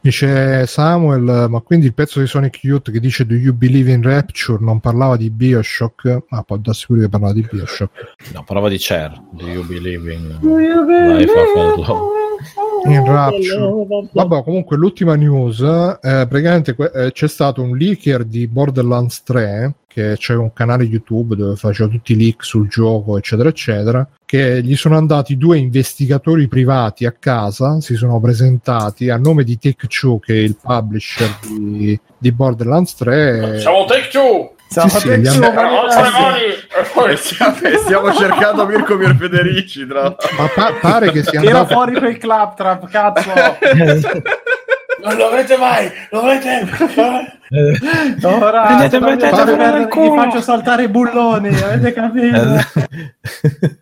Dice Samuel, ma quindi il pezzo di Sonic Youth che dice Do you believe in Rapture non parlava di Bioshock? Ah, può darsi pure che parlava di Bioshock. No, parlava di Cher, Do You Believe in Life After Love. In Rapture. Vabbè, comunque l'ultima news, eh, praticamente eh, c'è stato un leaker di Borderlands 3, che c'è un canale YouTube dove faceva tutti i leak sul gioco, eccetera, eccetera, che gli sono andati due investigatori privati a casa, si sono presentati a nome di Take-Two, che è il publisher di, di Borderlands 3. Siamo Take Two! Siamo Sì, sì, suo mani stiamo, stiamo cercando Mirko Pierfederici tra Ma pa- pare che sia Tira andato fuori quel claptrap, cazzo! Non lo avrete mai, lo avrete Ora Prendete, sto mettete culo. faccio saltare i bulloni, avete capito?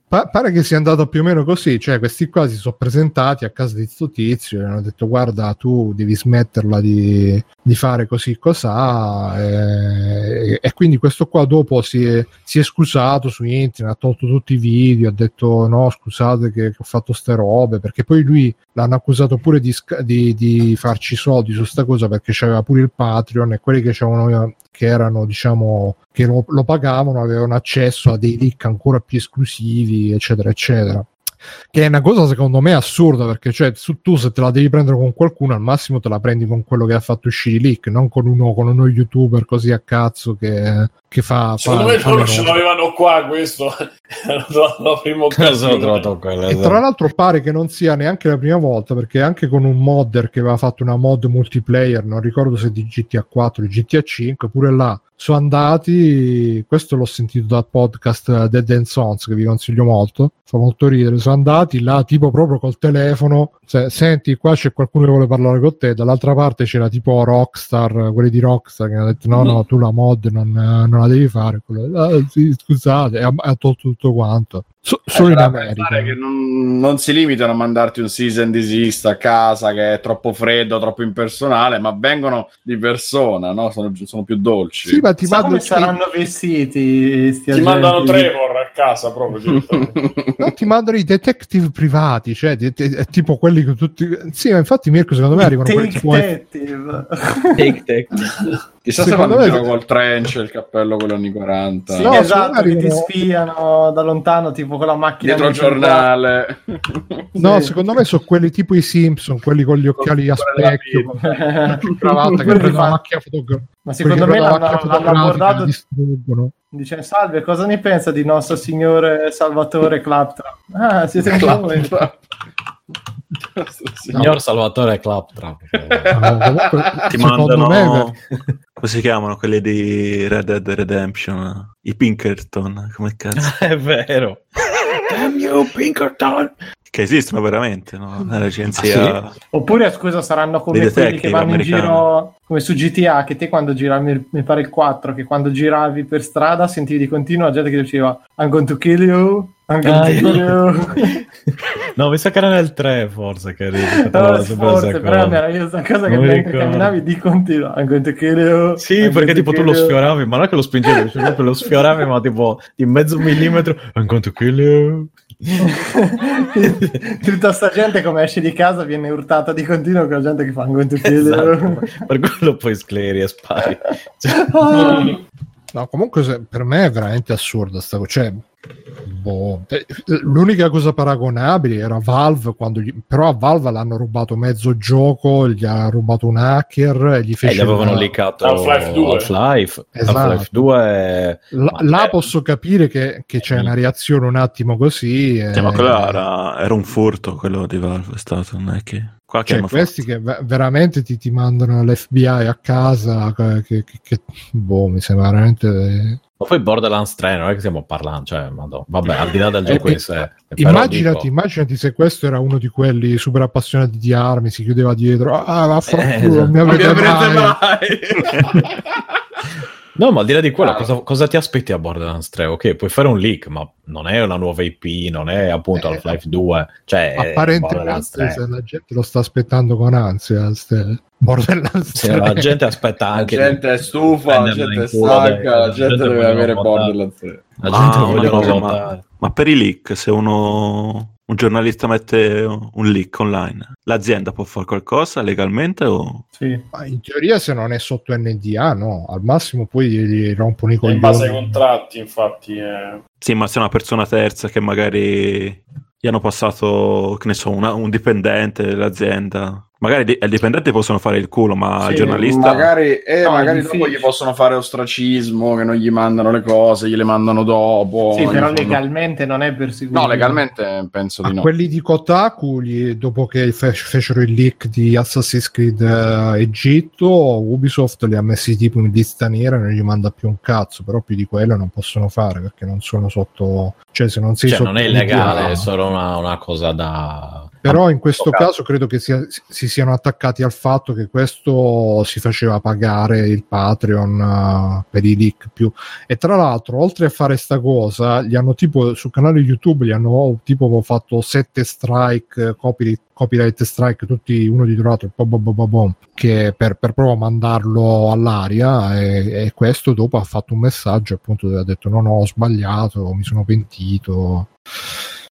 Pa- pare che sia andato più o meno così, cioè questi qua si sono presentati a casa di sto tizio e hanno detto guarda tu devi smetterla di, di fare così cosà e, e quindi questo qua dopo si è, si è scusato su internet, ha tolto tutti i video, ha detto no scusate che, che ho fatto ste robe perché poi lui l'hanno accusato pure di, di- di farci soldi su sta cosa perché c'aveva pure il Patreon e quelli che c'erano che erano diciamo che lo, lo pagavano avevano accesso a dei leak ancora più esclusivi eccetera eccetera. Che è una cosa secondo me assurda perché cioè su, tu se te la devi prendere con qualcuno al massimo te la prendi con quello che ha fatto uscire i leak non con uno, con uno youtuber così a cazzo che, che fa, Secondo fa- me fa loro ce l'avevano qua questo. Hanno trovato la prima occasione. E tra l'altro pare che non sia neanche la prima volta, perché anche con un modder che aveva fatto una mod multiplayer, non ricordo se di GTA 4 o GTA 5, pure là sono andati, questo l'ho sentito dal podcast Dead and Sons che vi consiglio molto, fa molto ridere, sono andati là tipo proprio col telefono, se- senti qua c'è qualcuno che vuole parlare con te, dall'altra parte c'era tipo Rockstar, quelli di Rockstar che hanno detto no no tu la mod non, non la devi fare, Quello, "Ah, sì, scusate, ha, ha tolto tutto quanto. So- solo in America. che non, non si limitano a mandarti un season desist a casa che è troppo freddo, troppo impersonale, ma vengono di persona, no? Sono, sono più dolci. Sì, ma ti mandano, come saranno vestiti sti Ti agenti. mandano Trevor casa proprio. no, ti mandano i detective privati, cioè ti- ti- è tipo quelli che tutti. Sì, ma infatti, Mirko, secondo me arrivano quelli tipo. detective. Take, take. Chissà se vanno me- giro col trench e il cappello quello anni 40. Sì, No, esatto, che ti arrivano- spiano da lontano, tipo con la macchina. Dietro il giornale. No, Sì. secondo me sono quelli tipo i Simpson, quelli con gli occhiali a Con la specchio, con la cravatta che prendono la macchina fotografica. Ma secondo me l'hanno, l'hanno abordato distruggono. Dice salve, cosa ne pensa di nostro signore Salvatore Claptrap? Ah, siete voi. Signor Salvatore Claptrap. No, Ti mandano. me, Come si chiamano quelli di Red Dead Redemption? I Pinkerton, come cazzo? È vero. Damn you, Pinkerton. Che esistono veramente, no? L'agenzia. Oppure, scusa, saranno come quelli che vanno in americani. giro come su GTA, che te quando giravi, mi- mi pare il 4, che quando giravi per strada sentivi di continuo la gente che diceva I'm going to kill you, I'm going Ah, to kill you. No, mi sa che era nel 3 forse che No, ripetevano sempre forse, questa però cosa. era io sta cosa che Non mi mentre ricordo. camminavi di continuo I'm going to kill you. Sì, I'm perché tipo tu lo sfioravi, ma non è che lo spingevi, cioè lo sfioravi, ma tipo di mezzo millimetro. I'm going to kill you. Tutta sta gente come esce di casa viene urtata di continuo con la gente che fa to kill you. Esatto. per quello poi scleri e spari. Cioè, Ah. No, comunque se- per me è veramente assurda sta cosa. Cioè, boh, eh, l'unica cosa paragonabile era Valve, quando gli- però a Valve l'hanno rubato mezzo gioco, gli ha rubato un hacker e gli e fece gli avevano una- leakato Half-Life 2. Half-Life. Esatto. Half-Life 2 La- Ma- là eh. posso capire che, che c'è una reazione un attimo così. Cioè, ma eh, quello era, era un furto, quello di Valve è stato, non è che... Qualche cioè, questi che ve- veramente ti, ti mandano l'FBI a casa, che, che- che- che- boh, mi sembra veramente. Ma poi Borderlands 3 non è che stiamo parlando, cioè, madò, vabbè, al di là del gioco Eh, in sé. Immaginati, dico- immaginati se questo era uno di quelli super appassionati di armi, si chiudeva dietro, ah, vaffanculo, Eh, esatto. mi Non mi avete avrete mai. mai. No, ma al di là di quello, Ah. cosa, cosa ti aspetti a Borderlands 3? Ok, puoi fare un leak, ma non è una nuova IP, non è appunto Eh, Half-Life 2, cioè Apparentemente 3. se la gente lo sta aspettando con ansia, ste- Borderlands Se 3. la gente aspetta La anche gente è stufa, la gente è stanca, la gente deve avere. Borderlands 3. La gente una vuole ma, ma per i leak, se uno un giornalista mette un leak online, l'azienda può fare qualcosa legalmente o... Sì. Ma in teoria se non è sotto NDA, no, al massimo poi gli, gli rompono i In base ai coglioni. contratti, infatti. eh. Sì, ma se è una persona terza che magari gli hanno passato, che ne so, una- un dipendente dell'azienda, Magari al dipendente possono fare il culo, ma Sì, al giornalista... Magari, eh, No, magari dopo gli possono fare ostracismo, che non gli mandano le cose, gliele mandano dopo. Sì, però fanno- legalmente non è perseguibile. No, legalmente penso A di no. quelli di Kotaku, gli- dopo che fe- fecero il leak di Assassin's Creed eh, Egitto, Ubisoft li ha messi tipo in lista nera e non gli manda più un cazzo, però più di quello non possono fare perché non sono sotto... Cioè se non sei Cioè, sotto... non è illegale, è solo una, una cosa da... Però in questo caso credo che sia- si siano attaccati al fatto che questo si faceva pagare il Patreon eh, per i leak più. E tra l'altro, oltre a fare sta cosa, gli hanno tipo sul canale YouTube gli hanno tipo fatto sette strike, copyright, copyright strike, tutti uno dietro l'altro, bom, bom, bom, bom, bom, che per, per proprio mandarlo all'aria. E, e questo dopo ha fatto un messaggio appunto dove ha detto: No, no, ho sbagliato, mi sono pentito.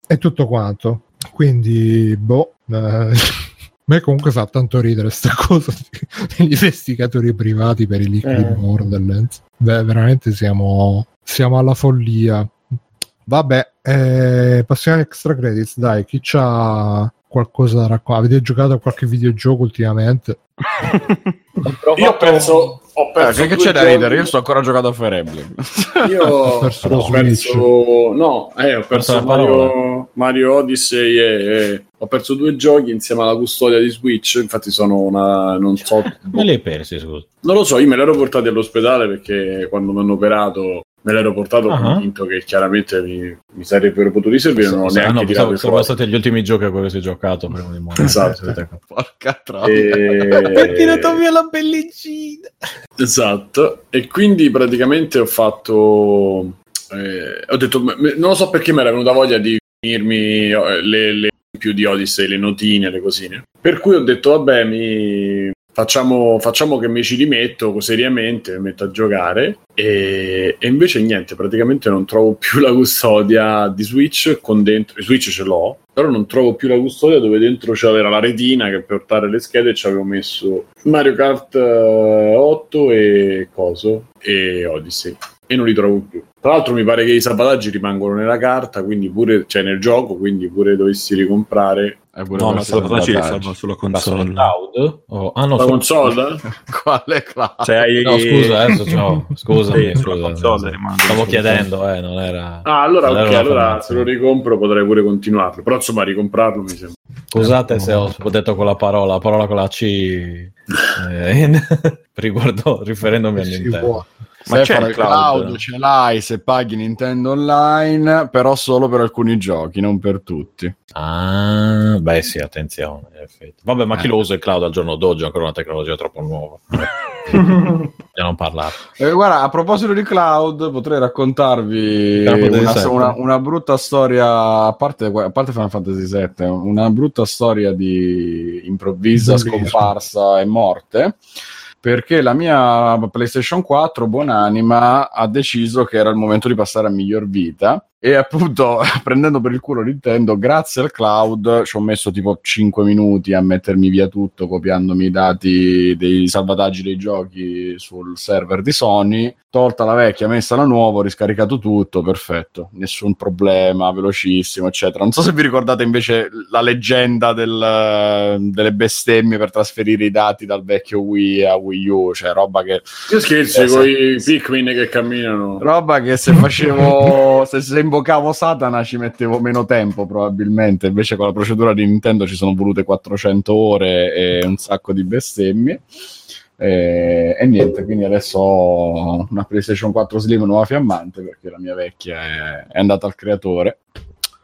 E tutto quanto. Quindi, boh, eh, a me comunque fa tanto ridere sta cosa degli investigatori privati per i di Eh. Borderlands. Beh, veramente siamo, siamo alla follia. Vabbè, eh, passiamo agli extra credits. Dai, chi c'ha qualcosa da raccontare? Avete giocato a qualche videogioco ultimamente? Io ho perso. Eh, che, c'è da ridere? Io sto ancora giocando a Fire Emblem. Io Ho perso ho perso, no, eh, ho perso Mario, Mario Odyssey e, e ho perso due giochi insieme alla custodia di Switch. Infatti, sono una non so, Me li hai persi, scusa. non lo so. Io me l'ero portato all'ospedale perché quando mi hanno operato me l'ero portato Ah. convinto che chiaramente mi, mi sarebbero potuti servire. Non ho neanche no, tirato sono stati gli ultimi giochi a quelli che si è giocato prima di morire. Esatto. Porca troia. E... via la pellicina. Esatto, e quindi praticamente ho fatto. eh, ho detto, non lo so perché mi era venuta voglia di finirmi eh, le, le più di Odyssey, le notine, le cosine. Per cui ho detto, vabbè, mi. Facciamo, facciamo che mi ci rimetto seriamente, mi metto a giocare e, e invece niente, praticamente non trovo più la custodia di Switch con dentro, Switch ce l'ho, però non trovo più la custodia dove dentro c'era la retina che per portare le schede ci avevo messo Mario Kart eh, 8 e coso e Odyssey e non li trovo più. Tra l'altro mi pare che i salvataggi rimangono nella carta, quindi pure cioè nel gioco, quindi pure dovessi ricomprare Eh, No, ma salva solo Ma sono in console. cloud? Oh, ah, no, la console. Quale classe? Cioè, hai... No, scusa, adesso ciao. Scusami, Sì, sulla scusa. console Stavo sulla chiedendo, eh, non era. Ah, allora ok, allora se lo ricompro potrei pure continuarlo, però insomma ricomprarlo mi sembra. Scusate se ho detto quella parola, la parola con la C eh, riguardo, riferendomi a Si Nintendo. può. Ma c'è il cloud. cloud? ce l'hai se paghi Nintendo Online, però solo per alcuni giochi, non per tutti. Ah, beh sì, attenzione. in effetti. Vabbè, ma chi Eh. lo usa il cloud al giorno d'oggi? È ancora una tecnologia troppo nuova. Ya non parlare. Eh, guarda, a proposito di cloud, potrei raccontarvi una, una- una brutta storia, a parte, a parte Final Fantasy VII, una brutta storia di improvvisa scomparsa e morte. Perché la mia PlayStation 4, buonanima, ha deciso che era il momento di passare a miglior vita. E appunto, prendendo per il culo Nintendo, grazie al cloud, ci ho messo tipo 5 minuti a mettermi via tutto, copiandomi i dati dei salvataggi dei giochi sul server di Sony. Tolta la vecchia, messa la nuova, ho riscaricato tutto, perfetto, nessun problema, velocissimo, eccetera. Non so se vi ricordate invece la leggenda del- delle bestemmie per trasferire i dati dal vecchio Wii a Wii U, cioè roba che Che scherzi Eh, con i Pikmin che camminano. Roba che se facevo, se, se invocavo Satana ci mettevo meno tempo probabilmente, invece con la procedura di Nintendo ci sono volute 400 ore e un sacco di bestemmie. E, e niente, quindi adesso ho una PlayStation 4 Slim nuova fiammante perché la mia vecchia è, è andata al creatore.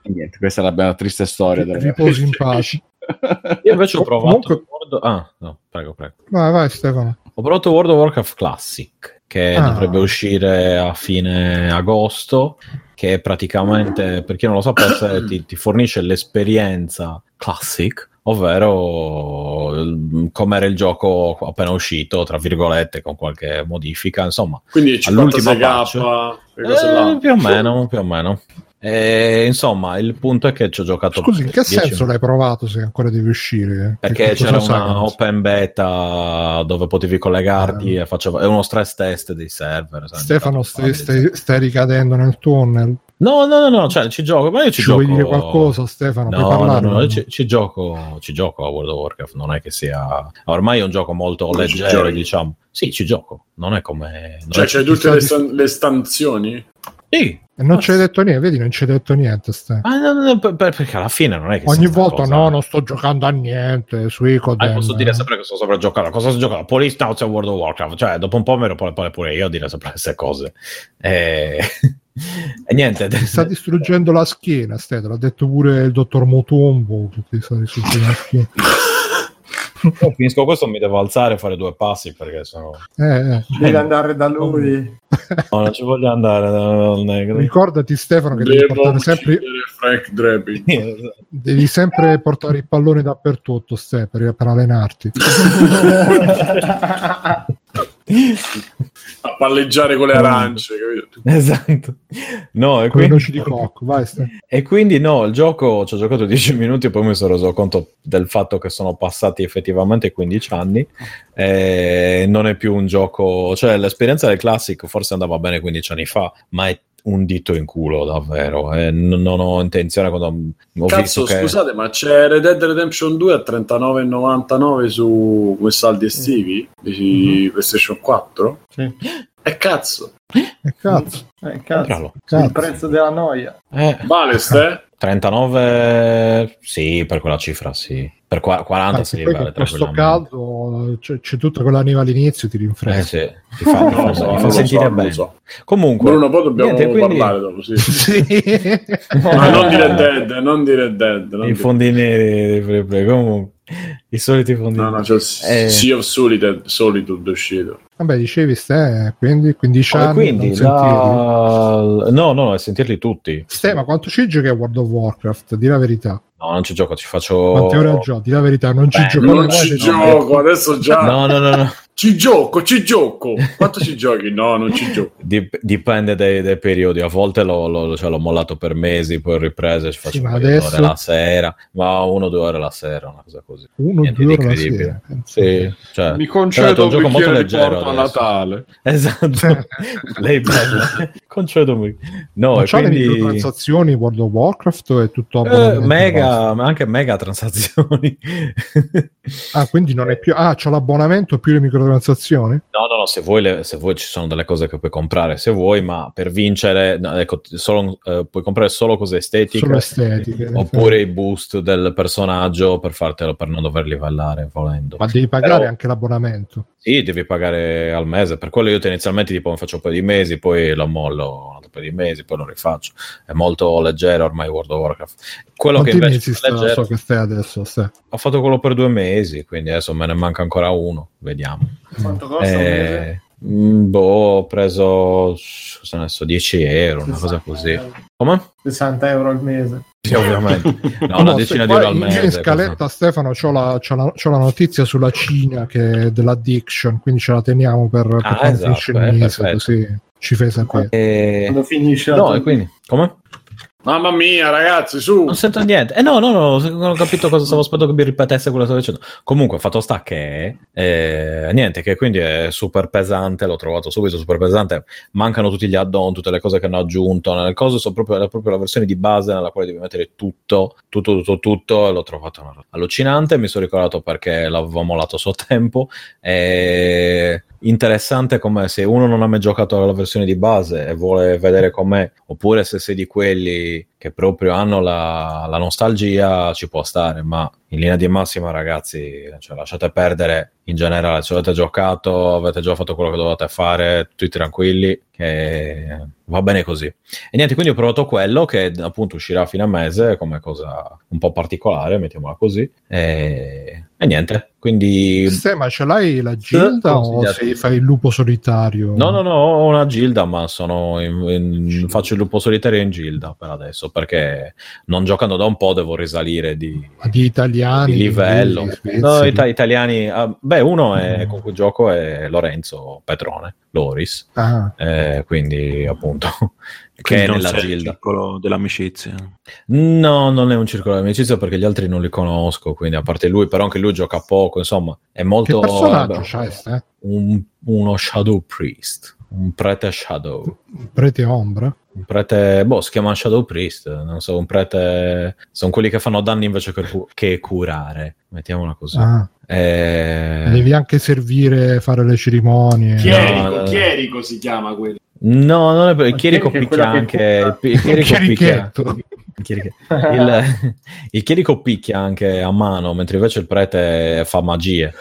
E niente, questa è la, la triste storia della mia Riposi in pace. Io invece ho provato Comunque- World... Ah, no, prego, prego. Vai, vai Stefano. Ho provato World of Warcraft Classic, che Ah. dovrebbe uscire a fine agosto, che praticamente, per chi non lo sapesse, ti, ti fornisce l'esperienza Classic, ovvero il- come era il gioco appena uscito, tra virgolette, con qualche modifica, insomma. Quindi All'ultimo 56k, patch. Eh, più o meno, più o meno. E, insomma, il punto è che ci ho giocato... Scusi, in che 10 senso l'hai provato se ancora devi uscire? perché Che c'era una open beta dove potevi collegarti Ah. e faceva è uno stress test dei server. Stefano, stai, stai- stai ricadendo nel tunnel. No, no, no, no, cioè ci gioco, ma io ci, Ci gioco. vuoi dire qualcosa, Stefano? Puoi No, no, parlare? no, ci, ci gioco, ci gioco a World of Warcraft, non è che sia... Ormai è un gioco molto ci leggero, diciamo. Sì, ci gioco, non è come... non Cioè, è- c'hai tutte le, stan- le stanzioni? Sì, non ci hai detto niente, vedi, non ci hai detto niente. Ste. ma no, no, per- per- perché alla fine non è che... Ogni volta cosa- no, non sto giocando a niente su Icodem. Ah, posso dire sempre che sto sopra a giocare. Cosa sto giocando? Police Scouts e World of Warcraft. Cioè, dopo un po' mi rompo le palle pure io a dire sempre queste cose. E, e niente. Ti sta distruggendo la schiena, Ste, te l'ha detto pure il dottor Motombo. Ti sta distruggendo la schiena. Io finisco questo, mi devo alzare e fare due passi perché sono. Eh, eh. Devi andare da lui. No, non ci voglio andare dal negro. Ricordati, Stefano, che devi portare sempre, Frank Drebin. devi sempre portare il pallone dappertutto, Ste, per, per allenarti. A palleggiare con le arance, esatto. No, e quindi, cocco, vai, e quindi no, il gioco ci ho giocato 10 minuti e poi mi sono reso conto del fatto che sono passati effettivamente 15 anni. E non è più un gioco, cioè l'esperienza del Classic forse andava bene 15 anni fa, ma è un dito in culo davvero. E non, non ho intenzione quando ho Cazzo, visto che... scusate, ma c'è Red Dead Redemption 2 a 39,99 su come saldi estivi di PlayStation 4? Sì. E cazzo, E cazzo, Eh, cazzo. Compralo. Il cazzo. prezzo della noia. Eh, vale ste? 39 sì, per quella cifra sì. Per qua- 40 Anzi, sì, poi vale con questo caldo c'è, c'è tutta quella neve all'inizio, ti Eh rinfresca. sì, ti fa, lo so, ti fa sentire so, bene. so. Comunque, Bruno, poi dobbiamo niente, quindi- parlare dopo, sì. Sì. Ma non di Red Dead, non di Red Dead. Non i di- fondi neri comunque i soliti fondi No, no, neri. c'è Eh. Sea of Solitude, Solitude uscito. Vabbè, dicevi, Ste, quindi 15 Oh, anni. quindi la... no, no, è sentirli tutti. Ste, ma quanto ci giochi a World of Warcraft? Di la verità. No, non ci gioco, ci faccio Quante ore? Di la verità, non ci Beh, gioco. Non ci gioco, adesso già. No, no, no, no. Ci gioco, ci gioco. Quanto ci giochi? No, non ci gioco. Dip- dipende dai, dai periodi. A volte l'ho, l'ho- cioè, l'ho mollato per mesi, poi ho ripreso e ci faccio Sì, un adesso- ore la sera, ma uno o due ore la sera, una cosa così. Uno o due ore la incredibile. sera. Sì, cioè, Mi Tra concedo l'altro, un è un gioco molto leggero porto a. Natale. Esatto, lei bella. Concedo mi- No, Ma e c'ha le quindi microtransazioni World of Warcraft o è tutto Eh, abbonamento mega, anche mega transazioni. Ah, quindi non è più Ah, c'ha l'abbonamento più le microtransazioni? No, no, no, se vuoi, le- se vuoi ci sono delle cose che puoi comprare, se vuoi, ma per vincere, no, ecco, solo, eh, puoi comprare solo cose estetiche. Solo estetiche. Oppure i boost del personaggio per fartelo per non dover livellare volendo. Ma devi pagare Però- anche l'abbonamento. Sì, devi pagare al mese. Per quello io inizialmente tipo mi faccio un paio di mesi, poi lo mollo un altro paio di mesi, poi lo rifaccio. È molto leggero ormai World of Warcraft. Quello Quanti che invece sta, leggero, so che stai adesso? Stai. ho fatto quello per due mesi, quindi adesso me ne manca ancora uno. Vediamo. Quanto costa? Eh, mm, boh, ho preso cosa ne so, 10 euro, una cosa così. Come? 60 euro al mese. Sì, ovviamente. No, una se decina di euro al in- mese. In scaletta, Stefano, c'ho la, c'ho la- c'ho la notizia sulla Cina che è dell'addiction, quindi ce la teniamo per, per Ah, quando esatto, finisce il eh, mese, così ci fai sapere. E... Quando finisce la No, e quindi, come? Mamma mia, ragazzi, su. Non sento niente. Eh no, no, no, non ho capito cosa stavo aspettando che mi ripetesse quello che stavo dicendo. Comunque, fatto sta che eh, niente, che quindi è super pesante, l'ho trovato subito super pesante. Mancano tutti gli add-on, tutte le cose che hanno aggiunto. Nelle cose sono proprio, è proprio la versione di base nella quale devi mettere tutto, tutto, tutto, tutto. E l'ho trovato allucinante. Mi sono ricordato perché l'avevo mollato a suo tempo. E interessante come se uno non ha mai giocato alla versione di base e vuole vedere com'è, oppure se sei di quelli che proprio hanno la, la nostalgia, ci può stare, ma in linea di massima, ragazzi, cioè, lasciate perdere in generale. Se avete giocato, avete già fatto quello che dovete fare, tutti tranquilli, che va bene così. E niente, quindi ho provato quello che appunto uscirà a fine mese come cosa un po' particolare, mettiamola così. E, e niente, quindi Ste, ma ce l'hai la gilda o consigliato. se fai il lupo solitario? No, no, no, ho una gilda, ma sono in- in- faccio il lupo solitario in gilda per adesso, perché non giocando da un po' devo risalire di, Ma Di italiani, di livello. inglesi, No, ita- italiani, ah, beh, uno è, con cui gioco è Lorenzo Petrone, Loris, Ah, eh, quindi appunto, che Quindi è nella il gilda. circolo dell'amicizia. No, non è un circolo di amicizia perché gli altri non li conosco, quindi a parte lui, però anche lui gioca poco, insomma, è che molto... personaggio vabbè, c'hai, Ste? un- uno Shadow Priest. Un prete Shadow. Prete ombra. Un prete, boh, si chiama Shadow Priest, non so, un prete... Sono quelli che fanno danni invece che, cu- che curare, mettiamola così. Ah, Eh, devi anche servire, fare le cerimonie. Chierico, no, chierico si chiama quello. No, non è per- il chierico picchia anche... che- Il, il chierico picchia... Chierichetto. il chieriche- il, il chierico picchia anche a mano, mentre invece il prete fa magie.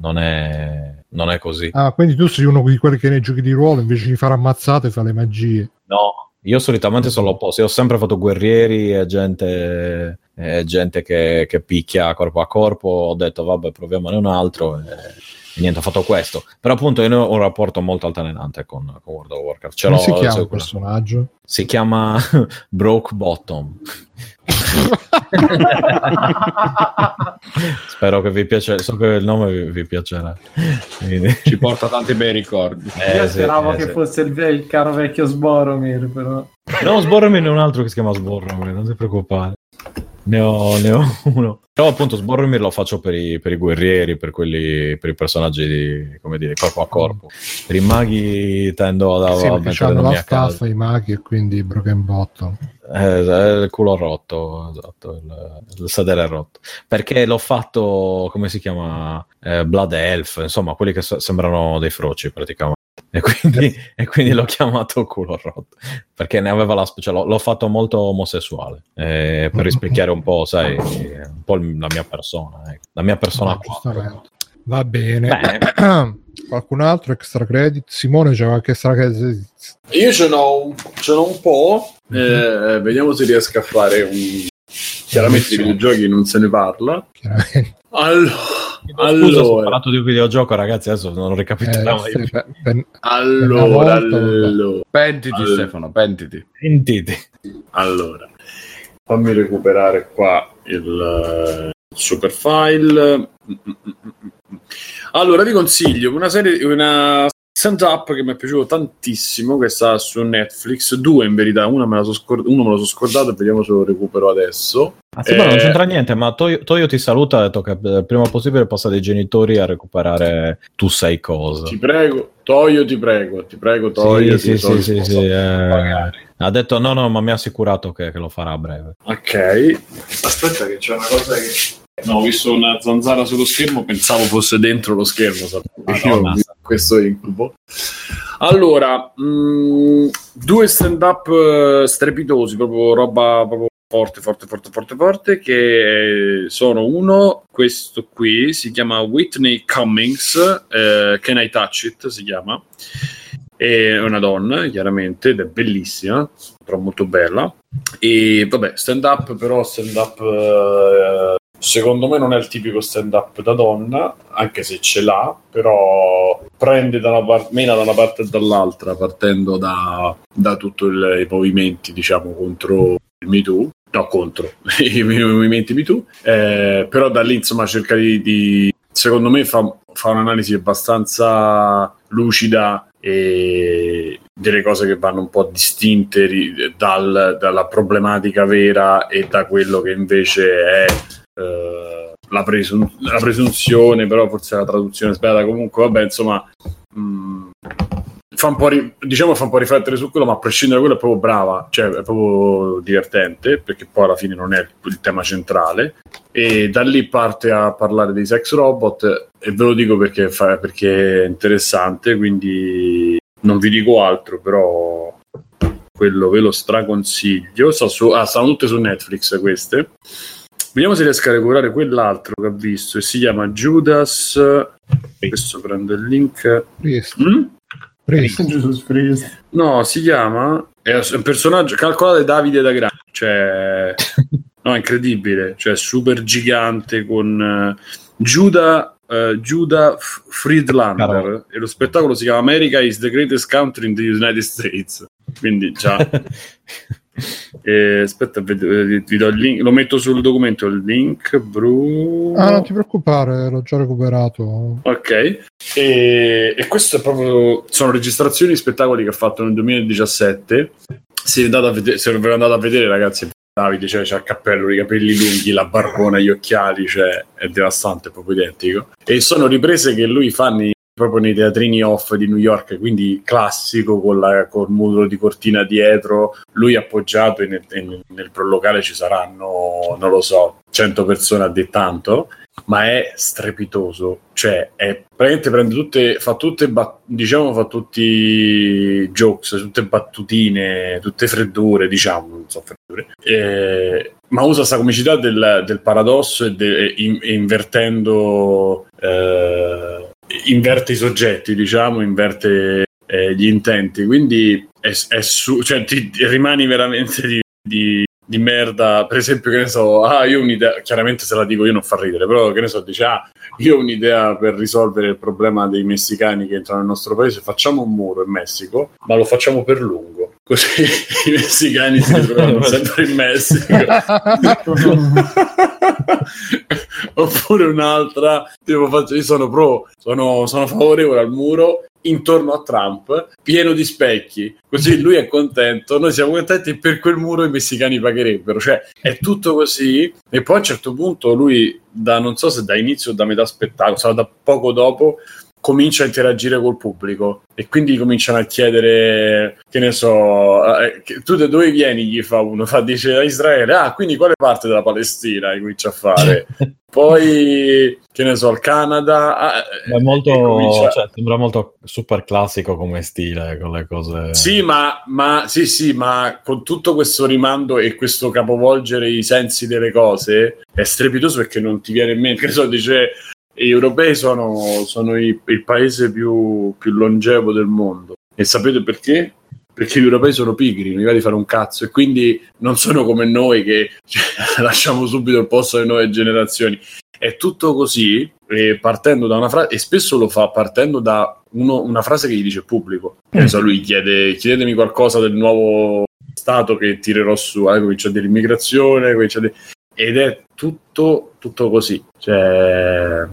Non è, non è così. Ah, quindi tu sei uno di quelli che nei giochi di ruolo invece di fare ammazzate fa le magie. No, io solitamente sono l'opposto. Io ho sempre fatto guerrieri e gente, e gente che, che picchia corpo a corpo. Ho detto, vabbè, proviamone un altro. E, e niente, ho fatto questo. Però appunto io ho un rapporto molto altalenante con, con World of Warcraft. Ce Come l'ho- si chiama ce- il personaggio? si chiama Broke Bottom. Spero che vi piace, so che il nome vi, vi piacerà. Quindi- Ci porta tanti bei ricordi. Eh, Io sì, speravo eh, che sì. fosse il, il caro vecchio Sboromir, però. No, Sborromir ne ho un altro che si chiama Sborromir, non ti preoccupare. Ne ho, ne ho uno. Però appunto Sborromir lo faccio per i, per i guerrieri, per, quelli, per i personaggi di, come dire, corpo a corpo. Per i maghi tendo ad sì, perché hanno la staffa, i maghi e quindi broken bottom. Eh, il culo rotto, esatto, il, il sedere rotto. Perché l'ho fatto, come si chiama? Eh, Blood Elf, insomma, quelli che so- sembrano dei froci praticamente. E quindi, e quindi l'ho chiamato culo rotto. Perché ne aveva la cioè, l'ho, l'ho fatto molto omosessuale. eh, per rispecchiare un po', sai, un po' la mia persona. ecco. La mia persona No. Va bene. Bene. Qualcun altro extra credit? Simone c'è qualche extra credit? Io ce n'ho un, ce n'ho un po', eh, vediamo se riesco a fare un... Chiaramente di videogiochi non se ne parla. Chiaramente. Allora, Scusa, se ho allora, parlato di un videogioco, ragazzi, adesso non Eh, ricapitoliamo. sì, per- per- allora, allora, Pentiti, Allora. Stefano, pentiti. Sentite. allora, fammi recuperare qua il, eh, super file. Allora, vi consiglio una serie, una stand-up che mi è piaciuto tantissimo, che sta su Netflix, due in verità, una me la so scord- uno me lo so scordato e vediamo se lo recupero adesso. Ah, sì, ma non Eh, c'entra niente, ma Toyo, Toyo ti saluta ha detto che eh, il prima possibile passa dai genitori a recuperare tu sai cosa. Ti prego, Toio, ti prego, ti prego, Toio. sì, ti sì, sì, sì, sì, a eh, ha detto no, no, ma mi ha assicurato che, che lo farà a breve. Ok, aspetta che c'è una cosa che... No, ho visto una zanzara sullo schermo, pensavo fosse dentro lo schermo. Madonna. Questo incubo. Allora, mh, due stand-up eh, strepitosi, proprio roba proprio forte, forte, forte, forte, forte, che sono uno, questo qui, si chiama Whitney Cummings, eh, Can I Touch It, si chiama. È una donna, chiaramente, ed è bellissima, però molto bella. E vabbè, stand up, però stand up eh, secondo me non è il tipico stand up da donna, anche se ce l'ha, però prende da una parte, mena da una parte e dall'altra, partendo da, da tutti i movimenti, diciamo, contro il Me Too. No, contro i movimenti Me Too. Eh, però da lì, insomma, cerca di, di- secondo me fa, fa un'analisi abbastanza lucida e delle cose che vanno un po' distinte dal- dalla problematica vera e da quello che invece è eh, la, presun- la presunzione, però forse la traduzione sbagliata. Comunque, vabbè, insomma, mh, fa un po' ri- diciamo fa un po' riflettere su quello, ma a prescindere da quello è proprio brava, cioè è proprio divertente, perché poi alla fine non è il, tema centrale. E da lì parte a parlare dei sex robot, e ve lo dico perché, fa- perché è interessante, quindi non vi dico altro, però quello ve lo straconsiglio. Sta su, ah, stanno tutte su Netflix queste. Vediamo se riesco a recuperare quell'altro che ho visto e si chiama Judas. Adesso prendo il link. Priest, Mm? Priest. No, si chiama. È un personaggio. Calcolate Davide da Grande. Cioè, no, è incredibile. Cioè, super gigante con eh, Giuda. eh, Giuda F- Friedlander Caro. e lo spettacolo si chiama America is the greatest country in the United States quindi già Eh, aspetta vi, vi- do il link lo metto sul documento il link Bruno Ah, non ti preoccupare, l'ho già recuperato. Ok, e, e questo è proprio. Sono registrazioni di spettacoli che ha fatto nel 2017. Se, vedere, se ve andate a vedere, ragazzi, Davide cioè, c'ha il cappello, i capelli lunghi, la barbona, gli occhiali, cioè, è devastante, è proprio identico. E sono riprese che lui fa nei proprio nei teatrini off di New York, quindi classico con la, col muro di cortina dietro, lui appoggiato e nel, e nel locale ci saranno, non lo so, 100 persone a di tanto, ma è strepitoso, cioè è praticamente prende tutte, fa tutte, diciamo, fa tutti jokes, tutte battutine, tutte freddure, diciamo, non so, freddure, eh, ma usa questa comicità del, del paradosso e, de- in- invertendo, eh, inverte i soggetti, diciamo, inverte eh, gli intenti, quindi è, è su- cioè, ti, ti rimani veramente di, di di merda, per esempio, che ne so, ah, io ho un'idea, chiaramente se la dico io non fa ridere, però che ne so, dice, ah, io ho un'idea per risolvere il problema dei messicani che entrano nel nostro paese, facciamo un muro in Messico, ma lo facciamo per lungo, così i messicani si ritrovano sempre in Messico. Oppure un'altra, tipo, faccio, io sono pro, sono, sono favorevole al muro intorno a Trump, pieno di specchi. Così lui è contento, noi siamo contenti per quel muro i messicani pagherebbero. Cioè, è tutto così. E poi a un certo punto lui, da non so se da inizio o da metà spettacolo, sarà da poco dopo, comincia a interagire col pubblico e quindi cominciano a chiedere che ne so eh, tu da dove vieni gli fa uno fa dice a Israele ah quindi quale parte della Palestina e comincia a fare poi che ne so il Canada ah, È molto, comincia... cioè, sembra molto super classico come stile con le cose. sì ma, ma, sì, sì, ma con tutto questo rimando e questo capovolgere i sensi delle cose è strepitoso perché non ti viene in mente. Che ne so, dice gli europei sono, sono i, il paese più, più longevo del mondo. E sapete perché? Perché gli europei sono pigri, non gli va di fare un cazzo e quindi non sono come noi che cioè, lasciamo subito il posto alle nuove generazioni. È tutto così, eh, partendo da una frase, e spesso lo fa partendo da uno, una frase che gli dice pubblico. Mm. So, lui chiede, chiedetemi qualcosa del nuovo Stato che tirerò su, eh, comincia a dire immigrazione, comincia a dire... ed è tutto, tutto così. Cioè,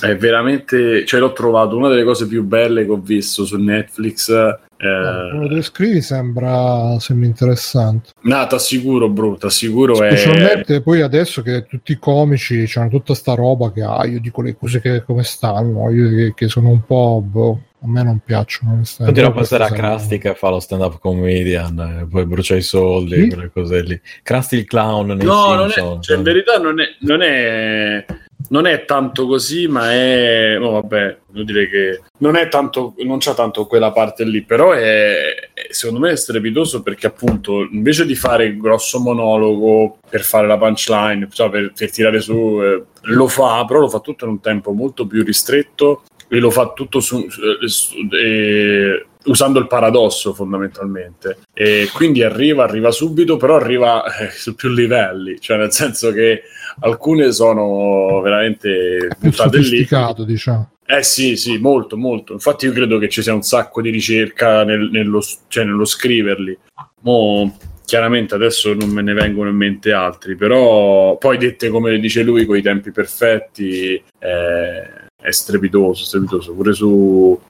è veramente, cioè l'ho trovato una delle cose più belle che ho visto su Netflix. Eh... Come lo descrivi sembra, sembra interessante. No, ti assicuro, bro, ti assicuro. Specialmente è... poi adesso che tutti i comici hanno tutta sta roba che ha, io dico le cose che come stanno, io che, che sono un po'... Boh, a me non piacciono. Continua a pensare a Krusty che fa lo stand up comedian, e poi brucia i soldi, sì? quelle cose lì. Krusty il clown. Nei no, non è, cioè, in verità non è, non è non è tanto così, ma è. No, vabbè, devo dire che non è tanto. Non c'ha tanto quella parte lì, però è, secondo me è strepitoso perché, appunto, invece di fare il grosso monologo per fare la punchline, cioè per, per tirare su, eh, lo fa, però lo fa tutto in un tempo molto più ristretto e lo fa tutto su, su, eh, usando il paradosso fondamentalmente e quindi arriva, arriva subito però arriva eh, su più livelli cioè nel senso che alcune sono veramente buttate lì diciamo eh sì, sì, molto, molto. Infatti io credo che ci sia un sacco di ricerca nel, nello, cioè nello scriverli. Mo, chiaramente adesso non me ne vengono in mente altri, però poi dette come dice lui, con i tempi perfetti, eh, è strepitoso, strepitoso. Pure su,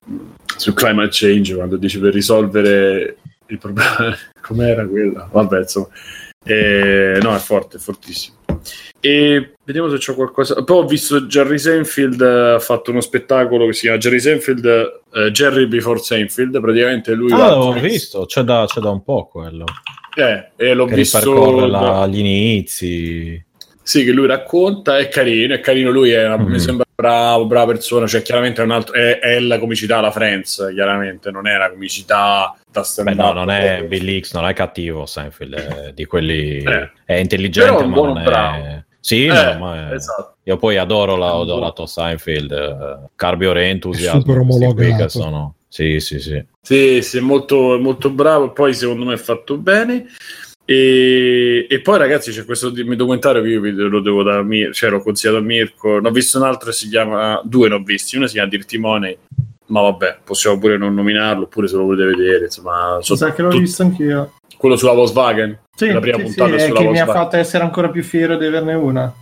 su climate change, quando dice per risolvere il problema, com'era quella? Vabbè, insomma. Eh, no, è forte, è fortissimo. E vediamo se c'è qualcosa. Poi ho visto Jerry Seinfeld ha fatto uno spettacolo che si chiama Jerry Seinfeld uh, Jerry Before Seinfeld. Praticamente lui. Ah, l'ho visto, c'è da, c'è da, un po' quello. Eh, e l'ho che visto. La, gli inizi. Sì, che lui racconta, è carino, è carino. Lui è, mm-hmm. mi sembra bravo, brava persona. Cioè, chiaramente è, un altro, è, è la comicità la Friends, chiaramente, non è la comicità da stand no, non è Bill X, non è cattivo Seinfeld, è di quelli eh. è intelligente, ma non è bravo. Sì, eh, no, ma è... esatto. io poi adoro la, ho adorato Seinfeld, uh, Carbio Re Entusiasmo, super omologato. Sono... Sì, sì, sì. Sì, sì, è molto, molto bravo, poi secondo me è fatto bene. E, e, poi ragazzi c'è questo documentario che io lo devo da Mir- cioè l'ho consigliato a Mirko. Ne ho visto un altro si chiama due ne ho visti. Uno si chiama Dirty Money ma vabbè possiamo pure non nominarlo oppure se lo volete vedere insomma so, sa che l'ho tut- visto anch'io. Quello sulla Volkswagen sì, la prima sì, puntata sì, sulla che Volkswagen. mi ha fatto essere ancora più fiero di averne una.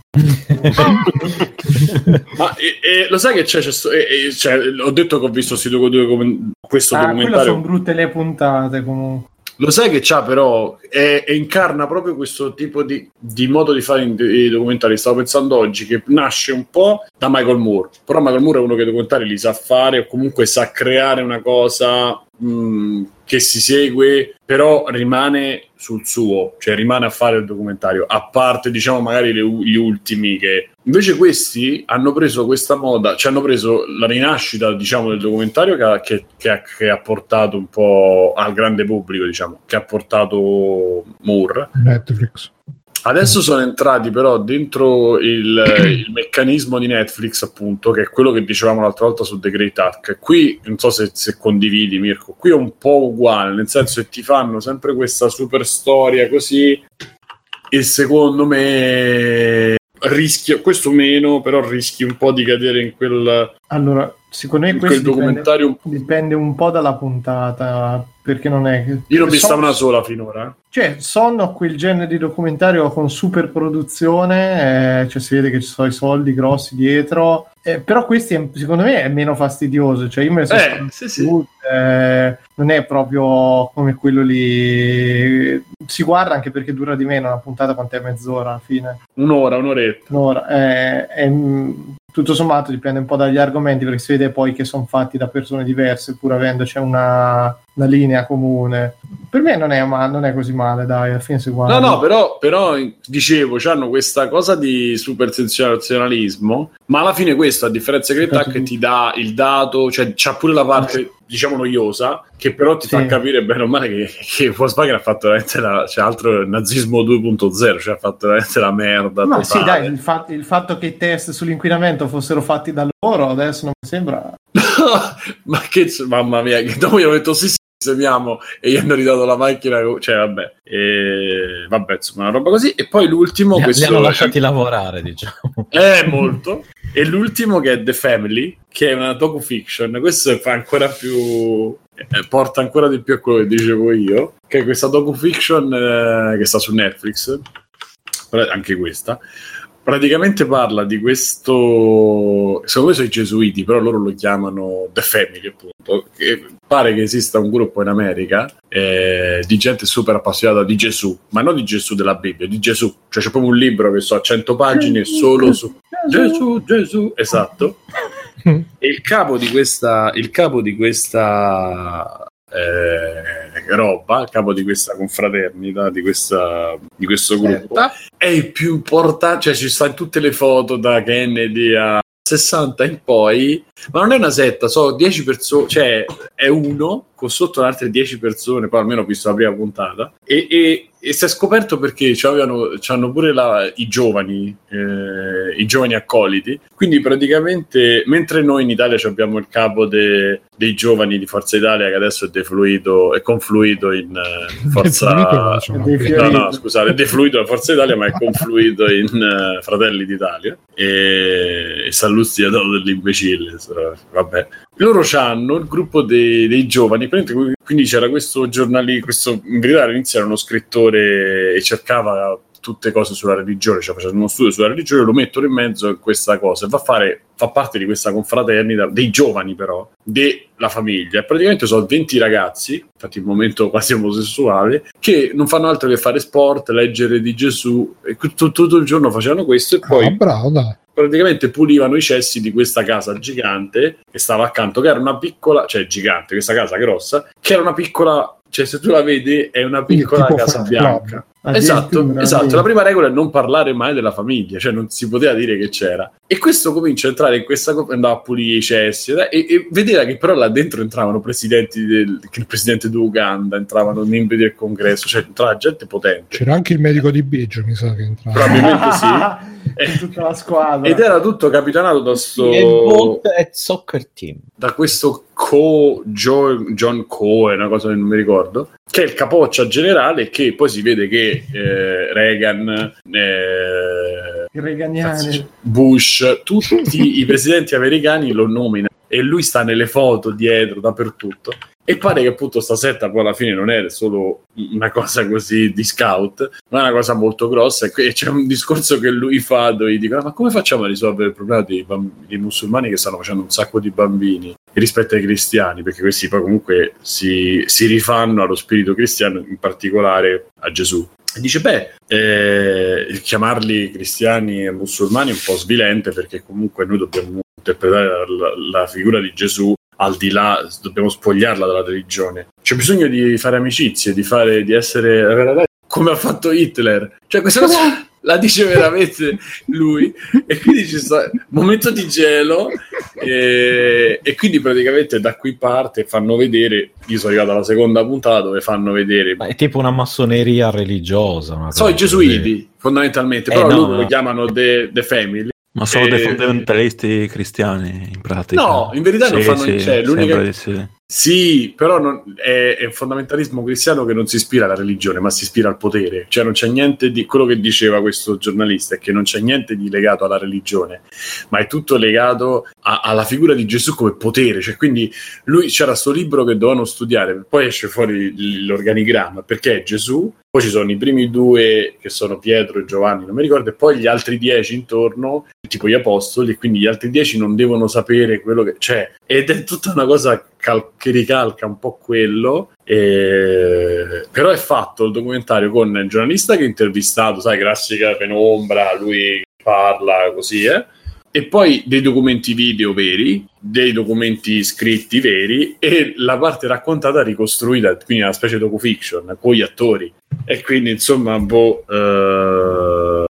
Ma e, e, lo sai che c'è, c'è, e, cioè, ho detto che ho visto due, due, questo ah, documentario. sono brutte le puntate comunque Lo sai che c'ha però, è, è incarna proprio questo tipo di, di modo di fare i documentari. Stavo pensando oggi che nasce un po' da Michael Moore, però Michael Moore è uno che i documentari li sa fare o comunque sa creare una cosa mh, che si segue, però rimane sul suo, cioè rimane a fare il documentario, a parte diciamo magari le, gli ultimi che... Invece questi hanno preso questa moda, cioè hanno preso la rinascita diciamo del documentario che ha, che, che ha, che ha portato un po' al grande pubblico, diciamo, che ha portato Moore. Netflix. Adesso sono entrati però dentro il, il, meccanismo di Netflix, appunto, che è quello che dicevamo l'altra volta su The Great Hack. Qui non so se, se, condividi, Mirko. Qui è un po' uguale, nel senso che ti fanno sempre questa super storia così. E secondo me rischio, questo meno, però rischi un po' di cadere in quel. Allora, secondo me questo dipende, dipende un po' dalla puntata perché non è. Io non ho vista una sola finora. Cioè, sono quel genere di documentario con super produzione, eh, cioè si vede che ci sono i soldi grossi dietro, eh, però questi secondo me è meno fastidioso, cioè io me ne sono eh, sì, sì. Eh, non è proprio come quello lì, si guarda anche perché dura di meno, una puntata quant'è mezz'ora alla fine? Un'ora, un'oretta. Un'ora, eh, è, tutto sommato dipende un po' dagli argomenti perché si vede poi che sono fatti da persone diverse pur avendoci una, una linea comune per me non è, ma, non è così male dai alla fine si guarda no no però, però dicevo hanno questa cosa di super sensazionalismo ma alla fine questo a differenza che Tac ti dà il dato cioè c'ha pure la parte diciamo noiosa che però ti sì. fa capire bene o male che, che Volkswagen ha fatto veramente la, cioè altro nazismo 2.0 cioè ha fatto veramente la merda ma totale. sì dai il, fa- il fatto che i test sull'inquinamento fossero fatti da loro adesso non mi sembra ma che mamma mia che dopo gli ho detto sì sì semiamo e gli hanno ridato la macchina cioè vabbè e, vabbè insomma una roba così. E poi l'ultimo li, questo li hanno lasciati lavorare diciamo. È molto. E l'ultimo che è The Family che è una docu-fiction. Questo fa ancora più eh, porta ancora di più a quello che dicevo io che è questa docu-fiction eh, che sta su Netflix. Anche questa praticamente parla di questo secondo me sono i gesuiti però loro lo chiamano The Family appunto che pare che esista un gruppo in America eh, di gente super appassionata di Gesù ma non di Gesù della Bibbia di Gesù. Cioè c'è proprio un libro che so a 100 pagine solo su Gesù Gesù esatto. E il capo di questa il capo di questa eh, roba, a capo di questa confraternita, di, questa, di questo gruppo, è il più importante, cioè ci stanno tutte le foto da Kennedy a 60 in poi, ma non è una setta, sono 10 persone, cioè è uno con sotto altre 10 persone, poi almeno ho visto la prima puntata, e, e, e si è scoperto perché c'hanno pure la, i giovani, eh, i giovani accoliti, quindi praticamente mentre noi in Italia abbiamo il capo de, dei giovani di Forza Italia che adesso è defluito, è confluito in uh, Forza... no, no, scusate, è defluito da Forza Italia ma è confluito in uh, Fratelli d'Italia e, e Sallusti ha dato dell'imbecille, vabbè. Loro hanno il gruppo dei, dei giovani, quindi c'era questo giornalista, questo, in verità all'inizio era uno scrittore e cercava tutte cose sulla religione, cioè facendo uno studio sulla religione, lo mettono in mezzo a questa cosa e va a fare, fa parte di questa confraternita dei giovani però, della famiglia. E praticamente sono 20 ragazzi, infatti il momento quasi omosessuale, che non fanno altro che fare sport, leggere di Gesù, e tutto, tutto il giorno facevano questo e poi... Ah, bravo, dai praticamente pulivano i cessi di questa casa gigante che stava accanto, che era una piccola, cioè gigante, questa casa grossa, che era una piccola, cioè se tu la vedi è una piccola casa bianca. Esatto, esatto. La prima regola è non parlare mai della famiglia, cioè non si poteva dire che c'era. E questo comincia a entrare in questa cosa, andava a pulire i cessi e, e, vedeva che però là dentro entravano presidenti del il presidente d'Uganda, entravano membri del congresso, cioè entrava gente potente. C'era anche il medico di Biggio, mi sa che entrava. Probabilmente sì. tutta la squadra. Ed era tutto capitanato da sto soccer team. Da questo Co Joe, John Coe, una cosa che non mi ricordo, che è il capoccia generale che poi si vede che eh, Reagan eh, Bush, tutti i presidenti americani lo nominano e lui sta nelle foto dietro dappertutto E pare che appunto sta setta poi alla fine non è solo una cosa così di scout, ma è una cosa molto grossa. E c'è un discorso che lui fa dove gli dicono: Ma come facciamo a risolvere il problema dei, bamb- dei musulmani che stanno facendo un sacco di bambini rispetto ai cristiani? Perché questi poi comunque si, si rifanno allo spirito cristiano, in particolare a Gesù. Dice: Beh, eh, chiamarli cristiani e musulmani è un po' svilente perché comunque noi dobbiamo interpretare la, la figura di Gesù al di là, dobbiamo spogliarla dalla religione. C'è bisogno di fare amicizie, di, fare, di essere come ha fatto Hitler. Cioè, questa cosa la dice veramente lui. E quindi ci sta un momento di gelo. E, e, quindi praticamente da qui parte fanno vedere. Io sono arrivato alla seconda puntata dove fanno vedere. Ma è tipo una massoneria religiosa. Sono i gesuiti, fondamentalmente. Però eh, no, loro no. lo chiamano The, the Family. Ma sono e... dei fondamentalisti cristiani in pratica. No, in verità sì, non fanno sì, cioè, l'unica... sì. Sì, però non... è, è un fondamentalismo cristiano che non si ispira alla religione, ma si ispira al potere. Cioè non c'è niente di quello che diceva questo giornalista è che non c'è niente di legato alla religione, ma è tutto legato a, alla figura di Gesù come potere. Cioè, quindi lui c'era questo libro che dovevano studiare, poi esce fuori l'organigramma perché è Gesù poi ci sono i primi due che sono Pietro e Giovanni, non mi ricordo, e poi gli altri dieci intorno, tipo gli apostoli, quindi gli altri dieci non devono sapere quello che c'è. Ed è tutta una cosa cal- che ricalca un po' quello, e... però è fatto il documentario con il giornalista che ha intervistato, sai, classica penombra, lui parla così, eh? e poi dei documenti video veri, dei documenti scritti veri e la parte raccontata ricostruita, quindi una specie di docufiction con gli attori. E quindi insomma, boh, eh,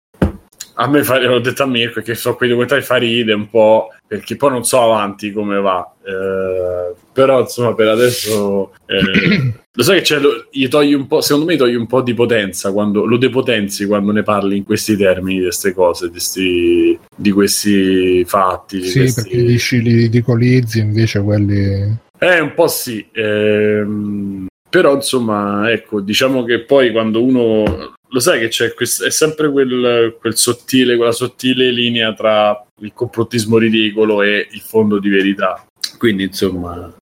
a me fa, l'ho detto a Mirko che so quei documentari fa ride un po' perché poi non so avanti come va. Eh, però insomma, per adesso eh, lo sai che c'è, lo, gli togli un po', secondo me togli un po' di potenza quando lo depotenzi quando ne parli in questi termini di queste cose, di, sti, di questi fatti. Di sì, questi... perché dici li ridicolizzi invece quelli. Eh, un po' sì. Ehm, però insomma, ecco, diciamo che poi quando uno lo sai che c'è quest- è sempre quel, quel sottile, quella sottile linea tra il complottismo ridicolo e il fondo di verità. Quindi, insomma,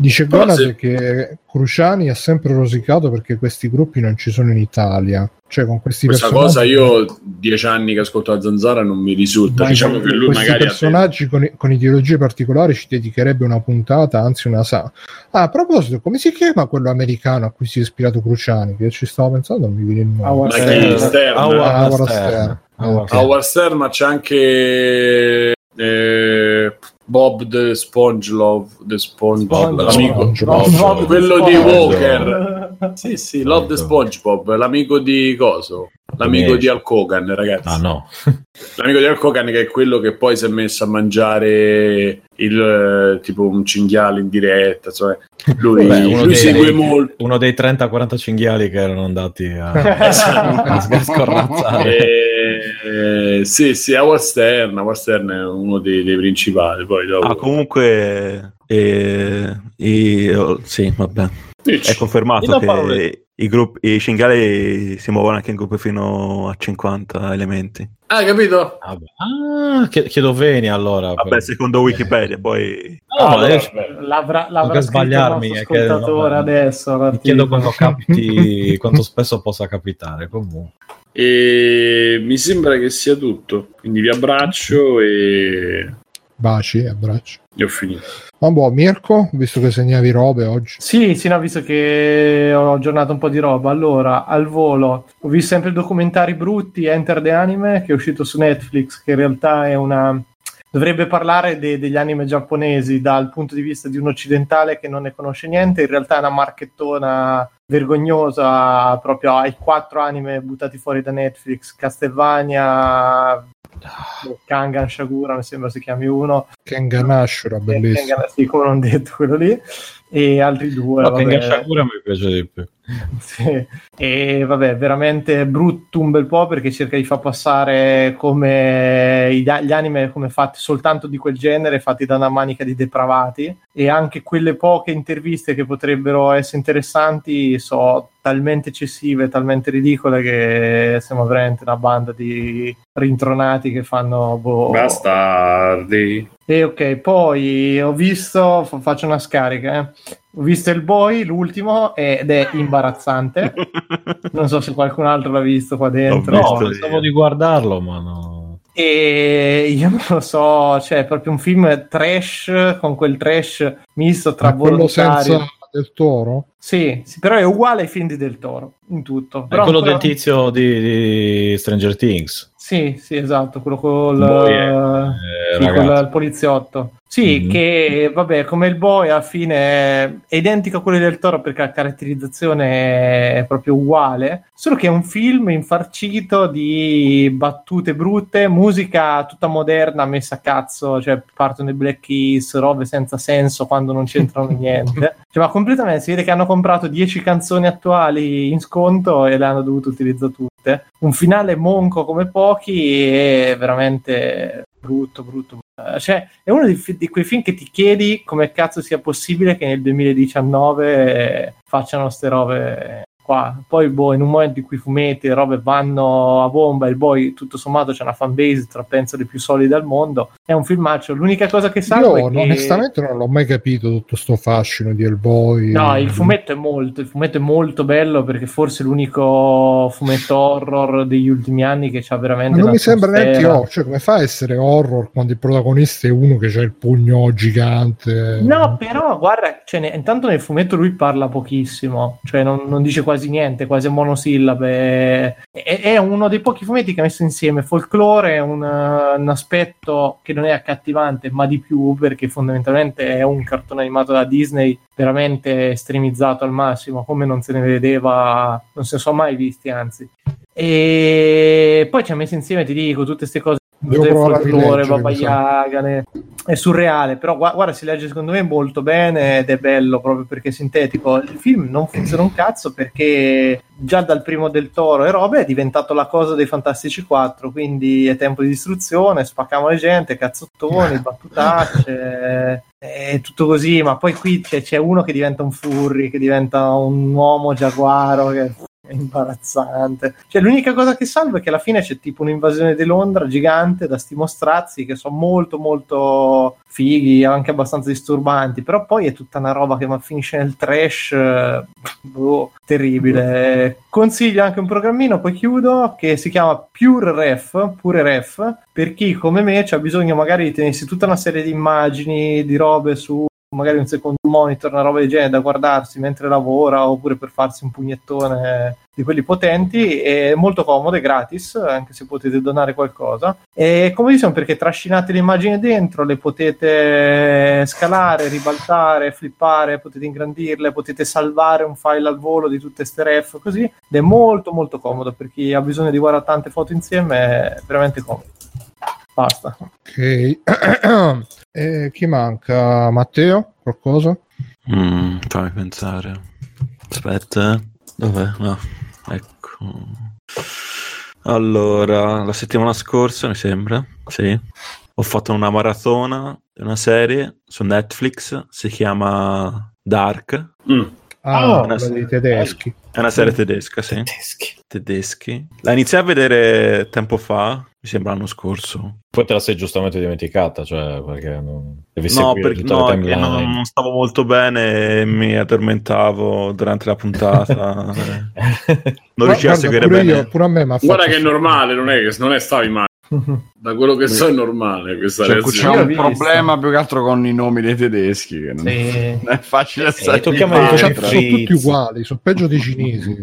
Dice Gonas se... che Cruciani ha sempre rosicato perché questi gruppi non ci sono in Italia. Cioè, con questi Questa cosa io dieci anni che ascolto la Zanzara non mi risulta. Ma diciamo che lui questi magari personaggi con, con, ideologie particolari ci dedicherebbe una puntata, anzi una sa. Ah, a proposito, come si chiama quello americano a cui si è ispirato Cruciani? Che ci stavo pensando, non mi viene il nome. Howard Stern. Stern. Howard Stern. Howard Stern, ma c'è anche eh, Bob the Sponge Love, the SpongeBob, l'amico, Bob, quello di Walker. sì, sì, Love the SpongeBob, l'amico di Coso, l'amico di Al Kogan, ragazzi. Ah no. l'amico di Al Kogan che è quello che poi si è messo a mangiare il tipo un cinghiale in diretta, cioè lui, Beh, uno, lui dei, segue molto. Uno dei 30-40 cinghiali che erano andati a, a scorrazzare. Eh, sì, sì, Howard Stern, Howard Stern è uno dei, dei principali. Poi dopo... Ah, comunque, eh, oh, sì, vabbè. Dici. È confermato che i, gruppi, i cinghiali si muovono anche in gruppi fino a 50 elementi. Ah, capito? Ah, chiedo veni allora. Vabbè, per... secondo Wikipedia, poi... No, ah, adesso... l'avrà, l'avrà sbagliarmi. Il chiedo, adesso. Chiedo quando capiti, quanto spesso possa capitare, comunque. E mi sembra che sia tutto. Quindi vi abbraccio e. Baci, abbraccio. E ho finito. Ma boh, Mirko, visto che segnavi robe oggi. Sì, sì, no, visto che ho aggiornato un po' di roba. Allora, al volo, ho visto sempre documentari brutti, Enter the Anime, che è uscito su Netflix, che in realtà è una... Dovrebbe parlare de- degli anime giapponesi dal punto di vista di un occidentale che non ne conosce niente, in realtà è una marchettona vergognosa proprio ai quattro anime buttati fuori da Netflix. Castlevania Kangan Shagura mi sembra si chiami uno. Kengan Ashura bellissimo. Kengan, sì come non detto quello lì. E altri due no, Kengan Shagura mi piace di più sì. E vabbè, veramente brutto un bel po' perché cerca di far passare come gli, anime come fatti soltanto di quel genere, fatti da una manica di depravati. E anche quelle poche interviste che potrebbero essere interessanti sono talmente eccessive, talmente ridicole che siamo veramente una banda di rintronati che fanno boh. Bastardi. E ok, poi ho visto, faccio una scarica, eh Ho visto il boy, l'ultimo, ed è imbarazzante. non so se qualcun altro l'ha visto qua dentro. No, pensavo di guardarlo, ma no. E io non lo so, cioè è proprio un film trash con quel trash misto tra volontario. senza del Toro? Sì, sì, però è uguale ai film di Del Toro in tutto. È quello ancora... del tizio di, di Stranger Things. Sì, sì, esatto, quello col, eh, sì, col poliziotto. Sì, mm-hmm. che vabbè, come il boy alla fine è identico a quello del toro perché la caratterizzazione è proprio uguale, solo che è un film infarcito di battute brutte, musica tutta moderna messa a cazzo, cioè partono i Black Keys, robe senza senso quando non c'entrano niente. Cioè, ma completamente si vede che hanno comprato 10 canzoni attuali in sconto e le hanno dovute utilizzare tutte. Un finale monco come pochi e veramente brutto, brutto. Cioè, è uno di, di, quei film che ti chiedi come cazzo sia possibile che nel 2019 facciano ste robe qua. Poi, boh, in un momento in cui i fumetti e robe vanno a bomba, il boy tutto sommato c'è una fanbase tra penso le più solide al mondo. È un filmaccio. L'unica cosa che sa Io, che... onestamente, non l'ho mai capito tutto sto fascino di Hellboy. No, il fumetto è molto, il fumetto è molto bello perché forse è l'unico fumetto horror degli ultimi anni che c'ha veramente. Ma non mi sembra neanche horror. Cioè, come fa a essere horror quando il protagonista è uno che ha il pugno gigante? No, però guarda, cioè, ne... intanto nel fumetto lui parla pochissimo, cioè non, non dice quasi quasi niente, quasi monosillabe. È, è uno dei pochi fumetti che ha messo insieme folklore, un, un aspetto che non è accattivante, ma di più, perché fondamentalmente è un cartone animato da Disney veramente estremizzato al massimo, come non se ne vedeva, non se ne sono mai visti, anzi. E poi ci ha messo insieme, ti dico, tutte queste cose Devo folklore, Baba Yaga, è surreale, però guarda, si legge secondo me molto bene ed è bello proprio perché è sintetico. Il film non funziona un cazzo perché già dal primo del Toro e robe è diventato la cosa dei Fantastici 4, quindi è tempo di distruzione, spaccamo le gente, cazzottoni, battutacce, è tutto così, ma poi qui c'è, c'è, uno che diventa un furry, che diventa un uomo giaguaro, che è imbarazzante. Cioè, l'unica cosa che salva è che alla fine c'è tipo un'invasione di Londra gigante da sti mostrazzi che sono molto molto fighi, anche abbastanza disturbanti, però poi è tutta una roba che finisce nel trash, boh, terribile. Consiglio anche un programmino, poi chiudo, che si chiama Pure Ref, Pure Ref, per chi come me ha bisogno magari di tenersi tutta una serie di immagini, di robe su magari un secondo monitor, una roba del genere da guardarsi mentre lavora oppure per farsi un pugnettone di quelli potenti è molto comodo, è gratis, anche se potete donare qualcosa. E comodissimo perché trascinate le immagini dentro, le potete scalare, ribaltare, flippare, potete ingrandirle, potete salvare un file al volo di tutte queste ref così ed è molto molto comodo per chi ha bisogno di guardare tante foto insieme, è veramente comodo. Basta. Ok. e chi manca? Matteo? Qualcosa? Mm, fammi pensare. Aspetta, eh. dov'è? No, ecco. Allora, la settimana scorsa mi sembra, sì, ho fatto una maratona di una serie su Netflix, si chiama Dark. Mm. Ah, oh, una serie tedeschi. È una serie tedesca, sì. Tedeschi. Tedeschi. La iniziai a vedere tempo fa, mi sembra l'anno scorso. Poi te la sei giustamente dimenticata, cioè perché non... devi no, perché, no, perché non, non, stavo molto bene e mi addormentavo durante la puntata. non riuscivo a seguire bene. Io, pure a me, ma Guarda che è normale, non è che non è stavi male. Da quello che so è normale questa cioè, C'è un problema più che altro con i nomi dei tedeschi che non, sì. non è facile sì, eh, sono tutti uguali, sono peggio dei cinesi.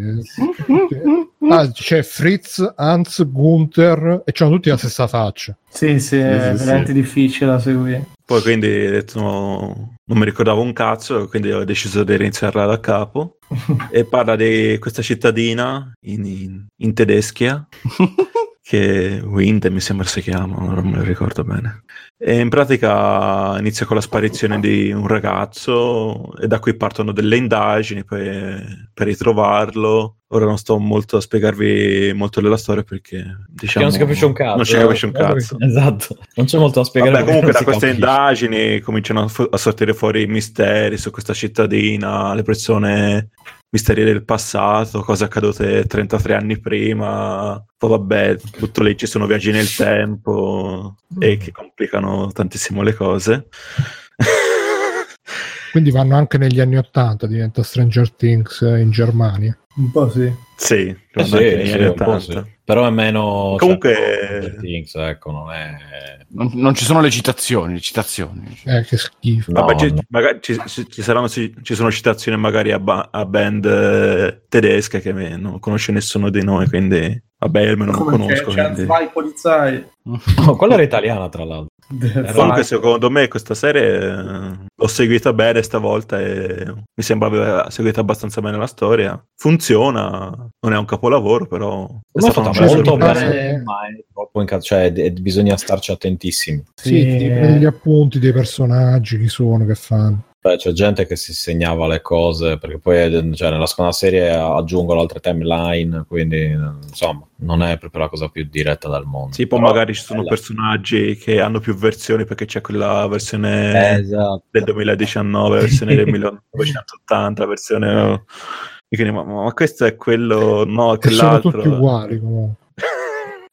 ah, c'è Fritz, Hans, Gunther e hanno tutti la stessa faccia. Sì, sì, è sì, veramente difficile da seguire. Poi quindi ho detto no, non mi ricordavo un cazzo, quindi ho deciso di iniziarla da capo. e parla di questa cittadina in, in, in Tedeschia che Wind mi sembra si chiama, non me lo ricordo bene. E in pratica inizia con la sparizione di un ragazzo e da qui partono delle indagini per, per ritrovarlo. Ora non sto molto a spiegarvi molto della storia perché diciamo non si capisce un cazzo. Non si capisce un cazzo. Esatto, non c'è molto da spiegare. Vabbè, comunque da queste capisce. indagini cominciano a, a sortire fuori i misteri su questa cittadina, le persone misteri del passato, cose accadute 33 anni prima. Poi vabbè, tutto lì ci sono viaggi nel tempo e che complicano tantissimo le cose. Quindi vanno anche negli anni 80, diventa Stranger Things eh, in Germania. Un po' sì. Sì, Eh guarda sì, sì, anni un po' 80. sì. Però è meno... Comunque- cioè, Stranger Things, ecco, non è... Non, non ci sono le citazioni, le citazioni. Eh, che schifo. No, Vabbè, ci, no. magari ci, ci- saranno, ci, ci sono citazioni magari a, ba- a band eh, tedesche che me- non conosce nessuno di noi, quindi vabbè, almeno non Come conosco. c'è, c'è quindi- vai polizai. No, quella era italiana, tra l'altro. Comunque, secondo me, questa serie eh, l'ho seguita bene stavolta e mi sembra aver seguito abbastanza bene la storia. Funziona, non è un capolavoro, però è stata molto bene, ma è troppo inca- cioè, d- bisogna starci attentissimi. Sì, Sì. ti prendi gli appunti dei personaggi, chi sono, che fanno. Cioè, c'è gente che si segnava le cose perché poi eh, cioè, nella seconda serie aggiungono altre timeline, quindi insomma non è proprio la cosa più diretta del mondo. Sì, poi Però magari ci sono bella. personaggi che hanno più versioni perché c'è quella versione Eh, esatto. del 2019, versione del 1980, versione... quindi, ma, ma questo è quello, no, è Che sono tutti quell'altro. uguali comunque.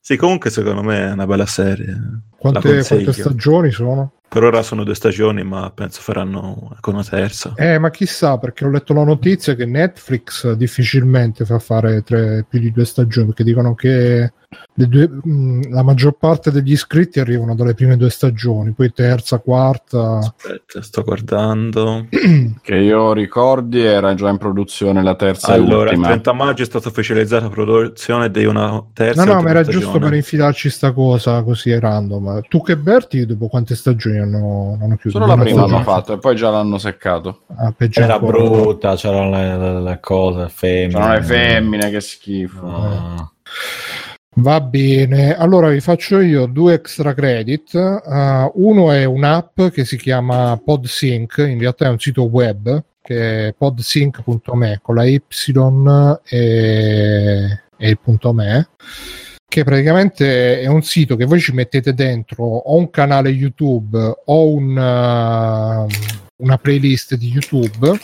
Sì, comunque secondo me è una bella serie. Quante, quante stagioni sono? Per ora sono due stagioni, ma penso faranno anche una terza. Eh, ma chissà, perché ho letto la notizia che Netflix difficilmente fa fare tre- più di due stagioni, perché dicono che due- mh, la maggior parte degli iscritti arrivano dalle prime due stagioni, poi terza, quarta. Aspetta, sto guardando. Che io ricordi era già in produzione la terza Allora, e il ultima. 30 maggio è stata ufficializzata la produzione di una terza No, no, ma era ultima giusto per stagione. infilarci sta cosa così random. Tu che Berti, dopo quante stagioni hanno, hanno chiuso? Solo la prima stagione? hanno fatto e poi già l'hanno seccato. Ah, Era ancora. brutta, c'erano le, le- le cose femmine. C'erano le femmine, che schifo. Ah. Va bene, allora vi faccio io due extra credit. Uh, uno è un'app che si chiama PodSync, in realtà è un sito web che è podsync.me con la Y e, e il punto me che praticamente è un sito che voi ci mettete dentro o un canale YouTube o un, uh, una playlist di YouTube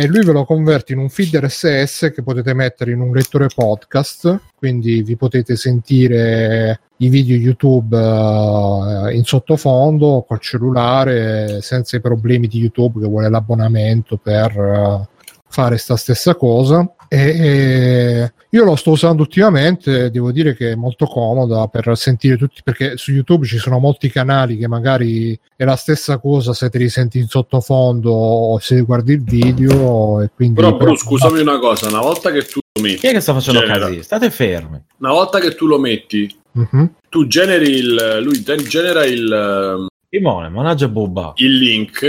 e lui ve lo converte in un feed RSS che potete mettere in un lettore podcast, quindi vi potete sentire i video YouTube uh, in sottofondo col cellulare senza i problemi di YouTube che vuole l'abbonamento per uh, fare sta stessa cosa. E, e io lo sto usando ultimamente, devo dire che è molto comoda per sentire tutti, perché su YouTube ci sono molti canali che magari è la stessa cosa se te li senti in sottofondo o se guardi il video. E quindi Però, Bru, scusami una cosa, una volta che tu lo metti, Chi è che sta facendo casini? State fermi. una volta che tu lo metti, Mhm. tu generi il, lui genera il, Simone, managgia Bubba. il link,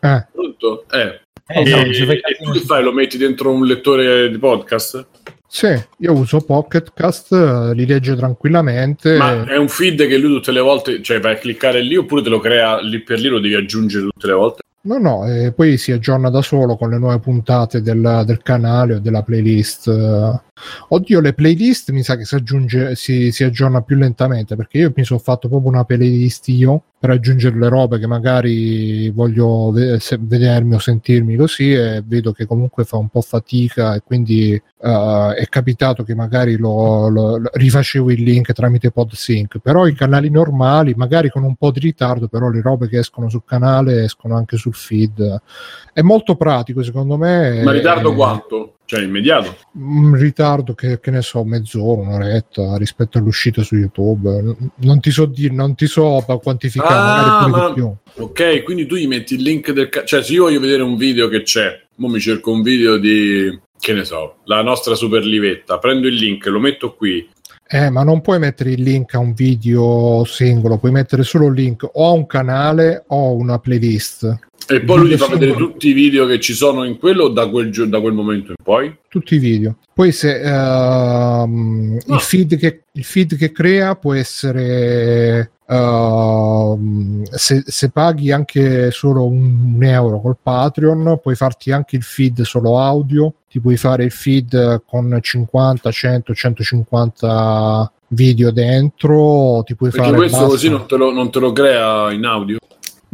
Eh, pronto? Eh, Eh, e, no, e tu che fai? Lo metti dentro un lettore di podcast? sì, io uso Pocket Cast, eh, li legge tranquillamente. Ma è un feed che lui tutte le volte, cioè vai a cliccare lì oppure te lo crea lì per lì, lo devi aggiungere tutte le volte? No, no, e poi si aggiorna da solo con le nuove puntate del, del canale o della playlist. Oddio, le playlist mi sa che si, aggiunge, si, si aggiorna più lentamente perché io mi sono fatto proprio una playlist io per aggiungere le robe che magari voglio ve- vedermi o sentirmi così e vedo che comunque fa un po' fatica e quindi eh, è capitato che magari lo, lo- lo- rifacevo il link tramite PodSync, però i canali normali, magari con un po' di ritardo, però le robe che escono sul canale escono anche sul feed. È molto pratico secondo me. Ma ritardo Eh, quanto? Cioè immediato? un ritardo che, che ne so, mezz'ora, un'oretta rispetto all'uscita su YouTube. Non ti so dire, non ti so quantificare, Ah, magari ma-. Ok, quindi tu gli metti il link del... ca- cioè se io voglio vedere un video che c'è, mo mi cerco un video di... che ne so, la nostra super livetta, prendo il link, lo metto qui, Eh, ma non puoi mettere il link a un video singolo, puoi mettere solo il link o a un canale o a una playlist. e poi lui ti fa vedere tutti i video che ci sono in quello da quel, gio- da quel momento in poi? Tutti i video. Poi se ehm, No. il, feed che, il feed che crea può essere ehm, se, se paghi anche solo un, un euro col Patreon, puoi farti anche il feed solo audio, ti puoi fare il feed con 50, 100, 150 video dentro, ti puoi Perché fare questo basta- così non te, lo, non te lo crea in audio?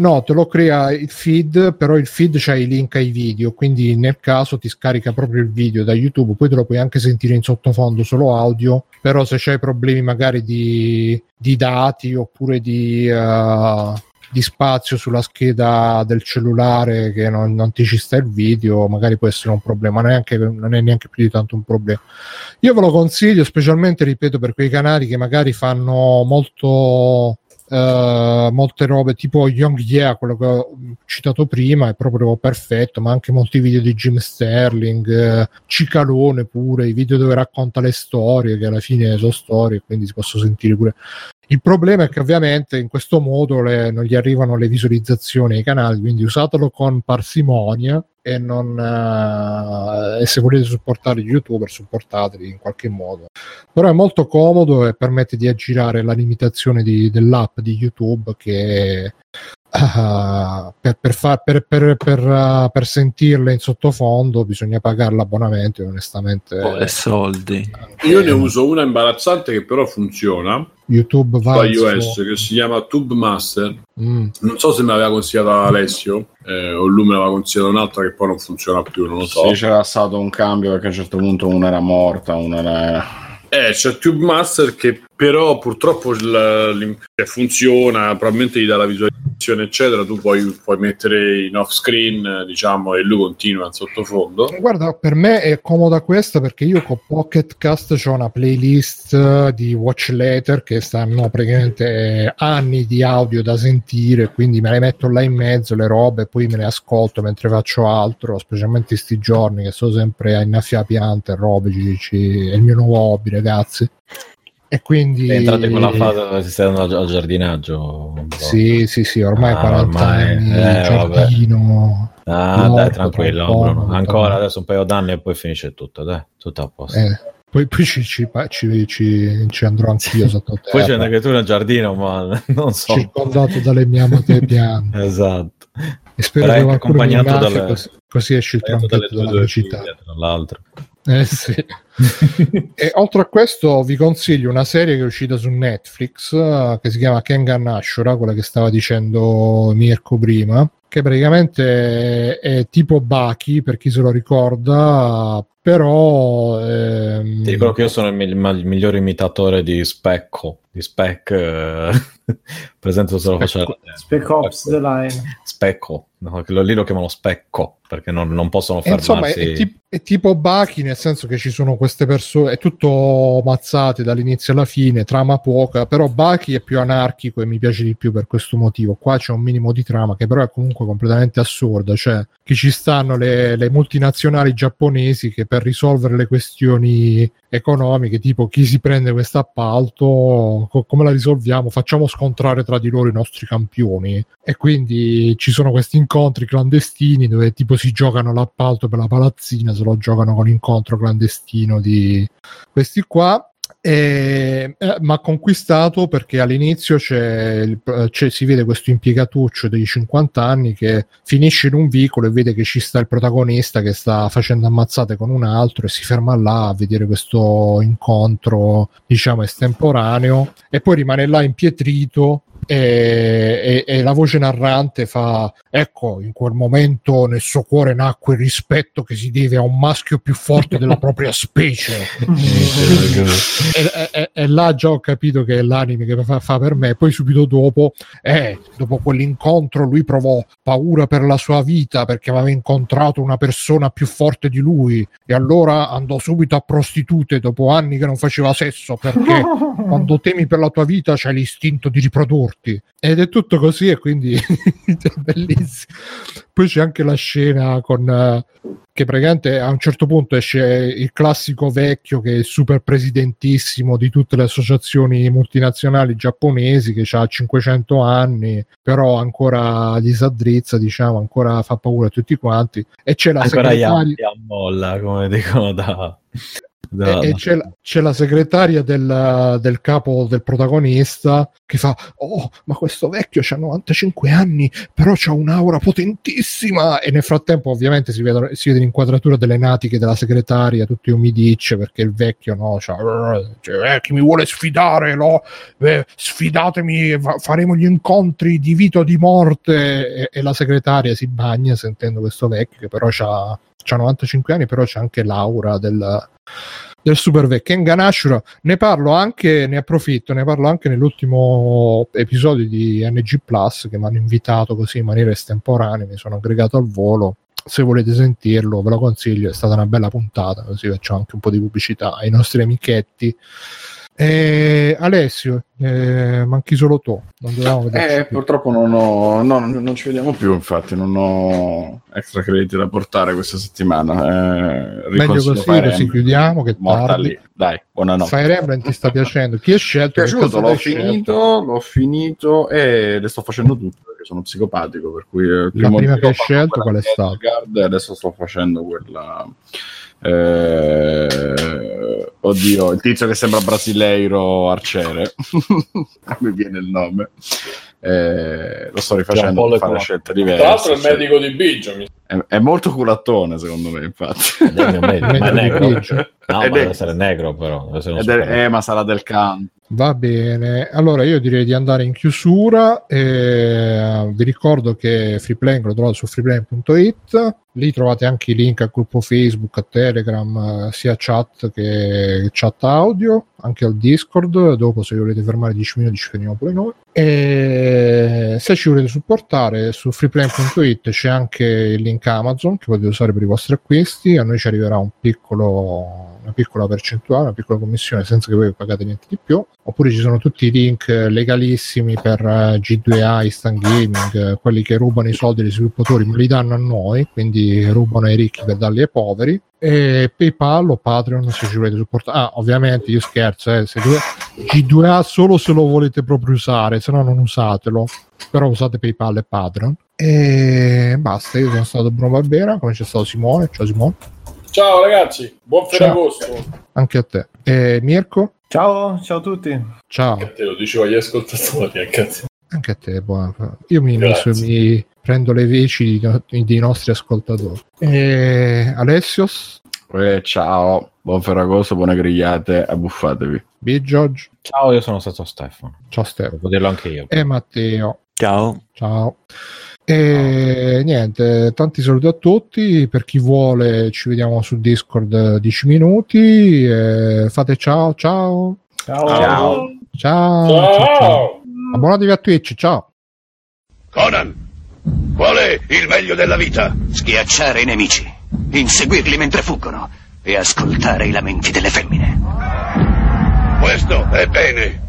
No, te lo crea il feed, però il feed c'ha i link ai video, quindi nel caso ti scarica proprio il video da YouTube, poi te lo puoi anche sentire in sottofondo solo audio, però se c'hai problemi magari di, di dati oppure di, eh, di spazio sulla scheda del cellulare che non, non ti ci sta il video, magari può essere un problema, neanche, non è neanche più di tanto un problema. Io ve lo consiglio, specialmente, ripeto, per quei canali che magari fanno molto Uh, molte robe tipo Young Yeah, quello che ho citato prima, è proprio perfetto, ma anche molti video di Jim Sterling, uh, Cicalone pure, i video dove racconta le storie, che alla fine sono storie, quindi si possono sentire pure. Il problema è che ovviamente in questo modo le, non gli arrivano le visualizzazioni ai canali, quindi usatelo con parsimonia e, non, uh, e se volete supportare gli youtuber supportateli in qualche modo. Però è molto comodo e permette di aggirare la limitazione di, dell'app di youtube che uh, per, per, far, per, per, per, uh, per, sentirle in sottofondo bisogna pagare l'abbonamento onestamente oh, soldi io ne uso una imbarazzante che però funziona YouTube va iOS che si chiama Tube Master. Mm. Non so se me l'aveva consigliato Alessio eh, o lui me l'aveva consigliato un'altra che poi non funziona più, non lo so. Sì, c'era stato un cambio perché a un certo punto una era morta, una era eh, c'è Tube Master che però purtroppo il, il, funziona, probabilmente gli dà la visualizzazione, eccetera. Tu puoi, puoi, mettere in off screen, diciamo, e lui continua in sottofondo. Guarda, per me è comoda questa perché io con Pocket Cast ho una playlist di watch letter che stanno praticamente anni di audio da sentire, quindi me le metto là in mezzo le robe, e poi me le ascolto mentre faccio altro, specialmente in sti giorni che sto sempre a innaffiare piante, robe, ci, è il mio nuovo hobby ragazzi. E quindi... Entrate in quella fase dove si stai andando al giardinaggio. Sì, sì, sì, ormai ah, 40 ormai, anni, eh, giardino... Ah, dai, tranquillo, Bruno. Ancora adesso un paio d'anni e poi finisce tutto, dai, tutto a posto. Eh. Poi, poi ci, ci, ci, ci, andrò anch'io sotto terra. poi c'è anche tu nel giardino, ma non so. Circondato dalle mie amate piante. esatto. E spero Però che qualcuno mi dalle... così, così esce il tronchetto dalla città. Tra l'altro. Eh sì. e oltre a questo vi consiglio una serie che è uscita su Netflix uh, che si chiama Kengan Ashura, quella che stava dicendo Mirko prima, che praticamente è, è tipo Baki, per chi se lo ricorda, però... Ehm... Ti dico che io sono il, il migliore imitatore di Specco, di Spec... Eh, presente se lo faccio... Spec Ops The Line. Specco, no, lì lo chiamano Specco perché non, non possono fermarsi. Insomma, è, tipo, è tipo Baki, nel senso che ci sono queste persone, è tutto mazzate dall'inizio alla fine, trama poca, però Baki è più anarchico e mi piace di più per questo motivo. Qua c'è un minimo di trama che però è comunque completamente assurda, cioè che ci stanno le, le multinazionali giapponesi che per risolvere le questioni economiche, tipo chi si prende questo appalto, co- come la risolviamo? Facciamo scontrare tra di loro i nostri campioni e quindi ci sono questi incontri clandestini dove tipo si giocano l'appalto per la palazzina, se lo giocano con incontro clandestino di questi qua. E, eh, ma conquistato perché all'inizio c'è, il, c'è, si vede questo impiegatuccio dei 50 anni che finisce in un vicolo e vede che ci sta il protagonista che sta facendo ammazzate con un altro e si ferma là a vedere questo incontro diciamo estemporaneo. E poi rimane là impietrito e, e, e, la voce narrante fa ecco in quel momento nel suo cuore nacque il rispetto che si deve a un maschio più forte della propria specie. E, e, là già ho capito che è l'anime che fa, fa per me. Poi subito dopo eh, dopo quell'incontro lui provò paura per la sua vita perché aveva incontrato una persona più forte di lui. E allora andò subito a prostitute dopo anni che non faceva sesso perché quando temi per la tua vita c'è l'istinto di riprodurti morti. Ed è tutto così e quindi è bellissimo. Poi c'è anche la scena con uh, che praticamente a un certo punto esce il classico vecchio che è super presidentissimo di tutte le associazioni multinazionali giapponesi che ha 500 anni, però ancora gli sa drizza, diciamo, ancora fa paura a tutti quanti. E c'è la ancora segretaria... molla, come dicono da e, e c'è, c'è, la segretaria del, del, capo del protagonista che fa oh ma questo vecchio ha 95 anni però ha un'aura potentissima. E nel frattempo ovviamente si vede, si vede l'inquadratura delle natiche della segretaria tutti umidicce perché il vecchio no cioè, eh, chi mi vuole sfidare no? eh, sfidatemi faremo gli incontri di vita o di morte. E, e la segretaria si bagna sentendo questo vecchio che però ha 95 anni però c'è anche l'aura del, del super vecchio. Kengan Ashura ne parlo anche ne approfitto ne parlo anche nell'ultimo episodio di NG Plus che mi hanno invitato così in maniera estemporanea mi sono aggregato al volo. Se volete sentirlo ve lo consiglio è stata una bella puntata così facciamo anche un po' di pubblicità ai nostri amichetti eh, Alessio, eh, manchi solo tu. Non eh, purtroppo non, ho, no, non ci vediamo più, infatti, non ho extra crediti da portare questa settimana. Eh, Meglio così, così chiudiamo. Che Morta tardi. lì. Dai, buonanotte. Fire Emblem ti sta piacendo? Chi è scelto? Piaciuto, l'ho finito, scelto? l'ho finito e le sto facendo tutte perché sono psicopatico. Per cui La prima che hai scelto qual è stata? Adesso sto facendo quella eh, oddio, il tizio che sembra brasileiro arciere, mi viene il nome. Eh, lo sto rifacendo per fare scelte diverse. Tra l'altro, è il medico di Biggio. Mi... È, è, molto culattone, secondo me. Infatti, è medico, ma è negro. No, ed deve essere negro, però. È, eh, ma sarà del canto. Va bene, allora io direi di andare in chiusura. Eh, vi ricordo che Freeplan lo trovate su freeplan.it. Lì trovate anche i link al gruppo Facebook, a Telegram, eh, sia chat che chat audio, anche al Discord. Dopo, se volete fermare 10 minuti, ci fermiamo pure noi. E se ci volete supportare, su freeplan.it c'è anche il link Amazon che potete usare per i vostri acquisti. A noi ci arriverà un piccolo una piccola percentuale, una piccola commissione senza che voi pagate niente di più. Oppure ci sono tutti i link legalissimi per eh, G2A, Instant Gaming, eh, quelli che rubano i soldi degli sviluppatori ma li danno a noi, quindi rubano ai ricchi per darli ai poveri. E PayPal o Patreon se ci volete supportare. Ah, ovviamente io scherzo, eh, se due... G2A solo se lo volete proprio usare, se no non usatelo. Però usate PayPal e Patreon. E basta, io sono stato Bruno Barbera, come c'è stato Simone. Ciao Simone. Ciao ragazzi, buon Ferragosto. Anche a te. E Mirko? Ciao, ciao a tutti. Ciao. Anche a te lo dicevo agli ascoltatori, anche a te. Anche a te, buona. Io mi, messo, mi prendo le veci dei nostri ascoltatori. E Alessios? Eh, ciao, buon Ferragosto, buone grigliate, abbuffatevi. B. George? Ciao, io sono stato Stefano. Ciao Stefano. Devo dirlo anche io. E Matteo. Ciao. Ciao. E niente, tanti saluti a tutti. Per chi vuole, ci vediamo su Discord 10 minuti. E fate ciao, ciao. Ciao. Ciao. Ciao. ciao. ciao. Abbonatevi a Twitch, ciao. Conan, qual è il meglio della vita? Schiacciare i nemici, inseguirli mentre fuggono e ascoltare i lamenti delle femmine. Questo è bene.